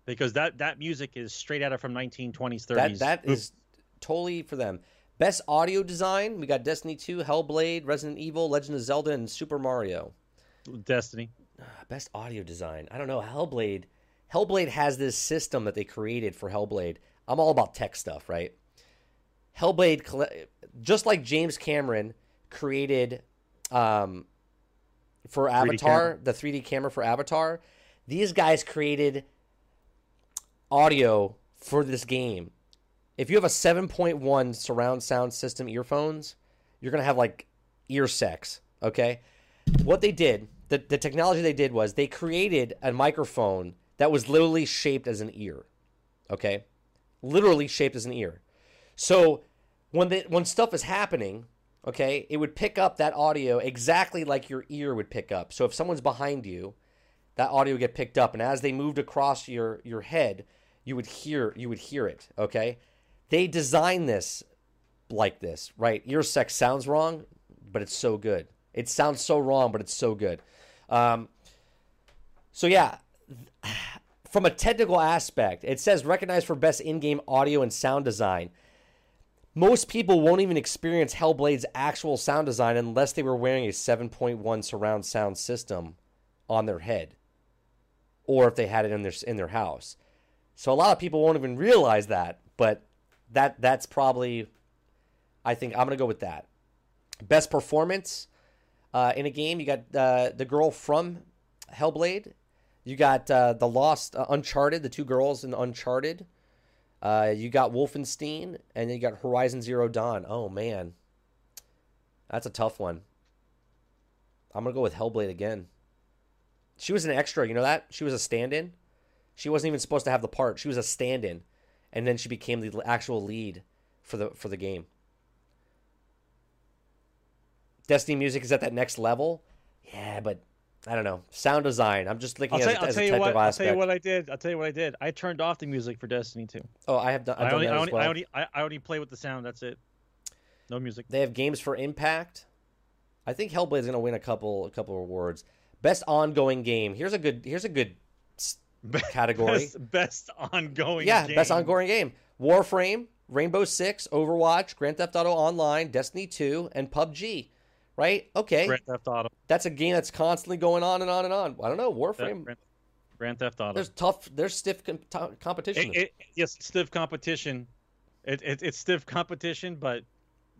because that that music is straight out of from 1920s, 30s. That that Oop. is totally for them. Best audio design, we got Destiny 2, Hellblade, Resident Evil, Legend of Zelda, and Super Mario. Destiny. Best audio design. I don't know. Hellblade. Hellblade has this system that they created for Hellblade. I'm all about tech stuff, right? Hellblade, just like James Cameron created um, for Avatar, camera. the 3D camera for Avatar, these guys created audio for this game. If you have a 7.1 surround sound system earphones, you're going to have like ear sex, okay? What they did, the, the technology they did was they created a microphone that was literally shaped as an ear, okay? Literally shaped as an ear. So when the, when stuff is happening, okay, it would pick up that audio exactly like your ear would pick up. So if someone's behind you, that audio would get picked up, and as they moved across your your head, you would hear you would hear it. Okay, they designed this like this, right? Your sex sounds wrong, but it's so good. It sounds so wrong, but it's so good. Um, so yeah, from a technical aspect, it says recognized for best in-game audio and sound design. Most people won't even experience Hellblade's actual sound design unless they were wearing a 7.1 surround sound system on their head or if they had it in their in their house. So a lot of people won't even realize that, but that that's probably I think I'm to go with that. Best performance uh, in a game, you got uh, the girl from Hellblade. You got uh, the Lost uh, Uncharted, the two girls in Uncharted. Uh, you got Wolfenstein, and then you got Horizon Zero Dawn. Oh man, that's a tough one. I'm gonna go with Hellblade again. She was an extra, you know that? She was a stand-in. She wasn't even supposed to have the part. She was a stand-in, and then she became the actual lead for the for the game. Destiny music is at that next level. Yeah, but I don't know. Sound design. I'm just looking I'll at tell, it I'll as tell a you technical what. I'll tell you what I did. I'll tell you what I did. I turned off the music for Destiny 2. Oh, I have done. I've I done only, that I only, well. I only, I, I only play with the sound. That's it. No music. They have games for Impact. I think Hellblade's going to win a couple a couple awards. Best ongoing game. Here's a good here's a good category. Best, best ongoing. yeah, game. best ongoing game. Warframe, Rainbow Six, Overwatch, Grand Theft Auto Online, Destiny 2, and PUBG. Right? Okay. Grand Theft Auto. That's a game that's constantly going on and on and on. I don't know. Warframe. Grand, Grand Theft Auto. There's tough. There's stiff com- t- competition. It, it, yes, stiff competition. It, it, it's stiff competition, but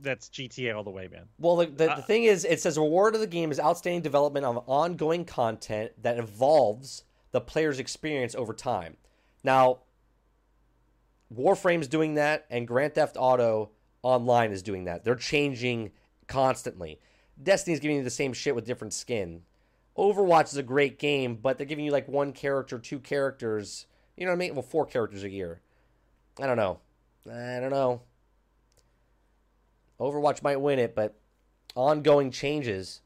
that's GTA all the way, man. Well, the, the, Uh, the thing is, it says reward of the game is outstanding development of ongoing content that evolves the player's experience over time. Now, Warframe's doing that, and Grand Theft Auto Online is doing that. They're changing constantly. Destiny's giving you the same shit with different skin. Overwatch is a great game, but they're giving you like one character, two characters. You know what I mean? Well, four characters a year. I don't know. I don't know. Overwatch might win it, but ongoing changes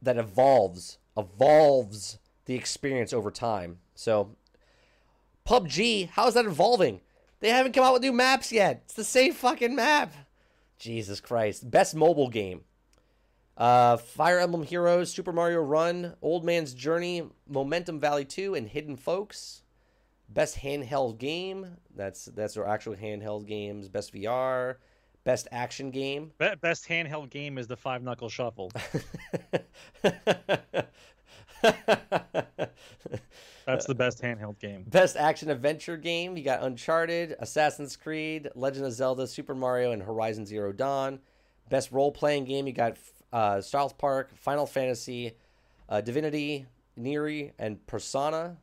that evolves evolves the experience over time. So PUBG, how is that evolving? They haven't come out with new maps yet. It's the same fucking map. Jesus Christ. Best mobile game. Uh, Fire Emblem Heroes, Super Mario Run, Old Man's Journey, Monument Valley 2, and Hidden Folks. Best handheld game. That's that's our actual handheld games. Best VR. Best action game. Best handheld game is the Five Knuckle Shuffle. That's the best handheld game. Best action adventure game. You got Uncharted, Assassin's Creed, Legend of Zelda, Super Mario, and Horizon Zero Dawn. Best role playing game. You got uh, South Park, Final Fantasy, uh, Divinity, NieR, and Persona.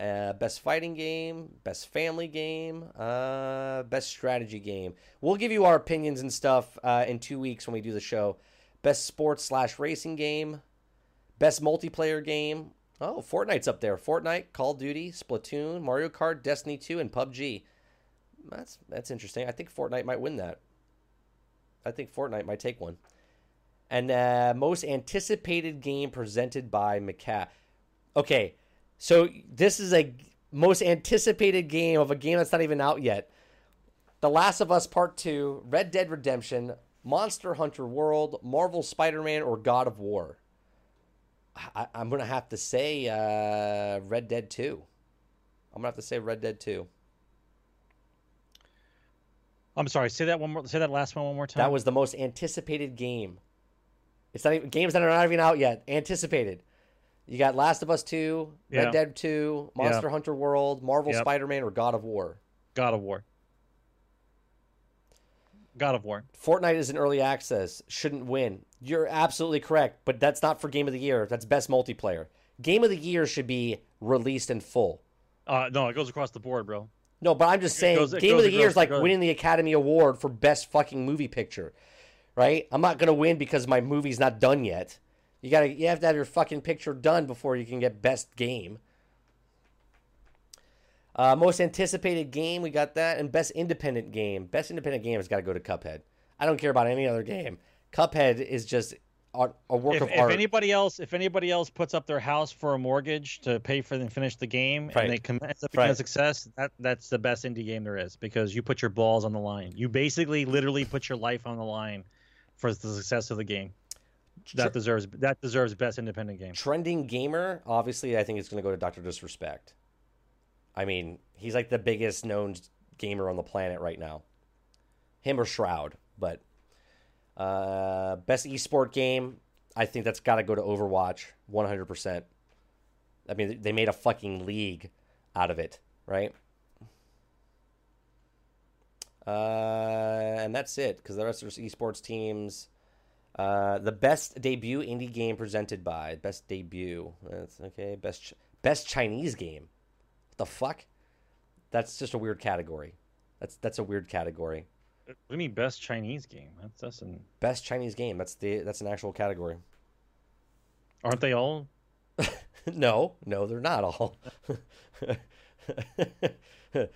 Uh, best fighting game, best family game, uh, best strategy game. We'll give you our opinions and stuff uh, in two weeks when we do the show. Best sports slash racing game. Best multiplayer game. Oh, Fortnite's up there. Fortnite, Call of Duty, Splatoon, Mario Kart, Destiny 2, and PUBG. That's that's interesting. I think Fortnite might win that. I think Fortnite might take one. And uh, most anticipated game presented by McCa. Okay, so this is a most anticipated game of a game that's not even out yet. The Last of Us Part 2, Red Dead Redemption, Monster Hunter World, Marvel Spider Man, or God of War. I, am going to have to say uh, Red Dead 2. I'm going to have to say Red Dead 2. I'm sorry. Say that one more. Say that last one one more time. That was the most anticipated game. It's not even games that are not even out yet. Anticipated. You got Last of Us Two, Red Yeah. Dead Two, Monster Yeah. Hunter World, Marvel Yep. Spider Man, or God of War. God of War. God of War. Fortnite is in early access. Shouldn't win. You're absolutely correct, but that's not for Game of the Year. That's best multiplayer. Game of the Year should be released in full. Uh, no, it goes across the board, bro. No, but I'm just saying, goes- Game of the Year is like winning the Academy Award for best fucking movie picture, right? I'm not gonna win because my movie's not done yet. You gotta, you have to have your fucking picture done before you can get best game. Uh, most anticipated game, we got that, and best independent game. Best independent game has got to go to Cuphead. I don't care about any other game. Cuphead is just a, a work If, of if art. anybody else, if anybody else puts up their house for a mortgage to pay for and finish the game, Right. and they come ends up being a success, that that's the best indie game there is because you put your balls on the line. You basically, literally, put your life on the line for the success of the game. That deserves that deserves best independent game. trending gamer, obviously, I think it's going to go to Doctor Disrespect. I mean, he's like the biggest known gamer on the planet right now. Him or Shroud, but uh, best esport game, I think that's got to go to Overwatch, one hundred percent. I mean, they made a fucking league out of it, right? Uh, and that's it because the rest of the esports teams. Uh, the best debut indie game presented by best debut. That's okay. Best best Chinese game. What the fuck? That's just a weird category. That's that's a weird category. What do you mean best Chinese game? That's that's an, Best Chinese game. That's the that's an actual category. aren't they all? no, no, they're not all.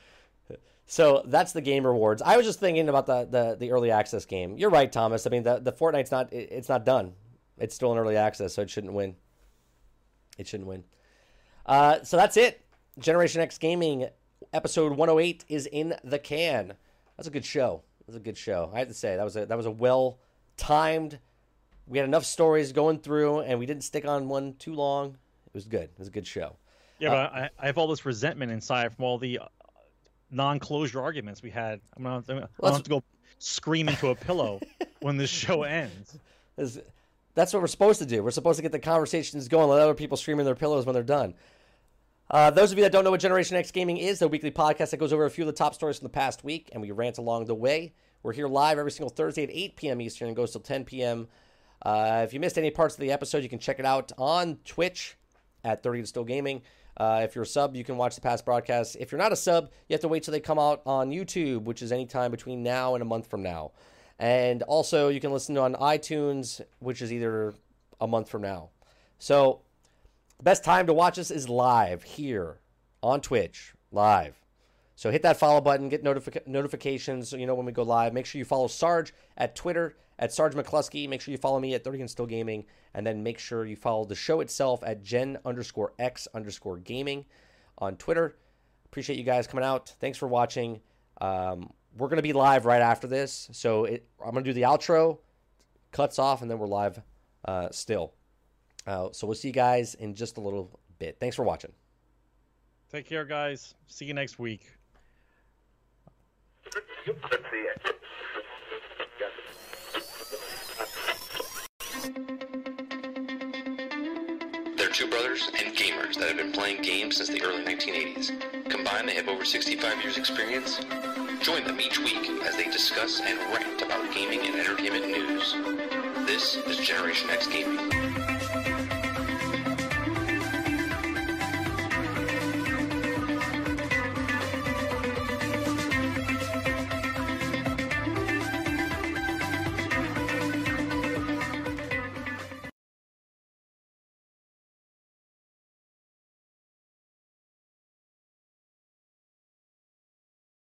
so that's the game rewards. I was just thinking about the, the the early access game. You're right, Thomas. I mean, the the Fortnite's not it- it's not done. It's still in early access, so it shouldn't win. It shouldn't win. Uh, so that's it. Generation X Gaming episode 108 is in the can. That's a good show. That's a good show. I have to say that was a that was a well timed. We had enough stories going through, and we didn't stick on one too long. It was good. It was a good show. Yeah, but I, I have all this resentment inside from all the uh, non-closure arguments we had. I'm gonna, I'm gonna have to go scream into a pillow when this show ends. That's what we're supposed to do. We're supposed to get the conversations going, let other people scream in their pillows when they're done. Uh, those of you that don't know what Generation X Gaming is, the weekly podcast that goes over a few of the top stories from the past week, and we rant along the way. We're here live every single Thursday at 8 p.m. Eastern and goes till 10 p.m. Uh, if you missed any parts of the episode, you can check it out on Twitch at 30 to Still Gaming. Uh, if you're a sub, you can watch the past broadcasts. If you're not a sub, you have to wait till they come out on YouTube, which is anytime between now and a month from now. And also, you can listen on iTunes, which is either a month from now. So, the best time to watch us is live here on Twitch, live. So hit that follow button, get notific- notifications you know when we go live. Make sure you follow Sarge at Twitter at Sarge McCluskey. Make sure you follow me at 30 and Still Gaming. And then make sure you follow the show itself at Gen underscore X underscore gaming on Twitter. Appreciate you guys coming out. Thanks for watching. Um, we're going to be live right after this. So it, I'm going to do the outro, cuts off, and then we're live uh, still. Uh, so we'll see you guys in just a little bit. Thanks for watching. Take care, guys. See you next week. Let's see it. They're two brothers and gamers that have been playing games since the early 1980s. Combined, they have over 65 years experience. Join them each week as they discuss and rant about gaming and entertainment news. This is Generation X Gaming.